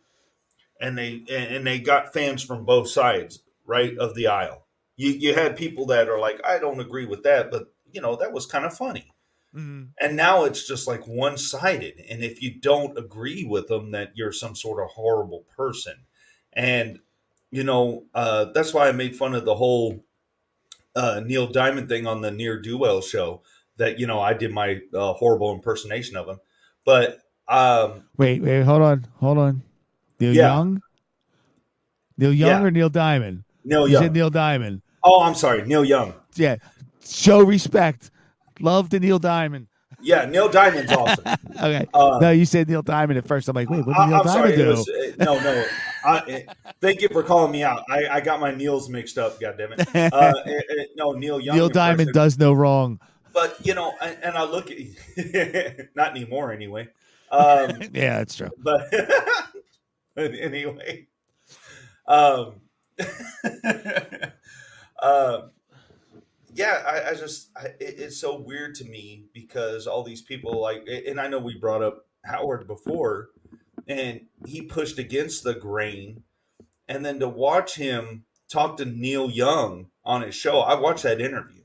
and they and they got fans from both sides, right of the aisle. You you had people that are like, I don't agree with that, but you know that was kind of funny. Mhm. And now it's just like one sided. And if you don't agree with them, that you're some sort of horrible person. And, you know, uh, that's why I made fun of the whole uh, Neil Diamond thing on the Near Duell show that, you know, I did my uh, horrible impersonation of him. But, um, Wait, wait, hold on, hold on. Neil Yeah. Young, Neil Young Yeah. or Neil Diamond? Neil You Young. Neil Diamond. oh, I'm sorry, Neil Young. Yeah, show respect. Love to Neil Diamond. Yeah, Neil Diamond's awesome. Okay. Uh, no, you said Neil Diamond at first. I'm like, wait, what did I, Neil am Diamond sorry. do? Was, uh, no, no. I, uh, thank you for calling me out. I, I got my Neils mixed up. God damn it. Uh, uh, uh, no, Neil Young. Neil Diamond does no wrong. But you know, and, and I look at not anymore anyway. Um, Yeah, that's true. but anyway, um, um, yeah, I, I just I, it, it's so weird to me because all these people like, and I know we brought up Howard before, and he pushed against the grain, and then to watch him talk to Neil Young on his show, I watched that interview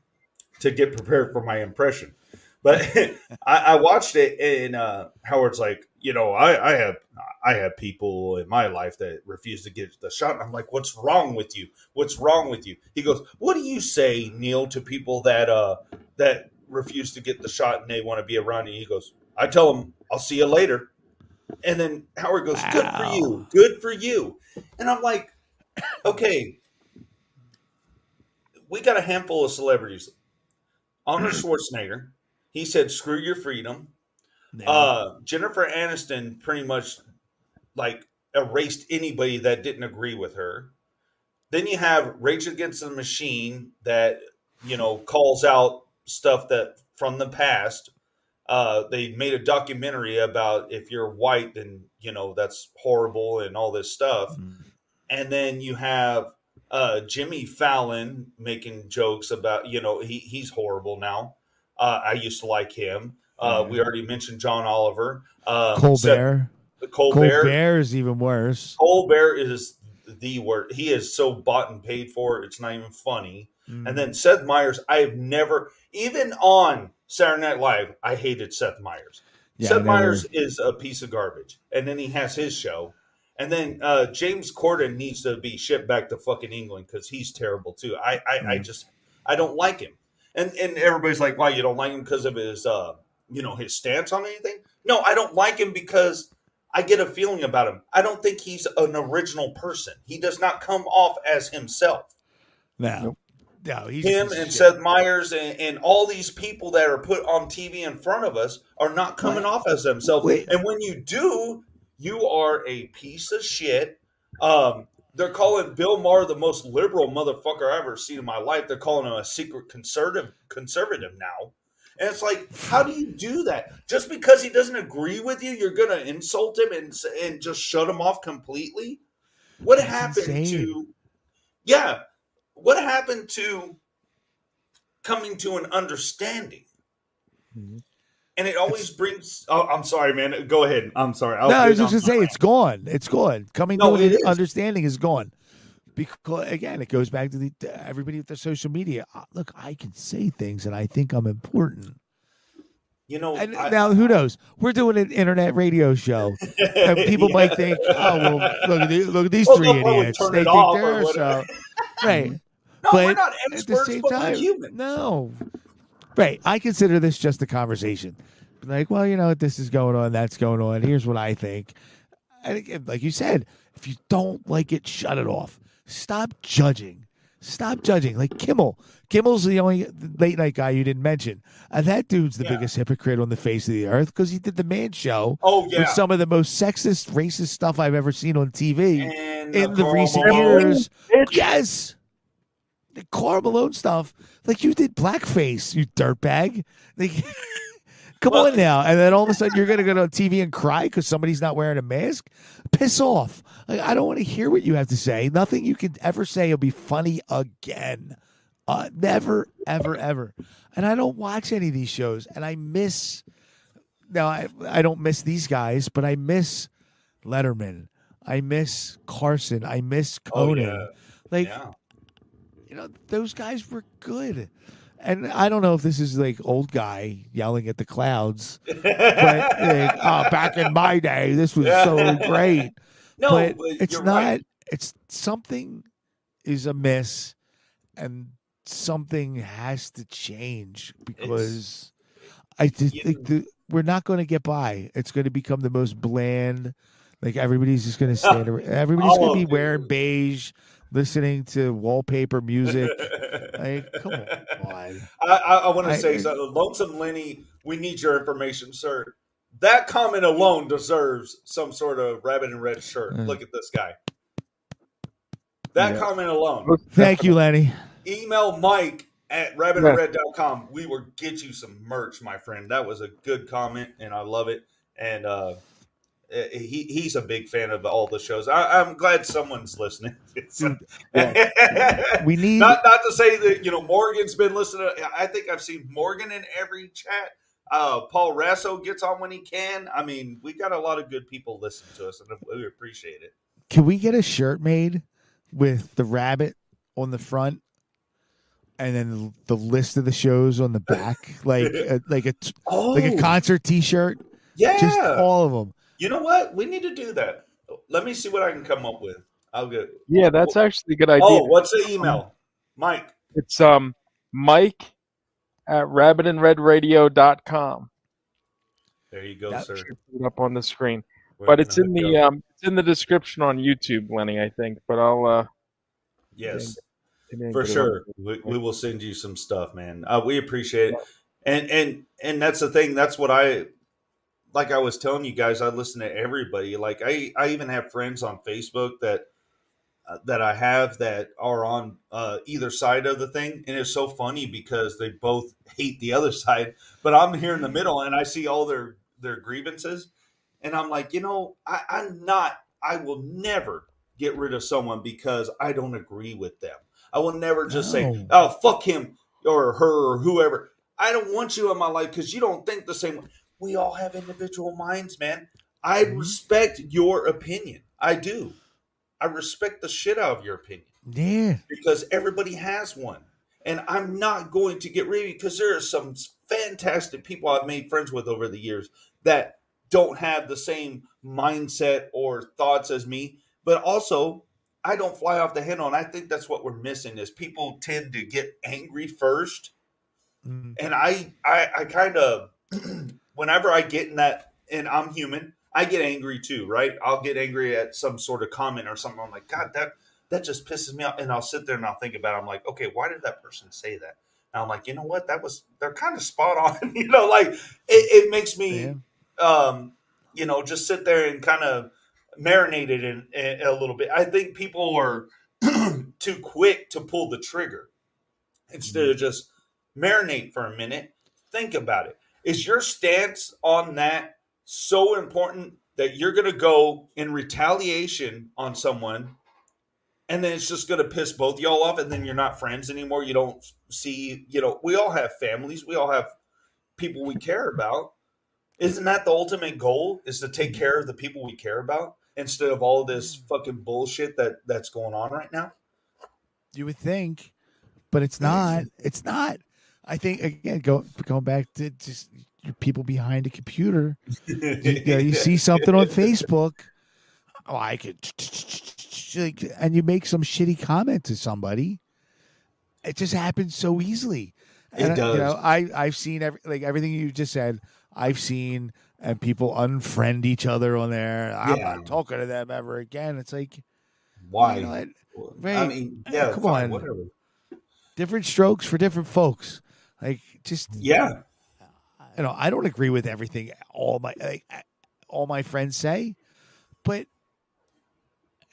to get prepared for my impression. But I, I watched it, and uh, Howard's like, you know, I, I have I have people in my life that refuse to get the shot. And I'm like, what's wrong with you? What's wrong with you? He goes, what do you say, Neil, to people that uh that refuse to get the shot and they want to be around you? He goes, I tell them, I'll see you later. And then Howard goes, good for you, good for you. And I'm like, okay, we got a handful of celebrities. Arnold Schwarzenegger, he said, "Screw your freedom." Uh, Jennifer Aniston pretty much like erased anybody that didn't agree with her. Then you have Rage Against the Machine that you know calls out stuff that from the past. Uh, they made a documentary about if you're white, then you know that's horrible and all this stuff. And then you have uh, Jimmy Fallon making jokes about you know he he's horrible now. Uh, I used to like him. Uh, We already mentioned John Oliver. Uh, Colbert. Seth- Colbert. Colbert is even worse. Colbert is the word. He is so bought and paid for. It's not even funny. Mm. And then Seth Meyers. I have never, even on Saturday Night Live, I hated Seth Meyers. Yeah, Seth Meyers is a piece of garbage. And then he has his show. And then uh, James Corden needs to be shipped back to fucking England because he's terrible too. I, I, Mm. I just I don't like him. And and everybody's like, why you don't like him because of his uh you know his stance on anything? No, I don't like him because I get a feeling about him. I don't think he's an original person. He does not come off as himself No, no, he's him and. Seth Meyers and, and all these people that are put on TV in front of us are not coming off as themselves. Wait. And when you do, you are a piece of shit. Um, they're calling Bill Maher the most liberal motherfucker I've ever seen in my life. They're calling him a secret conservative conservative now. And it's like, how do you do that? Just because he doesn't agree with you, you're going to insult him and and just shut him off completely? What That's happened insane. to Yeah, what happened to coming to an understanding? Mhm. And it always brings. Oh, I'm sorry, man. Go ahead. I'm sorry. I'll no, I was just gonna say it's gone. It's gone. Coming No, to an is. understanding is gone. Because again, it goes back to the to everybody with their social media. Uh, Look, I can say things, and I think I'm important. You know, And I- now, who knows? We're doing an internet radio show, and people might think, "Oh, well, look at these, look at these Well, three idiots. They think they're so right." No, but we're not at the same but we're time, human. no, right? I consider this just a conversation. Like, well, you know, what? this is going on, that's going on. Here's what I think. And again, like you said, if you don't like it, shut it off. Stop judging. Stop judging. Like Kimmel. Kimmel's the only late night guy you didn't mention. And that dude's the Yeah. biggest hypocrite on the face of the earth because he did the man show Oh yeah. with some of the most sexist, racist stuff I've ever seen on TV and in the Karl recent years. Bitch. Yes. The Karl Malone stuff. Like you did blackface, you dirtbag. Like, Come on now. And then all of a sudden you're going to go to TV and cry because somebody's not wearing a mask? Piss off. Like, I don't want to hear what you have to say. Nothing you can ever say will be funny again. Uh, never, ever, ever. And I don't watch any of these shows. And I miss, now I, I don't miss these guys, but I miss Letterman. I miss Carson. I miss Oh, Conan. yeah. Like, Yeah. You know, those guys were good. And I don't know if this is like old guy yelling at the clouds, but like, oh, back in my day, this was so great. No, but but it's not. right. It's something is amiss, and something has to change because I just you- think the, we're not going to get by. It's going to become the most bland. Like everybody's just going to stand. Everybody's going to be wearing beige, listening to wallpaper music. like, come on. I, I, I want to I- say something. Lonesome Lenny, we need your information, sir. That comment alone deserves some sort of rabbit and red shirt. Mm. Look at this guy. That Yeah. comment alone. Thank you, Lenny. Email Mike at rabbitandred.com. We will get you some merch, my friend. That was a good comment, and I love it. And uh, he he's a big fan of all the shows. I, I'm glad someone's listening. We need. not not to say that you know Morgan's been listening. I think I've seen Morgan in every chat. Uh, Paul Rasso gets on when he can. I mean, we got a lot of good people listening to us, and we appreciate it. Can we get a shirt made with the rabbit on the front, and then the list of the shows on the back, like a, like a t- Oh, like a concert T-shirt, yeah. just all of them. You know what? We need to do that. Let me see what I can come up with. I'll get. Yeah, that's actually a good idea. Oh, what's the email, Mike? It's um Mike at rabbitandredradio.com. There you go, Yep. sir. Up on the screen. Where But it's in the go? um it's in the description on YouTube, Lenny, I think. But I'll uh yes. for sure we, we will send you some stuff man uh, we appreciate it and and and that's the thing that's what i like i was telling you guys i listen to everybody. Like i i even have friends on facebook that uh, that i have that are on uh, either side of the thing. And it's so funny because they both hate the other side but i'm here in the middle and i see all their their grievances. And i'm like you know I, i'm not i will never get rid of someone because i don't agree with them. I will never just say, "Oh, fuck him" or her or whoever. I don't want you in my life because you don't think the same way. We all have individual minds, man. I Mhm. respect your opinion. I do. I respect the shit out of your opinion Yeah, because everybody has one. And I'm not going to get rid of you because there are some fantastic people I've made friends with over the years that don't have the same mindset or thoughts as me. But also, I don't fly off the handle. And I think that's what we're missing is people tend to get angry first. Mhm. And I, I, I kind of, whenever I get in that, and I'm human, I get angry too, right? I'll get angry at some sort of comment or something. I'm like, God, that that just pisses me off. And I'll sit there and I'll think about it. I'm like, okay, why did that person say that? And I'm like, you know what? That was they're kind of spot on. you know, like it, it makes me Yeah. um, you know, just sit there and kind of marinate it in, in a little bit. I think people are too quick to pull the trigger instead of just marinate for a minute. Think about it. Is your stance on that so important that you're going to go in retaliation on someone and then it's just going to piss both y'all off and then you're not friends anymore? You don't see you know we all have families. We all have people we care about. Isn't that the ultimate goal is to take care of the people we care about instead of all this mm. fucking bullshit that that's going on right now? You would think, but it's not. It's not. I think again, go going back to just your people behind a computer. you, you know, you see something on Facebook, oh, I could, like, and you make some shitty comment to somebody. It just happens so easily. It And, uh, You know, does. I I've seen every, like everything you just said. I've seen and people unfriend each other on there. I'm Yeah. not talking to them ever again. It's like why you know, it- i right. mean Uh, yeah come fine, on. whatever different strokes for different folks. Like just yeah you know, I don't agree with everything all my like, all my friends say, but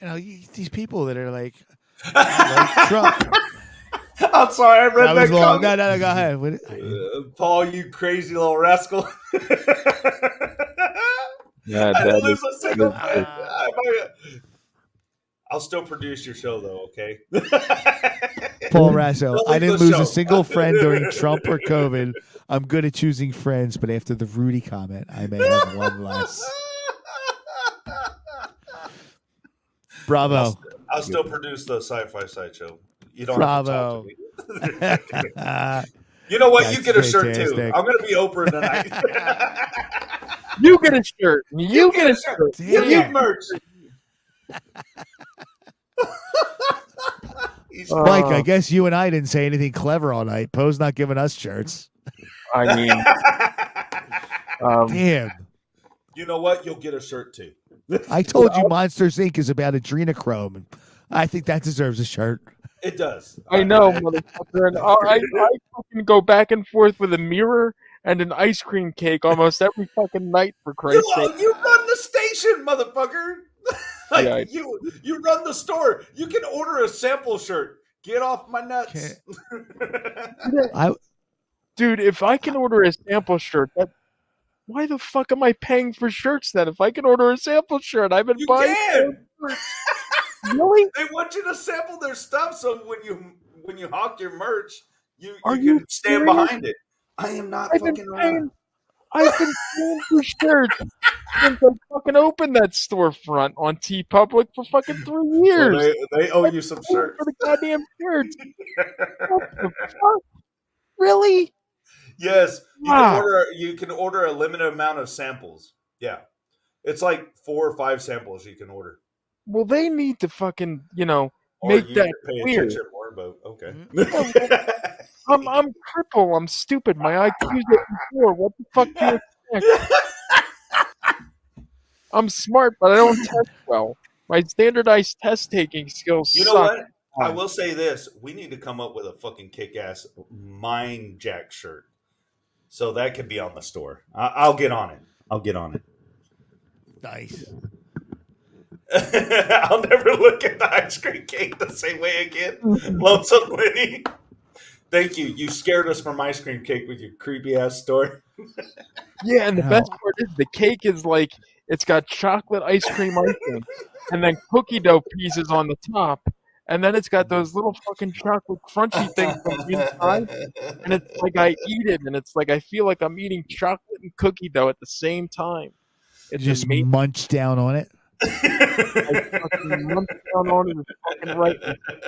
you know, you, these people that are like, I like Trump. I'm sorry, I read That that, was long. comment. No, no, no. Go ahead. What- Uh, Paul, you crazy little rascal. Yeah, I didn't lose is- a single that. I might- I'll still produce your show, though, okay? Paul Rasso. I didn't lose show. a single friend during Trump or COVID. I'm good at choosing friends, but after the Rudy comment, I may have one less. Bravo. I'll still produce the sci-fi sideshow. You don't have to talk Bravo. to me. You know what? you get a shirt too. I'm going to be Oprah tonight. You get a shirt. You get a shirt. You Damn. get merch. He's- Uh, Mike, I guess you and I didn't say anything clever all night. Poe's not giving us shirts. I mean, um, Damn. you know what? You'll get a shirt too. I told you Monsters Inc. is about adrenochrome. and I think that deserves a shirt. It does. I know, motherfucker. And I, I, I fucking go back and forth with a mirror and an ice cream cake almost every fucking night. For You, Christ's sake. you run the station, motherfucker. Like Yeah, I- you, you run the store. You can order a sample shirt. Get off my nuts. I dude, if I can order a sample shirt, that why the fuck am I paying for shirts then? If I can order a sample shirt, I've been you buying. can. Really? They want you to sample their stuff, so when you when you hawk your merch, you, Are you you can stand serious? behind it. I am not I've been fucking paying. around. I've been paying for shirts since I fucking opened that storefront on TeePublic for fucking three years. Well, they, they owe you some shirts. for the goddamn shirts. What the fuck? Really? Yes, you Wow. can ah. order. You can order a limited amount of samples. Yeah, it's like four or five samples you can order. Well, they need to fucking, you know, Or make you that could pay clear. attention more, but okay. Mm-hmm. I'm I'm crippled. I'm stupid. My IQ's at four. What the fuck do you expect? I'm smart, but I don't test well. My standardized test taking skills you know suck. what? I will say this: we need to come up with a fucking kick-ass Mind Jack shirt, so that could be on the store. I- I'll get on it. I'll get on it. nice. I'll never look at the ice cream cake the same way again. Lonesome Winnie. Thank you. You scared us from ice cream cake with your creepy ass story. Yeah, and the No. best part is the cake is like it's got chocolate ice cream icing, and then cookie dough pieces on the top, and then it's got those little fucking chocolate crunchy things on the inside, and it's like I eat it, and it's like I feel like I'm eating chocolate and cookie dough at the same time. It's Just amazing. munch down on it. I fucking munch down on it is fucking right,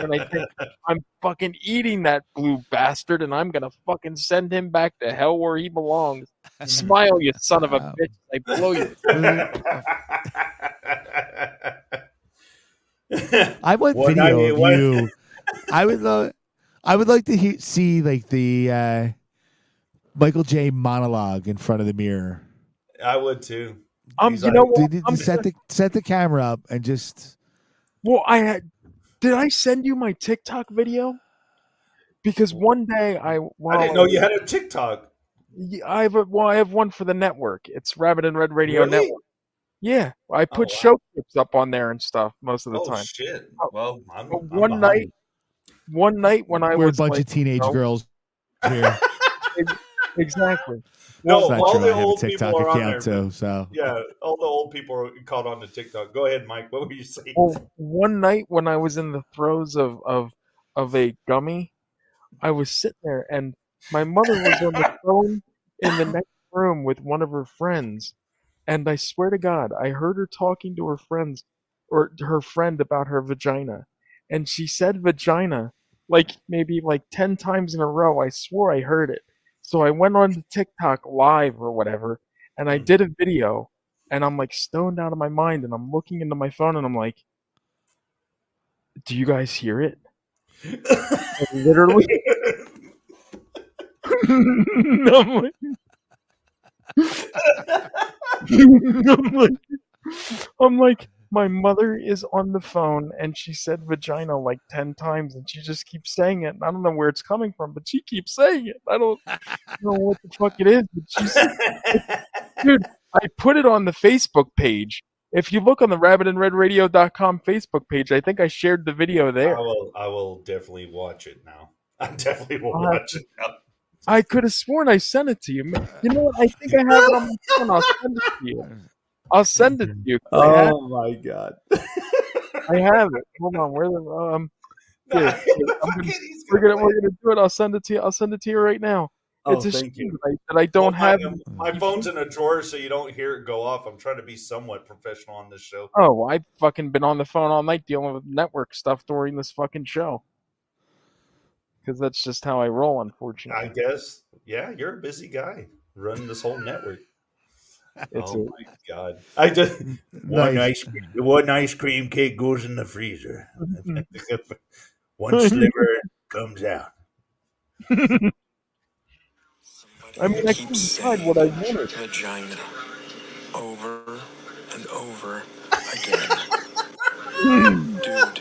and I think I'm fucking eating that blue bastard, and I'm gonna fucking send him back to hell where he belongs. Smile, you son of a Wow. bitch! I blow you. I want One video ninety- of one- you. I would love. I would like to he- see like the uh, Michael J. monologue in front of the mirror. I would too. Um, He's you like- know what? Did you I'm set the set the camera up and just Well, I had. Did I send you my TikTok video? Because one day I, while I didn't know you had a TikTok. Yeah, I have a, well, I have one for the network. It's Rabbit and Red Radio Really? Network. Yeah, I put wow. show clips up on there and stuff most of the Oh time. shit! Well, I'm, I'm one behind. night, one night when I we're a bunch like, of teenage you know, girls here. exactly. No, It's not all true. the I have a old TikTok people are on account there. too. So Yeah, all the old people are caught on to TikTok. Go ahead, Mike. What were you saying? Well, one night when I was in the throes of of of a gummy, I was sitting there and my mother was on the phone in the next room with one of her friends, and I swear to God, I heard her talking to her friends or her friend about her vagina, and she said vagina like maybe like ten times in a row. I swore I heard it. So I went on to TikTok live or whatever, and I mm. did a video, and I'm like stoned out of my mind, and I'm looking into my phone, and I'm like, "Do you guys hear it?" Literally, I'm like, I'm like, I'm like, my mother is on the phone and she said vagina like 10 times and she just keeps saying it. And I don't know where it's coming from, but she keeps saying it. I don't know what the fuck it is, but she's, dude, I put it on the Facebook page. If you look on the rabbitandredradio.com Facebook page, I think I shared the video I there. will. I will definitely watch it now. I definitely will I'll watch it. now. I could have sworn I sent it to you. You know what? I think I have it on my phone. I'll send it to you. I'll send it to you. I, have, Oh my god! I have it. Hold on. Where the um? Nah, Here, here, I'm gonna- We're gonna we're gonna do it. I'll send it to you. I'll send it to you right now. Oh, it's a thank shame you. that I, that I don't Well, have. my, um, my phone's in a drawer, so you don't hear it go off. I'm trying to be somewhat professional on this show. Oh, I've fucking been on the phone all night dealing with network stuff during this fucking show. Because that's just how I roll, unfortunately. I guess. Yeah, you're a busy guy running this whole network. It's oh a- my god! I just one Nice. ice cream, one ice cream cake goes in the freezer. one sliver comes out. I mean, I couldn't decide what I wanted. Vagina. Over and over again. Dude,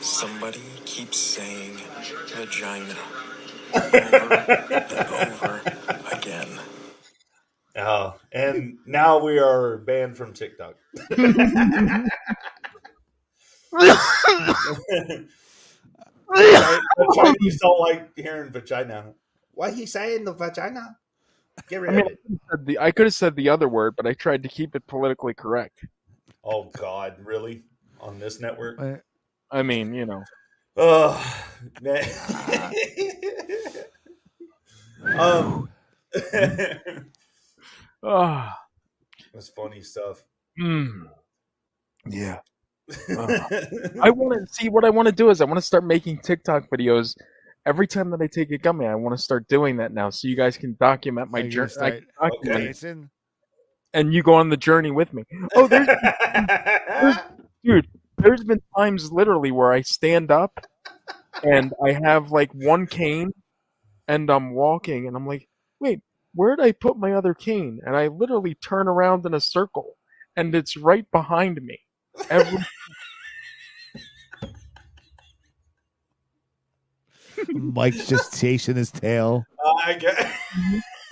somebody keeps saying vagina. Over and over again. Oh, and now we are banned from TikTok. the Chinese don't like hearing vagina. Why he saying the vagina? Get I rid mean, of I it. could have said the I could have said the other word, but I tried to keep it politically correct. Oh God, really? On this network? Uh, I mean, you know, Oh man. um, ah, that's funny stuff. mm, yeah. I want to see what I want to do is I want to start making TikTok videos. Every time that I take a gummy, I want to start doing that now, so you guys can document my So you're journey. gonna Okay. Jason, and you go on the journey with me. Oh, there's, dude, there's been times literally where I stand up and I have like one cane and I'm walking and I'm like, wait, where did I put my other cane? And I literally turn around in a circle and it's right behind me. Every Mike's just chasing his tail. I get.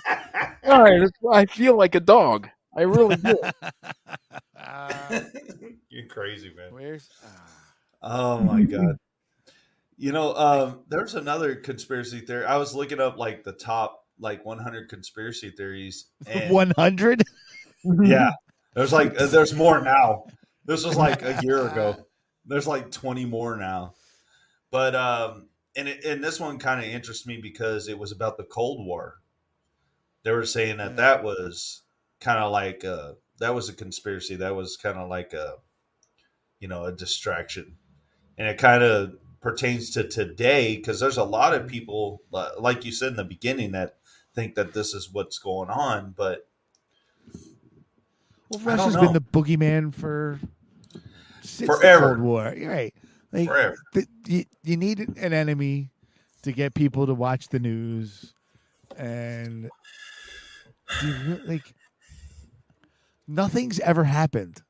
time, I feel like a dog. I really do. You're crazy, man. Where's? Oh my god. You know, um, there's another conspiracy theory. I was looking up like the top like 100 conspiracy theories. One hundred. yeah, there's like uh, there's more now. This was like a year ago. There's like 20 more now. But um, and it, and this one kind of interests me because it was about the Cold War. They were saying that that was kind of like a, that was a conspiracy. That was kind of like a you know a distraction, and it kind of pertains to today because there's a lot of people uh, like you said in the beginning that think that this is what's going on, but Well, know. been the boogeyman for Forever. the Cold War. You're right. Like, forever. the, you, you need an enemy to get people to watch the news, and you like nothing's ever happened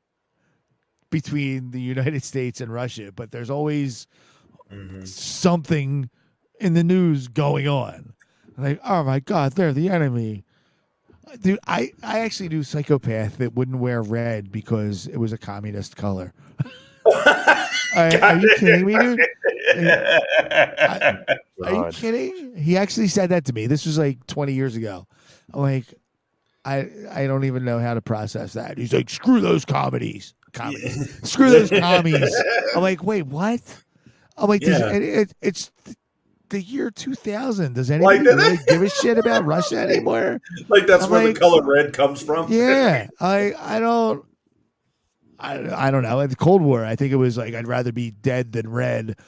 between the United States and Russia, but there's always Mhm. something in the news going on. Like, oh my god, they're the enemy. Dude, I, I actually knew psychopath that wouldn't wear red because it was a communist color. I- are you kidding me, dude? Are you kidding? He actually said that to me. This was like 20 years ago. I'm like, I I don't even know how to process that. He's like, screw those comedies. Comedies. Screw those commies. I'm like, wait, what? I'm like, Yeah. it, it, it's the year 2000. Does anybody Like, really give a shit about Russia anymore? like that's I'm where like- the color red comes from. Yeah, I I don't. I, I don't know. At the Cold War, I think it was like I'd rather be dead than red.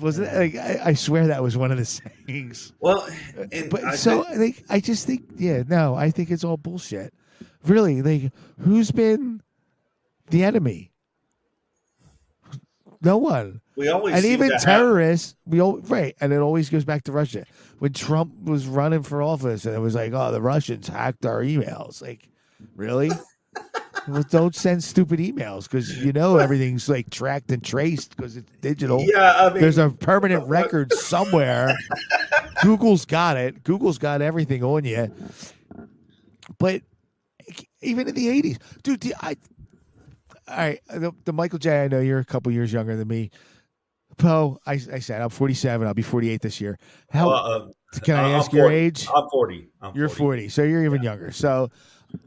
Wasn't it? Like, I, I swear that was one of the sayings. Well, uh, and But I so I think I just think yeah no I think it's all bullshit. Really, like who's been the enemy? No one. We always and even terrorists, we all right, and it always goes back to Russia. When Trump was running for office, and it was like, oh, the Russians hacked our emails. Like, really? well, don't send stupid emails because you know everything's like tracked and traced because it's digital. Yeah, I mean, There's a permanent record somewhere. Google's got it. Google's got everything on you. But even in the '80s, dude, the- I all right, the, the Michael J. I know you're a couple years younger than me. Poe, I, I said I'm 47. I'll be 48 this year. How Uh, uh, can I I'm ask your age? I'm 40. I'm You're 40, so you're even younger. So,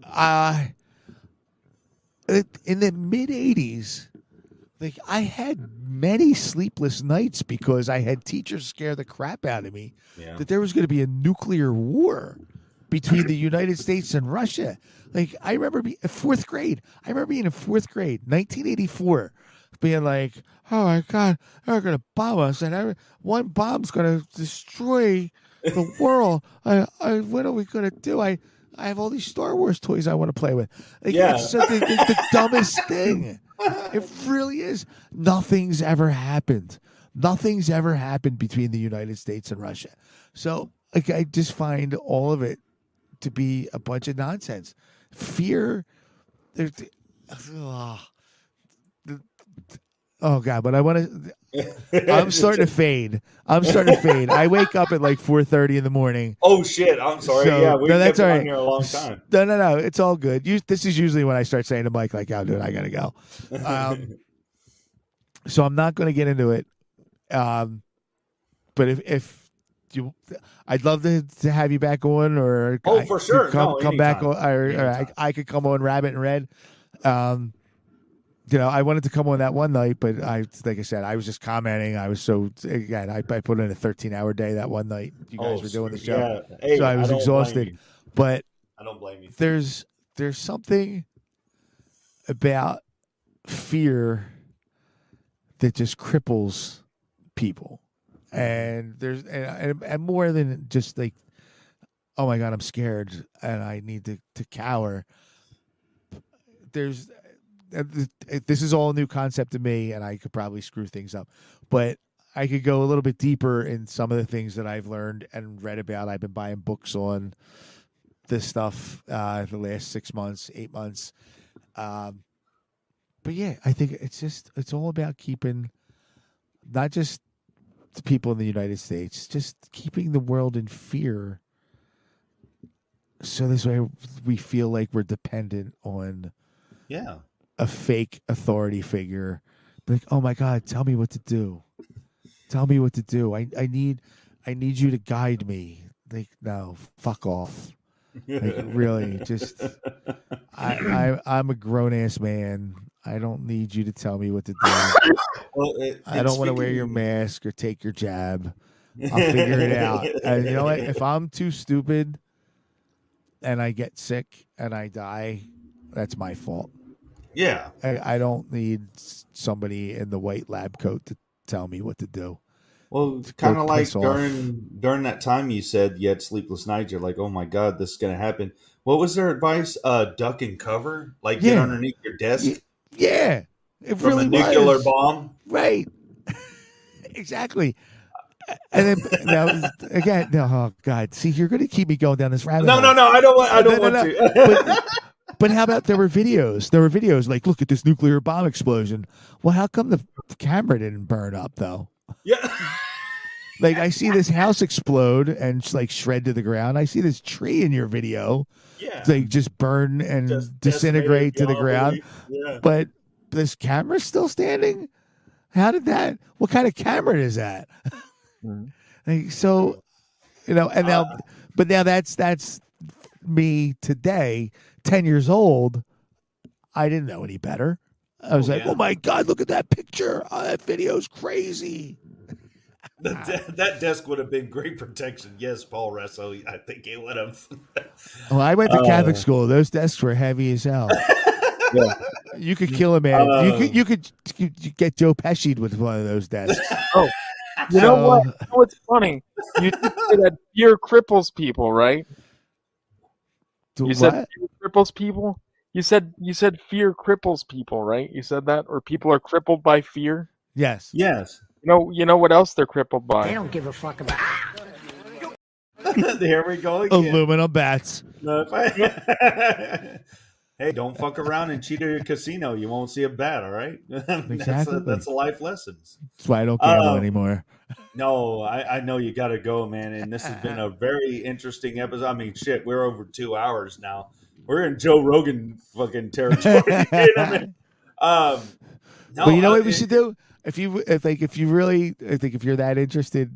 uh, in the mid 80s, like I had many sleepless nights because I had teachers scare the crap out of me Yeah. that there was going to be a nuclear war between the United States and Russia. Like I remember being fourth grade. I remember being in fourth grade, 1984, being like, "Oh my God, they're going to bomb us, and every, one bomb's going to destroy the world. I, I, what are we going to do? I, I have all these Star Wars toys I want to play with. Like, Yeah. it's, so- it's the dumbest thing. It really is. Nothing's ever happened. Nothing's ever happened between the United States and Russia. So, like, I just find all of it to be a bunch of nonsense. Fear. there's- ugh. Oh God! But I want to. I'm starting to fade. I'm starting to fade. I wake up at like 4:30 in the morning. Oh shit! I'm sorry. So- yeah, we've no, that's been all on here a long time. No, no, no. It's all good. You, this is usually when I start saying to Mike, like, "Oh, dude, I gotta go." Um, so I'm not going to get into it. Um, but if if you, I'd love to, to have you back on, or Oh, I for sure. come No, come back, on, or, or I, I could come on Rabbit and Red. Um, you know, I wanted to come on that one night, but I, like I said, I was just commenting. I was so again, I, I put in a 13 hour day that one night. You guys Oh, were doing the show, Yeah. Hey, so I I was don't exhausted. But I don't blame you. there's there's something about fear that just cripples people and there's and, and, and more than just like oh my god i'm scared and i need to to cower there's th- this is all a new concept to me and i could probably screw things up. But i could go a little bit deeper in some of the things that i've learned and read about. I've been buying books on this stuff uh the last six months eight months. Um but yeah i think it's just it's all about keeping not just the people in the united states just keeping the world in fear. So this way we feel like we're dependent on Yeah. A fake authority figure. Like oh my god tell me what to do. Tell me what to do. I, I need i need you to guide me. Like no fuck off. Like really just I, I i'm a grown-ass man. I don't need you to tell me what to do. Well, it- i don't want to wear your mask or take your jab. I'll figure it out. And you know what? If i'm too stupid and i get sick and i die that's my fault Yeah. I, I don't need somebody in the white lab coat to tell me what to do. Well, kind of like piss off. during during that time you said you had sleepless nights. You're like, oh my god, this is gonna happen. What was their advice? Uh, duck and cover, like get underneath your desk Ye- Yeah, it from really a nuclear was. bomb. Right. exactly. And then now again, no, oh God, see, you're going to keep me going down this rabbit No, hole. no, no. I don't want. I don't No, no, want no. to. But, but how about there were videos? There were videos like, look at this nuclear bomb explosion. Well, how come the camera didn't burn up though? yeah. Like I see this house explode and like shred to the ground. I see this tree in your video. Yeah. like just burn and Just disintegrate to the ground. Yeah. But this camera's still standing. How did that? What kind of camera is that? Like, so, you know, and now, Uh, but now that's that's me today, ten years old. I didn't know any better. I was Oh, like, yeah. oh my god, look at that picture! Oh, that video's crazy. The de- that desk would have been great protection. Yes, Paul Russo. I think it would have. Well, I went to Catholic Uh, school. Those desks were heavy as hell. You could kill a man. you Uh, could you could you could get Joe Pesci with one of those desks. Oh, you know So- what? You know what's funny? You did that fear cripples people, right? Do You said what? fear cripples people. You said you said fear cripples people, right? You said that, or people are crippled by fear. Yes. Yes. You know, you know what else they're crippled by? They don't give a fuck about. there we go again. Aluminum bats. hey, don't fuck around and cheat at your casino. You won't see a bat. All right. that's, Exactly. a, that's a life lessons. That's why I don't gamble Um, anymore. No, I, I know you got to go, man. And this has been a very interesting episode. I mean, shit, we're over two hours now. We're in Joe Rogan fucking territory. you know what I mean? Um, no, but you know I- what we should do? if you if like if you really I think if you're that interested,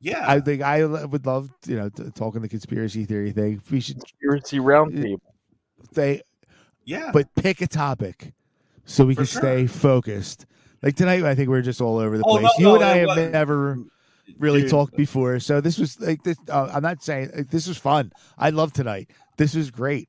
Yeah. I think I would love you know talking the conspiracy theory thing. We should Conspiracy roundtable. they yeah. but pick a topic so we For can sure. stay focused. Like tonight, I think we're just all over the Oh, place. no, you no, and I have wasn't- never really Dude. talked before, so this was like this. Uh, I'm not saying like, this was fun. I love tonight. This was great.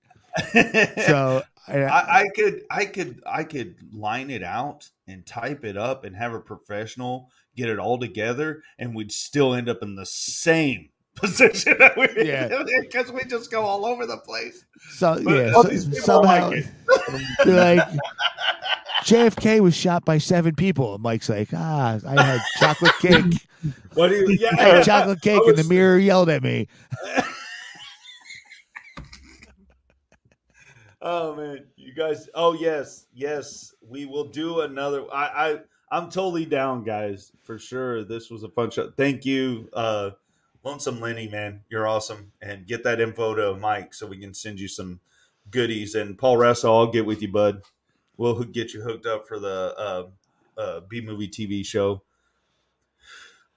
So I, I, I could I could I could line it out and type it up and have a professional get it all together and we'd still end up in the same position that we Yeah. because we just go all over the place. so But yeah, so- somehow like like JFK was shot by seven people. And Mike's like, ah, I had chocolate cake. What do you yeah, I had chocolate cake, I and the mirror yelled at me. Oh man, you guys. Oh yes, yes. We will do another. I, I I'm totally down, guys, for sure. This was a fun show. Thank you, uh, Lonesome Lenny, man. You're awesome. And get that info to Mike so we can send you some goodies. And Paul Russell, I'll get with you, bud. We'll hook- get you hooked up for the uh, uh, B movie TV show.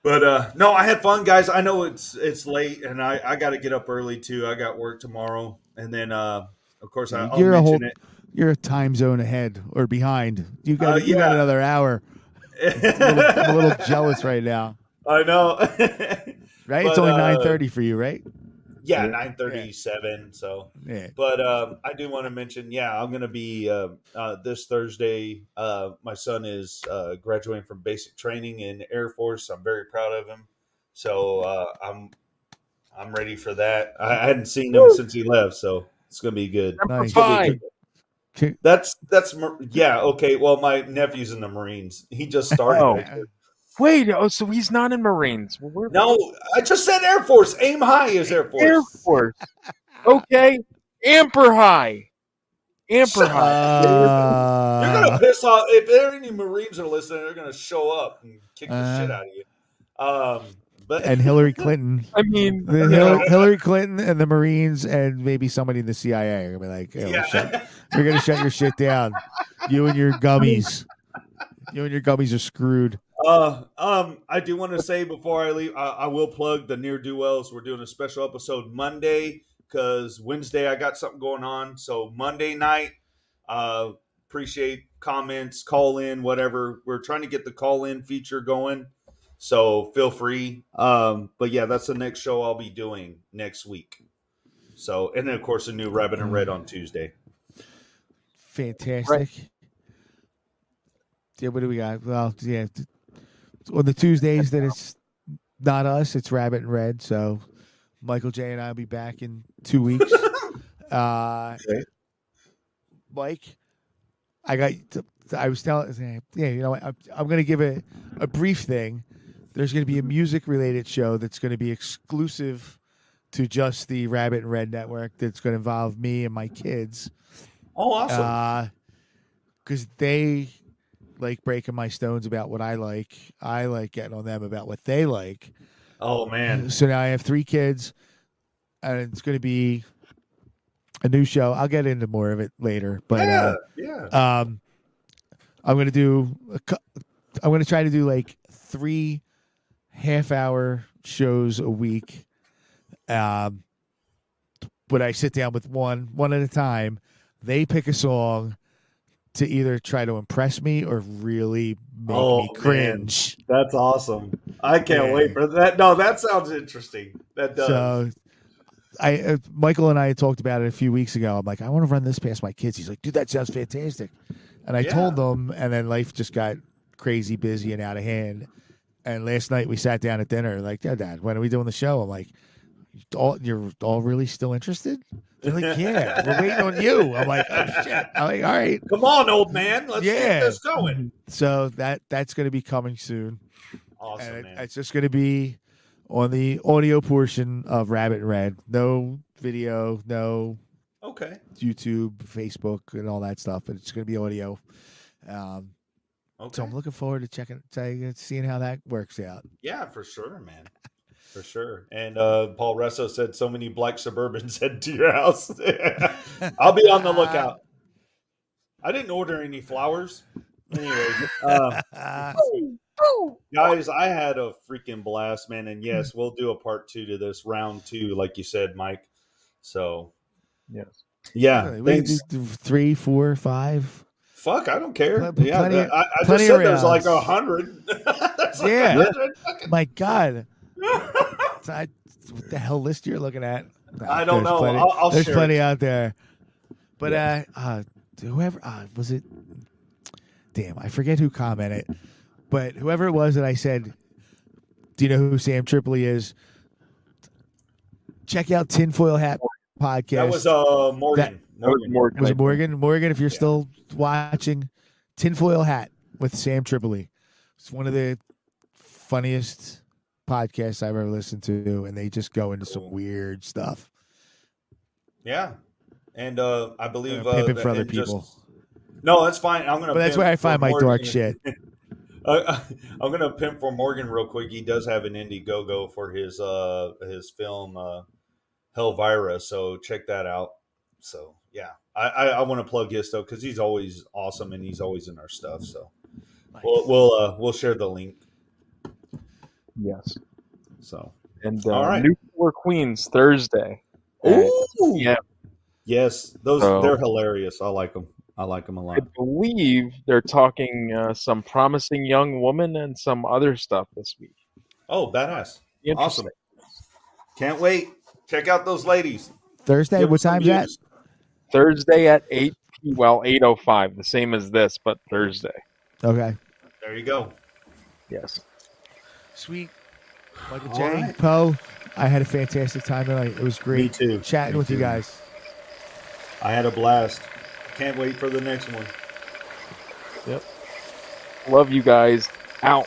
But uh, no, I had fun, guys. I know it's it's late, and I I got to get up early too. I got work tomorrow, and then uh, of course I, I'll You're a mention whole, it. you're a time zone ahead or behind. You got, Uh, you got another hour. I'm a little, I'm a little jealous right now. I know. Right? it's only uh, nine thirty for you, right? yeah, nine thirty-seven. So, Yeah. but um, I do want to mention, yeah, I'm going to be uh, uh, this Thursday. Uh, my son is uh, graduating from basic training in Air Force. I'm very proud of him. So uh, I'm I'm ready for that. I, I hadn't seen him since he left, so it's going to be good. Nice. Fine. Ki- That's that's yeah okay. Well, my nephew's in the Marines. He just started. Oh. Wait, oh, so he's not in Marines. Well, we're No, I just said Air Force. Aim high is Air Force. Air Force. Okay, Amper High. Amper High. You're Uh, gonna piss off if there are any Marines are listening. They're gonna show up and kick the Uh, shit out of you. Um, but and Hillary Clinton. I mean, The you Hillary, Hillary Clinton and the Marines and maybe somebody in the CIA are gonna be like, "Hey, we're, yeah, shut, we're gonna shut your shit down. You and your gummies. You and your gummies are screwed." Uh, um, I do want to say before I leave, I, I will plug the near duels. We're doing a special episode Monday because Wednesday I got something going on. So Monday night, uh, appreciate comments, call in, whatever. We're trying to get the call in feature going. So feel free. Um, but yeah, that's the next show I'll be doing next week. So, and then of course a new Rabbit and Red on Tuesday. Fantastic. Yeah, what do we got? Well, yeah, on the Tuesdays that it's not us, it's Rabbit and Red. So Michael J and I will be back in two weeks. uh, Okay. Mike, I got. I was telling, yeah, you know, what, I'm, I'm going to give a a brief thing. There's going to be a music related show that's going to be exclusive to just the Rabbit and Red network. That's going to involve me and my kids Oh, awesome! because they like breaking my stones about what I like. I like getting on them about what they like. oh man, So now I have three kids, and it's going to be a new show. I'll get into more of it later, but yeah, uh, yeah. um, I'm going to do. I'm going to try to do like three half-hour shows a week. Um, but I sit down with one one at a time. They pick a song to either try to impress me or really make Oh, me man. cringe. That's awesome. I can't Yeah. wait for that. No, that sounds interesting. That does. So, I uh, Michael and I had talked about it a few weeks ago. I'm like, I want to run this past my kids. He's like, dude, that sounds fantastic. And I Yeah. told them, and then life just got crazy busy and out of hand. And last night we sat down at dinner, like, yeah, Dad, when are we doing the show? I'm like, all you're all really still interested? They're like, yeah, we're waiting on you. I'm like, oh shit. I'm like, all right. Come on, old man. Let's Yeah. get this going. So that that's going to be coming soon. Awesome, and it- it's just going to be on the audio portion of Rabbit and Red. No video, no Okay. YouTube, Facebook, and all that stuff. But it's going to be audio. Um, Okay. so I'm looking forward to checking, to seeing how that works out. Yeah, for sure, man. For sure. And uh, Paul Resso said so many black Suburbans head to your house. I'll be on the lookout. I didn't order any flowers. Anyway, uh, Guys, I had a freaking blast, man. And yes, we'll do a part two to this round two, like you said, Mike. So Yes. yeah, We can thanks. do three, four, five. Fuck, I don't care. Pl- yeah, plenty- I, I just said there's like a hundred. There's like Yeah. 100 My God. So I, what the hell list you're looking at? I don't know. Plenty, I'll- I'll there's plenty it. out there. But uh, uh, whoever uh, was it? Damn, I forget who commented. But whoever it was that I said, "Do you know who Sam Tripoli is?" Check out Tinfoil Hat podcast. That was uh Morgan. That was Morgan. more It was Morgan. Morgan, if you're still watching, Tinfoil Hat with Sam Tripoli. It's one of the funniest podcasts I've ever listened to, and they just go into some weird stuff. Yeah, and uh I believe Uh, pimping for other it just- people. no, that's fine. I'm gonna. But that's where I find my Morgan. dark shit. Uh, I'm gonna pimp for Morgan real quick. He does have an Indiegogo for his uh his film uh Helvira, so check that out. So yeah, I I, I want to plug his stuff because he's always awesome and he's always in our stuff. So we'll we'll uh, we'll share the link. Yes. So And uh, All right. New Four Queens Thursday. at- Ooh. yeah. yes, those So- they're hilarious. I like them. I like them a lot. I believe they're talking uh, some promising young woman and some other stuff this week. Oh, badass! Interesting. Awesome. Can't wait. Check out those ladies. Thursday, Give what us some time's that? Thursday at eight. Well, eight oh five, the same as this, but Thursday. Okay. There you go. Yes. Sweet. Michael All J. right. Poe, I had a fantastic time tonight. It was great Me too. chatting Me with you too. guys. I had a blast. Can't wait for the next one. Yep. Love you guys. Out.